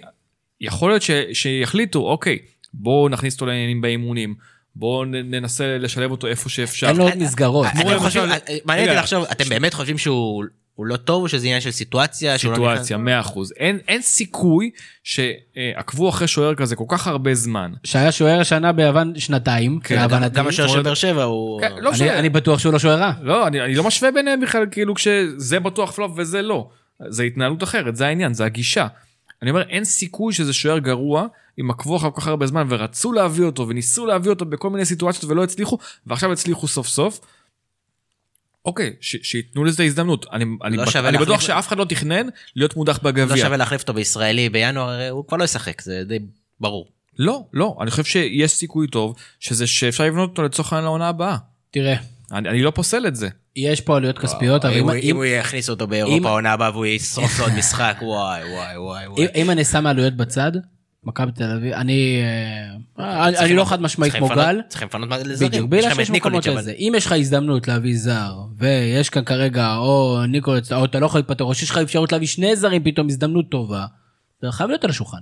Speaker 3: יכול להיות ש- שיחליטו, אוקיי, בואו נכניס אותו לעניינים באימונים, בואו ננסה לשלב אותו איפה שאפשר.
Speaker 1: אין לו עוד מסגרות.
Speaker 4: אתם
Speaker 3: למשל-
Speaker 4: חושבים- מעניין אותי לחשוב, אתם באמת חושבים שהוא הוא לא טוב, או שזה עניין של סיטואציה? לא
Speaker 3: סיטואציה, 100%. אין, אין סיכוי שעקבו אחרי שוער כזה כל כך הרבה זמן.
Speaker 1: שהיה שוער השנה ביוון שנתיים,
Speaker 3: כן,
Speaker 4: גם-
Speaker 1: להבנתי.
Speaker 4: גם השוער של באר שבע הוא...
Speaker 3: כן, לא
Speaker 1: אני-
Speaker 3: משנה.
Speaker 1: אני בטוח שהוא לא שוער רע.
Speaker 3: לא, אני, אני לא משווה ביניהם בכלל, כאילו כשזה בטוח פלופ וזה לא. זה התנהלות אחרת, זה העניין, זה הגישה. אני אומר, אין סיכוי שזה שוער גרוע, אם עקבו אחריו כל כך הרבה זמן ורצו להביא אותו וניסו להביא אותו בכל מיני סיטואציות ולא הצליחו, ועכשיו הצליחו סוף סוף. אוקיי, ש- שייתנו לזה הזדמנות. אני, אני,
Speaker 4: לא
Speaker 3: בט-
Speaker 4: שווה
Speaker 3: אני בטוח שאף אחד לא תכנן להיות מודח
Speaker 4: לא
Speaker 3: בגביע.
Speaker 4: שווה להחליף אותו בישראלי בינואר, הרי הוא כבר לא ישחק, זה די ברור.
Speaker 3: לא, לא, אני חושב שיש סיכוי טוב שזה שאפשר לבנות אותו לצורך העניין לעונה הבאה.
Speaker 1: תראה,
Speaker 3: אני, אני לא פוסל את זה.
Speaker 1: יש פה עלויות כספיות, אבל
Speaker 4: אם
Speaker 1: אם-
Speaker 4: הוא- יכניס אותו באירופה העונה הבאה והוא ישרוף לו עוד משחק, וואי וואי וואי וואי.
Speaker 1: אם- אם אני שם עלויות בצד, מכבי תל אביב, אני אה, אני- אני לא חד משמעית כמו גל.
Speaker 4: צריכים לפנות מה- לזרים.
Speaker 1: בדיוק, בגלל שיש מקומות לזה. אם יש לך הזדמנות להביא זר, ויש כאן כרגע או ניקולץ, או אתה לא יכול להתפטר, או שיש לך אפשרות להביא שני זרים פתאום, הזדמנות טובה, זה חייב להיות על השולחן.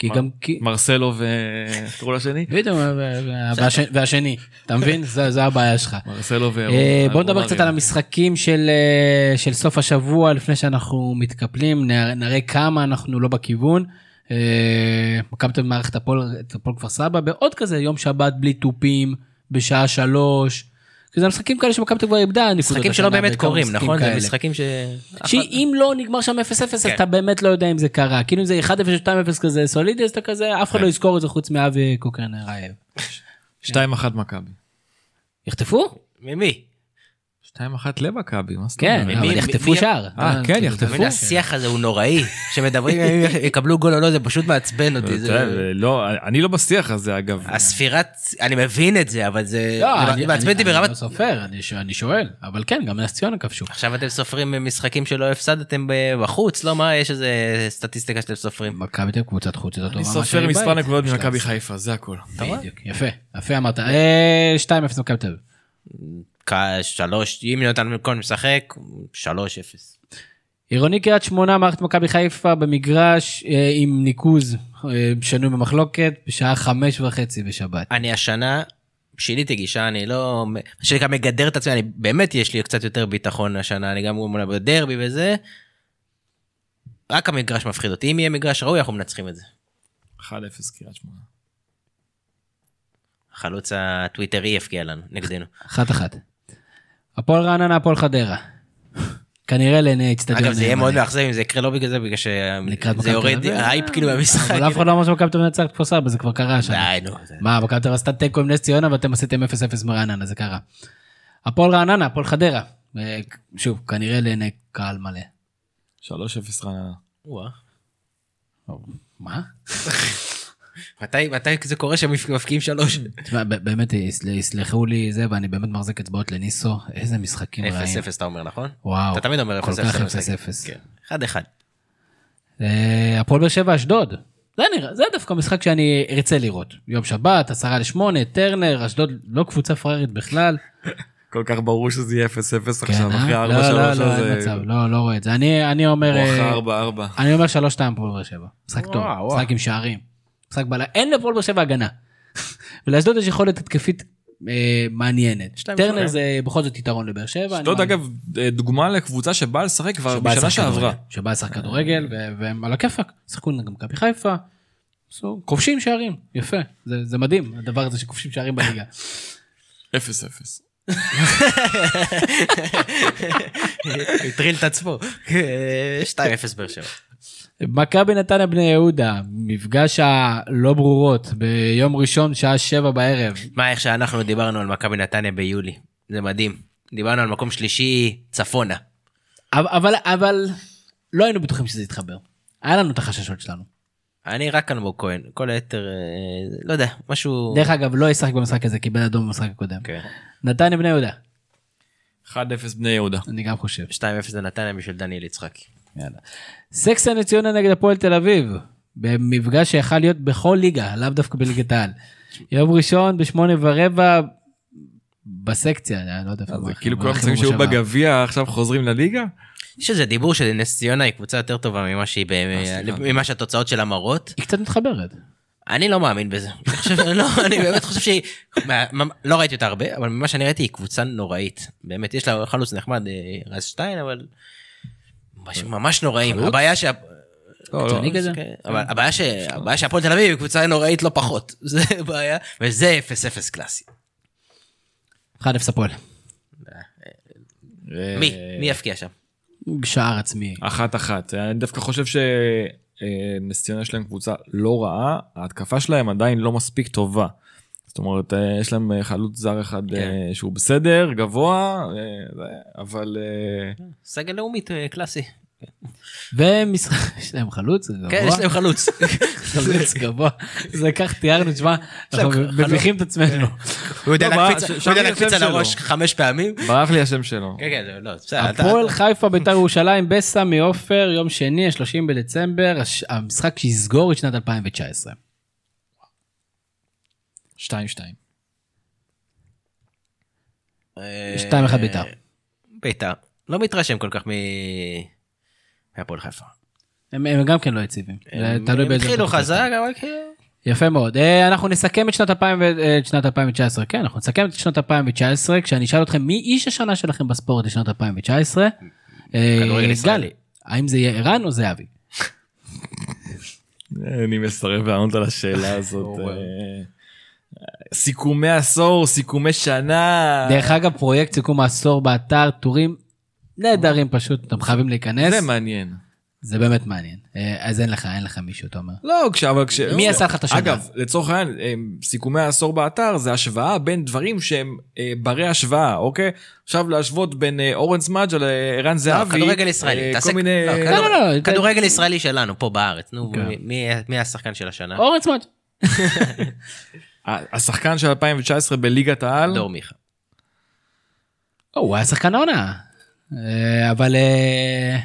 Speaker 1: כי? גם, כי...
Speaker 3: מרסלו ו... איך קראו לשני?
Speaker 1: בדיוק, והש- [laughs] והשני, אתה מבין? זה הבעיה שלך.
Speaker 3: מרסלו ו...
Speaker 1: אה, בוא נדבר. קצת על המשחקים של, אה, של סוף השבוע לפני שאנחנו מתקפלים, נראה, כמה אנחנו לא בכיוון. אה, מכבי תל אביב מערכת הפועל את הפועל כפר סבא בעוד כזה יום שבת בלי תופים בשעה שלוש. כי זה משחקים כאלה שמכבי כבר איבדה נקודות
Speaker 4: משחקים שלא באמת קורים,
Speaker 1: משחקים
Speaker 4: נכון? זה. משחקים ש...
Speaker 1: שאם לא נגמר שם 0-0 אז
Speaker 4: כן.
Speaker 1: אתה באמת לא יודע אם זה קרה כאילו אם זה 1-0 2-0 כזה סולידי אז אתה כזה אף אחד לא יזכור את זה חוץ מאבי קוקרנר רעב.
Speaker 3: 2-1 מכבי.
Speaker 1: יחטפו?
Speaker 4: ממי?
Speaker 3: שתיים אחת למכבי, מה זאת
Speaker 1: כן,
Speaker 3: אומרת?
Speaker 1: אבל
Speaker 4: מי-
Speaker 1: יחטפו שער.
Speaker 3: אה,
Speaker 1: אתה-
Speaker 3: כן, יחטפו.
Speaker 4: השיח הזה הוא נוראי, שמדברים אם [laughs] הם יקבלו גול או לא, זה פשוט מעצבן אותי. זה-
Speaker 3: לא, אני לא בשיח הזה אגב.
Speaker 4: הספירת, אני מבין את זה, אבל זה
Speaker 1: לא,
Speaker 4: זה
Speaker 1: אני-
Speaker 4: מעצבן
Speaker 1: אני-
Speaker 4: אותי
Speaker 1: אני
Speaker 4: ברמת...
Speaker 1: לא סופר, אני ש- אני שואל, אבל כן, גם נס ציונה כבשו.
Speaker 4: עכשיו אתם סופרים משחקים שלא הפסדתם בחוץ, לא מה, יש איזה סטטיסטיקה שאתם סופרים.
Speaker 1: מכבי תל קבוצת חוץ טובה.
Speaker 3: אני סופר מספר. נקודות ממכבי
Speaker 1: זה.
Speaker 3: חיפה, זה הכל.
Speaker 1: יפה, יפה אמרת. אה, 2-0 מכבי תל אביב.
Speaker 4: כ- שלוש, אם יונתן כהן משחק, שלוש אפס.
Speaker 1: עירוני קריית שמונה, מערכת מכבי חיפה במגרש אה, עם ניקוז אה, שנוי במחלוקת בשעה חמש וחצי בשבת.
Speaker 4: אני השנה שיניתי גישה, אני לא, מה שנקרא מגדר את עצמי, אני באמת יש לי קצת יותר ביטחון השנה, אני גם מול בדרבי וזה. רק המגרש מפחיד אותי, אם יהיה מגרש ראוי אנחנו מנצחים את זה.
Speaker 3: 1-0 קריית שמונה.
Speaker 4: חלוץ הטוויטרי יפקיע לנו, נגדנו.
Speaker 1: אחת אחת. הפועל רעננה, הפועל חדרה. כנראה לעיני אצטדיון.
Speaker 4: אגב זה יהיה מאוד. מאכזב אם זה יקרה לא בגלל זה, בגלל שזה יורד. האייפ כאילו מהמשחק.
Speaker 1: אבל אף אחד לא אמר שמכבי תל אביב נצח כפר סבא, זה כבר קרה השנה.
Speaker 4: די נו.
Speaker 1: מה, מכבי תל אביב עשתה תיקו עם נס ציונה ואתם עשיתם 0-0 מרעננה, זה קרה. הפועל רעננה, הפועל חדרה. אה, שוב, כנראה לעיני קהל מלא.
Speaker 3: 3-0 רעננה.
Speaker 1: מה?
Speaker 4: מתי מתי זה קורה שהם מפקיעים שלוש?
Speaker 1: תשמע, באמת יסל- יסלחו לי זה, ואני באמת מחזיק אצבעות לניסו, איזה משחקים רעים.
Speaker 4: אפס אתה אומר נכון?
Speaker 1: וואו.
Speaker 4: אתה תמיד אומר
Speaker 1: כל
Speaker 4: אפס
Speaker 1: כך
Speaker 4: אפס.
Speaker 1: אפס אפס.
Speaker 4: כן. אחד אחד.
Speaker 1: אה, הפועל באר שבע אשדוד. זה נראה, זה דווקא משחק שאני ארצה לראות. יום שבת, עשרה לשמונה, טרנר, אשדוד לא קבוצה פראיירית בכלל. [laughs]
Speaker 3: כל כך ברור שזה יהיה 0-0 עכשיו,
Speaker 1: כן,
Speaker 3: אחרי
Speaker 1: אה?
Speaker 3: 4-3
Speaker 1: לא, לא, לא,
Speaker 3: הזה.
Speaker 1: אין מצב, לא, לא רואה את זה. אני, אני אומר,
Speaker 3: בואכה
Speaker 1: אה,
Speaker 3: 4-4.
Speaker 1: אני אומר שלוש שתיים הפועל באר שבע. משחק טוב. משחק עם שערים. משחק בלילה, אין לפועל באר שבע הגנה. [laughs] ולאשדוד יש יכולת התקפית אה, מעניינת. טרנר. זה בכל זאת יתרון לבאר שבע.
Speaker 3: אשדוד. אגב דוגמה לקבוצה שבאה לשחק כבר בשנה שעברה.
Speaker 1: כדורגל, שבא לשחק כדורגל והם על הכיפאק, שיחקו נגד מכבי חיפה, כובשים שערים, יפה, זה זה מדהים הדבר הזה שכובשים שערים בליגה.
Speaker 3: 0-0. [laughs] [laughs]
Speaker 4: הטריל את עצמו. שתיים אפס באר שבע.
Speaker 1: מכבי נתניה בני יהודה, מפגש הלא ברורות ביום ראשון שעה שבע בערב.
Speaker 4: מה איך שאנחנו דיברנו על מכבי נתניה ביולי. זה מדהים. דיברנו על מקום שלישי צפונה.
Speaker 1: אבל, אבל, אבל לא היינו בטוחים שזה יתחבר. היה לנו את החששות שלנו.
Speaker 4: אני רק אלמוג כהן. כל היתר, אה, לא יודע, משהו...
Speaker 1: דרך אגב, לא ישחק במשחק הזה, קיבל אדום במשחק הקודם.
Speaker 4: כן.
Speaker 1: נתניה בני יהודה,
Speaker 3: 1-0 בני יהודה.
Speaker 1: אני גם חושב.
Speaker 4: 2-0 לנתניה בשביל דניאל יצחקי.
Speaker 1: יאללה. סקסיה נס ציונה נגד הפועל תל אביב, במפגש שיכל להיות בכל ליגה, לאו דווקא בליגת העל. יום ראשון בשמונה ורבע בסקציה, אני לא יודע איפה.
Speaker 3: זה כאילו כל המשחקים שהיו. בגביע עכשיו חוזרים לליגה?
Speaker 4: יש איזה דיבור שנס ציונה היא קבוצה יותר טובה ממה שהיא,
Speaker 3: סליחה.
Speaker 4: ממה שהתוצאות שלה מראות.
Speaker 1: היא קצת מתחברת.
Speaker 4: אני לא מאמין בזה. אני [laughs] לא, אני באמת חושב שהיא, לא ראיתי אותה הרבה, אבל ממה שאני ראיתי היא קבוצה נוראית. באמת, יש לה חלוץ נחמד, אה, רז שטיין, אבל ממש- נוראים. הבעיה שה...
Speaker 3: לא, לא.
Speaker 4: כן, הבעיה שהפועל תל אביב היא קבוצה נוראית לא פחות. [laughs] זה בעיה, וזה 0-0 קלאסי.
Speaker 1: 1-0 הפועל.
Speaker 3: אה,
Speaker 4: מי? מי יפקיע שם?
Speaker 1: שער עצמי.
Speaker 3: אחת אחת. אני דווקא חושב שנס ציונה יש להם קבוצה לא רעה, ההתקפה שלהם עדיין לא מספיק טובה. זאת אומרת, אה, יש להם אה, חלוץ זר אחד
Speaker 4: כן.
Speaker 3: אה, שהוא בסדר, גבוה, זה, אבל
Speaker 4: סגל לאומית קלאסי.
Speaker 1: ומשחק, [laughs] יש להם חלוץ גבוה.
Speaker 4: כן, יש להם חלוץ. [laughs]
Speaker 1: חלוץ גבוה. זה כך תיארנו, תשמע, [laughs] אנחנו. מביכים את עצמנו.
Speaker 4: הוא יודע
Speaker 3: לא,
Speaker 4: להקפיץ- על. הראש חמש פעמים.
Speaker 3: ברח לי השם שלו.
Speaker 4: כן, כן, לא, בסדר.
Speaker 1: הפועל חיפה ביתר ירושלים בסמי עופר יום שני ה-30 בדצמבר המשחק שיסגור את שנת 2019.
Speaker 3: 2-2.
Speaker 4: אה,
Speaker 1: 2-1 ביתר.
Speaker 4: ביתר. לא מתרשם כל כך מ... מהפועל חיפה.
Speaker 1: הם הם גם כן לא יציבים.
Speaker 4: הם-
Speaker 1: תלוי
Speaker 4: הם
Speaker 1: באיזה...
Speaker 4: התחילו
Speaker 1: תוכנית.
Speaker 4: חזק, אבל כאילו...
Speaker 1: יפה מאוד. אה, אנחנו נסכם את שנת 2000 ו- אה, את שנת 2019. כן, אנחנו נסכם את שנת 2019 כשאני אשאל אתכם מי איש השנה שלכם בספורט לשנת 2019. אה,
Speaker 4: כדורגל
Speaker 1: גל,
Speaker 4: ישראלי.
Speaker 1: האם זה יהיה ערן או זהבי?
Speaker 3: אני מסרב לענות על השאלה הזאת. [laughs] סיכומי עשור, סיכומי שנה.
Speaker 1: דרך אגב, פרויקט סיכום העשור באתר, טורים נהדרים פשוט, אתם חייבים להיכנס.
Speaker 3: זה מעניין.
Speaker 1: זה באמת מעניין. אה, אז אין לך, אין לך מישהו, אתה אומר.
Speaker 3: לא, כש... אבל כש...
Speaker 1: מי עשה לך את השנה?
Speaker 3: אגב, לצורך העניין, אה, סיכומי העשור באתר זה השוואה בין דברים שהם אה, ברי השוואה, אוקיי? עכשיו להשוות בין אורן סמאג' לערן זהבי.
Speaker 4: כדורגל ישראלי, תעשה-
Speaker 3: כל מיני...
Speaker 4: לא, כדור-
Speaker 1: לא, לא, לא,
Speaker 4: כדורגל ישראלי שלנו, פה בארץ, נו,
Speaker 1: כן.
Speaker 4: מי- השחקן של השנה?
Speaker 1: אורן סמאץ'. [laughs]
Speaker 3: השחקן של 2019 בליגת העל,
Speaker 4: דור מיכה.
Speaker 1: או, הוא היה שחקן העונה. אה, אבל... אה,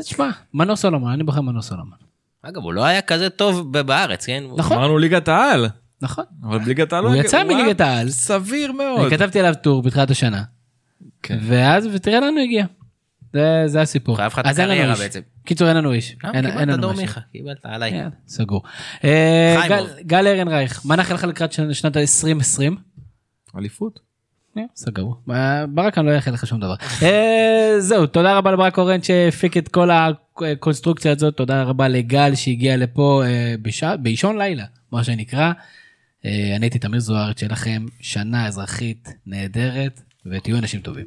Speaker 1: תשמע, מנור סולומון, אני בוחר מנור סולומון.
Speaker 4: אגב, הוא לא היה כזה טוב בארץ, כן?
Speaker 1: נכון.
Speaker 3: אמרנו ליגת העל,
Speaker 1: נכון.
Speaker 3: אבל בליגת העל
Speaker 1: הוא
Speaker 3: היה-
Speaker 1: יצא מליגת העל.
Speaker 3: סביר מאוד.
Speaker 1: אני כתבתי עליו טור בתחילת השנה.
Speaker 3: כן.
Speaker 1: ואז, ותראה לאן הוא הגיע. זה- זה הסיפור.
Speaker 4: חייב לך את הקריירה. בעצם.
Speaker 1: קיצור, אין לנו איש.
Speaker 4: למה
Speaker 1: אין אין לנו
Speaker 4: דור
Speaker 1: משהו.
Speaker 4: מיכה? קיבלת עליי.
Speaker 1: יאללה, סגור. אה. גל- גל ארנרייך, מה נאחל לך לקראת שנת- שנת ה-2020?
Speaker 3: אליפות.
Speaker 1: אה, סגור. אה, ברק אני לא אאחל לך שום דבר. אה, זהו, תודה רבה לברק אורן שהפיק את כל הקונסטרוקציה הזאת, תודה רבה לגל שהגיע לפה אה, באישון לילה, מה שנקרא. אה, אני הייתי תמיר זוארץ, שיהיה לכם שנה אזרחית נהדרת, ותהיו אנשים טובים.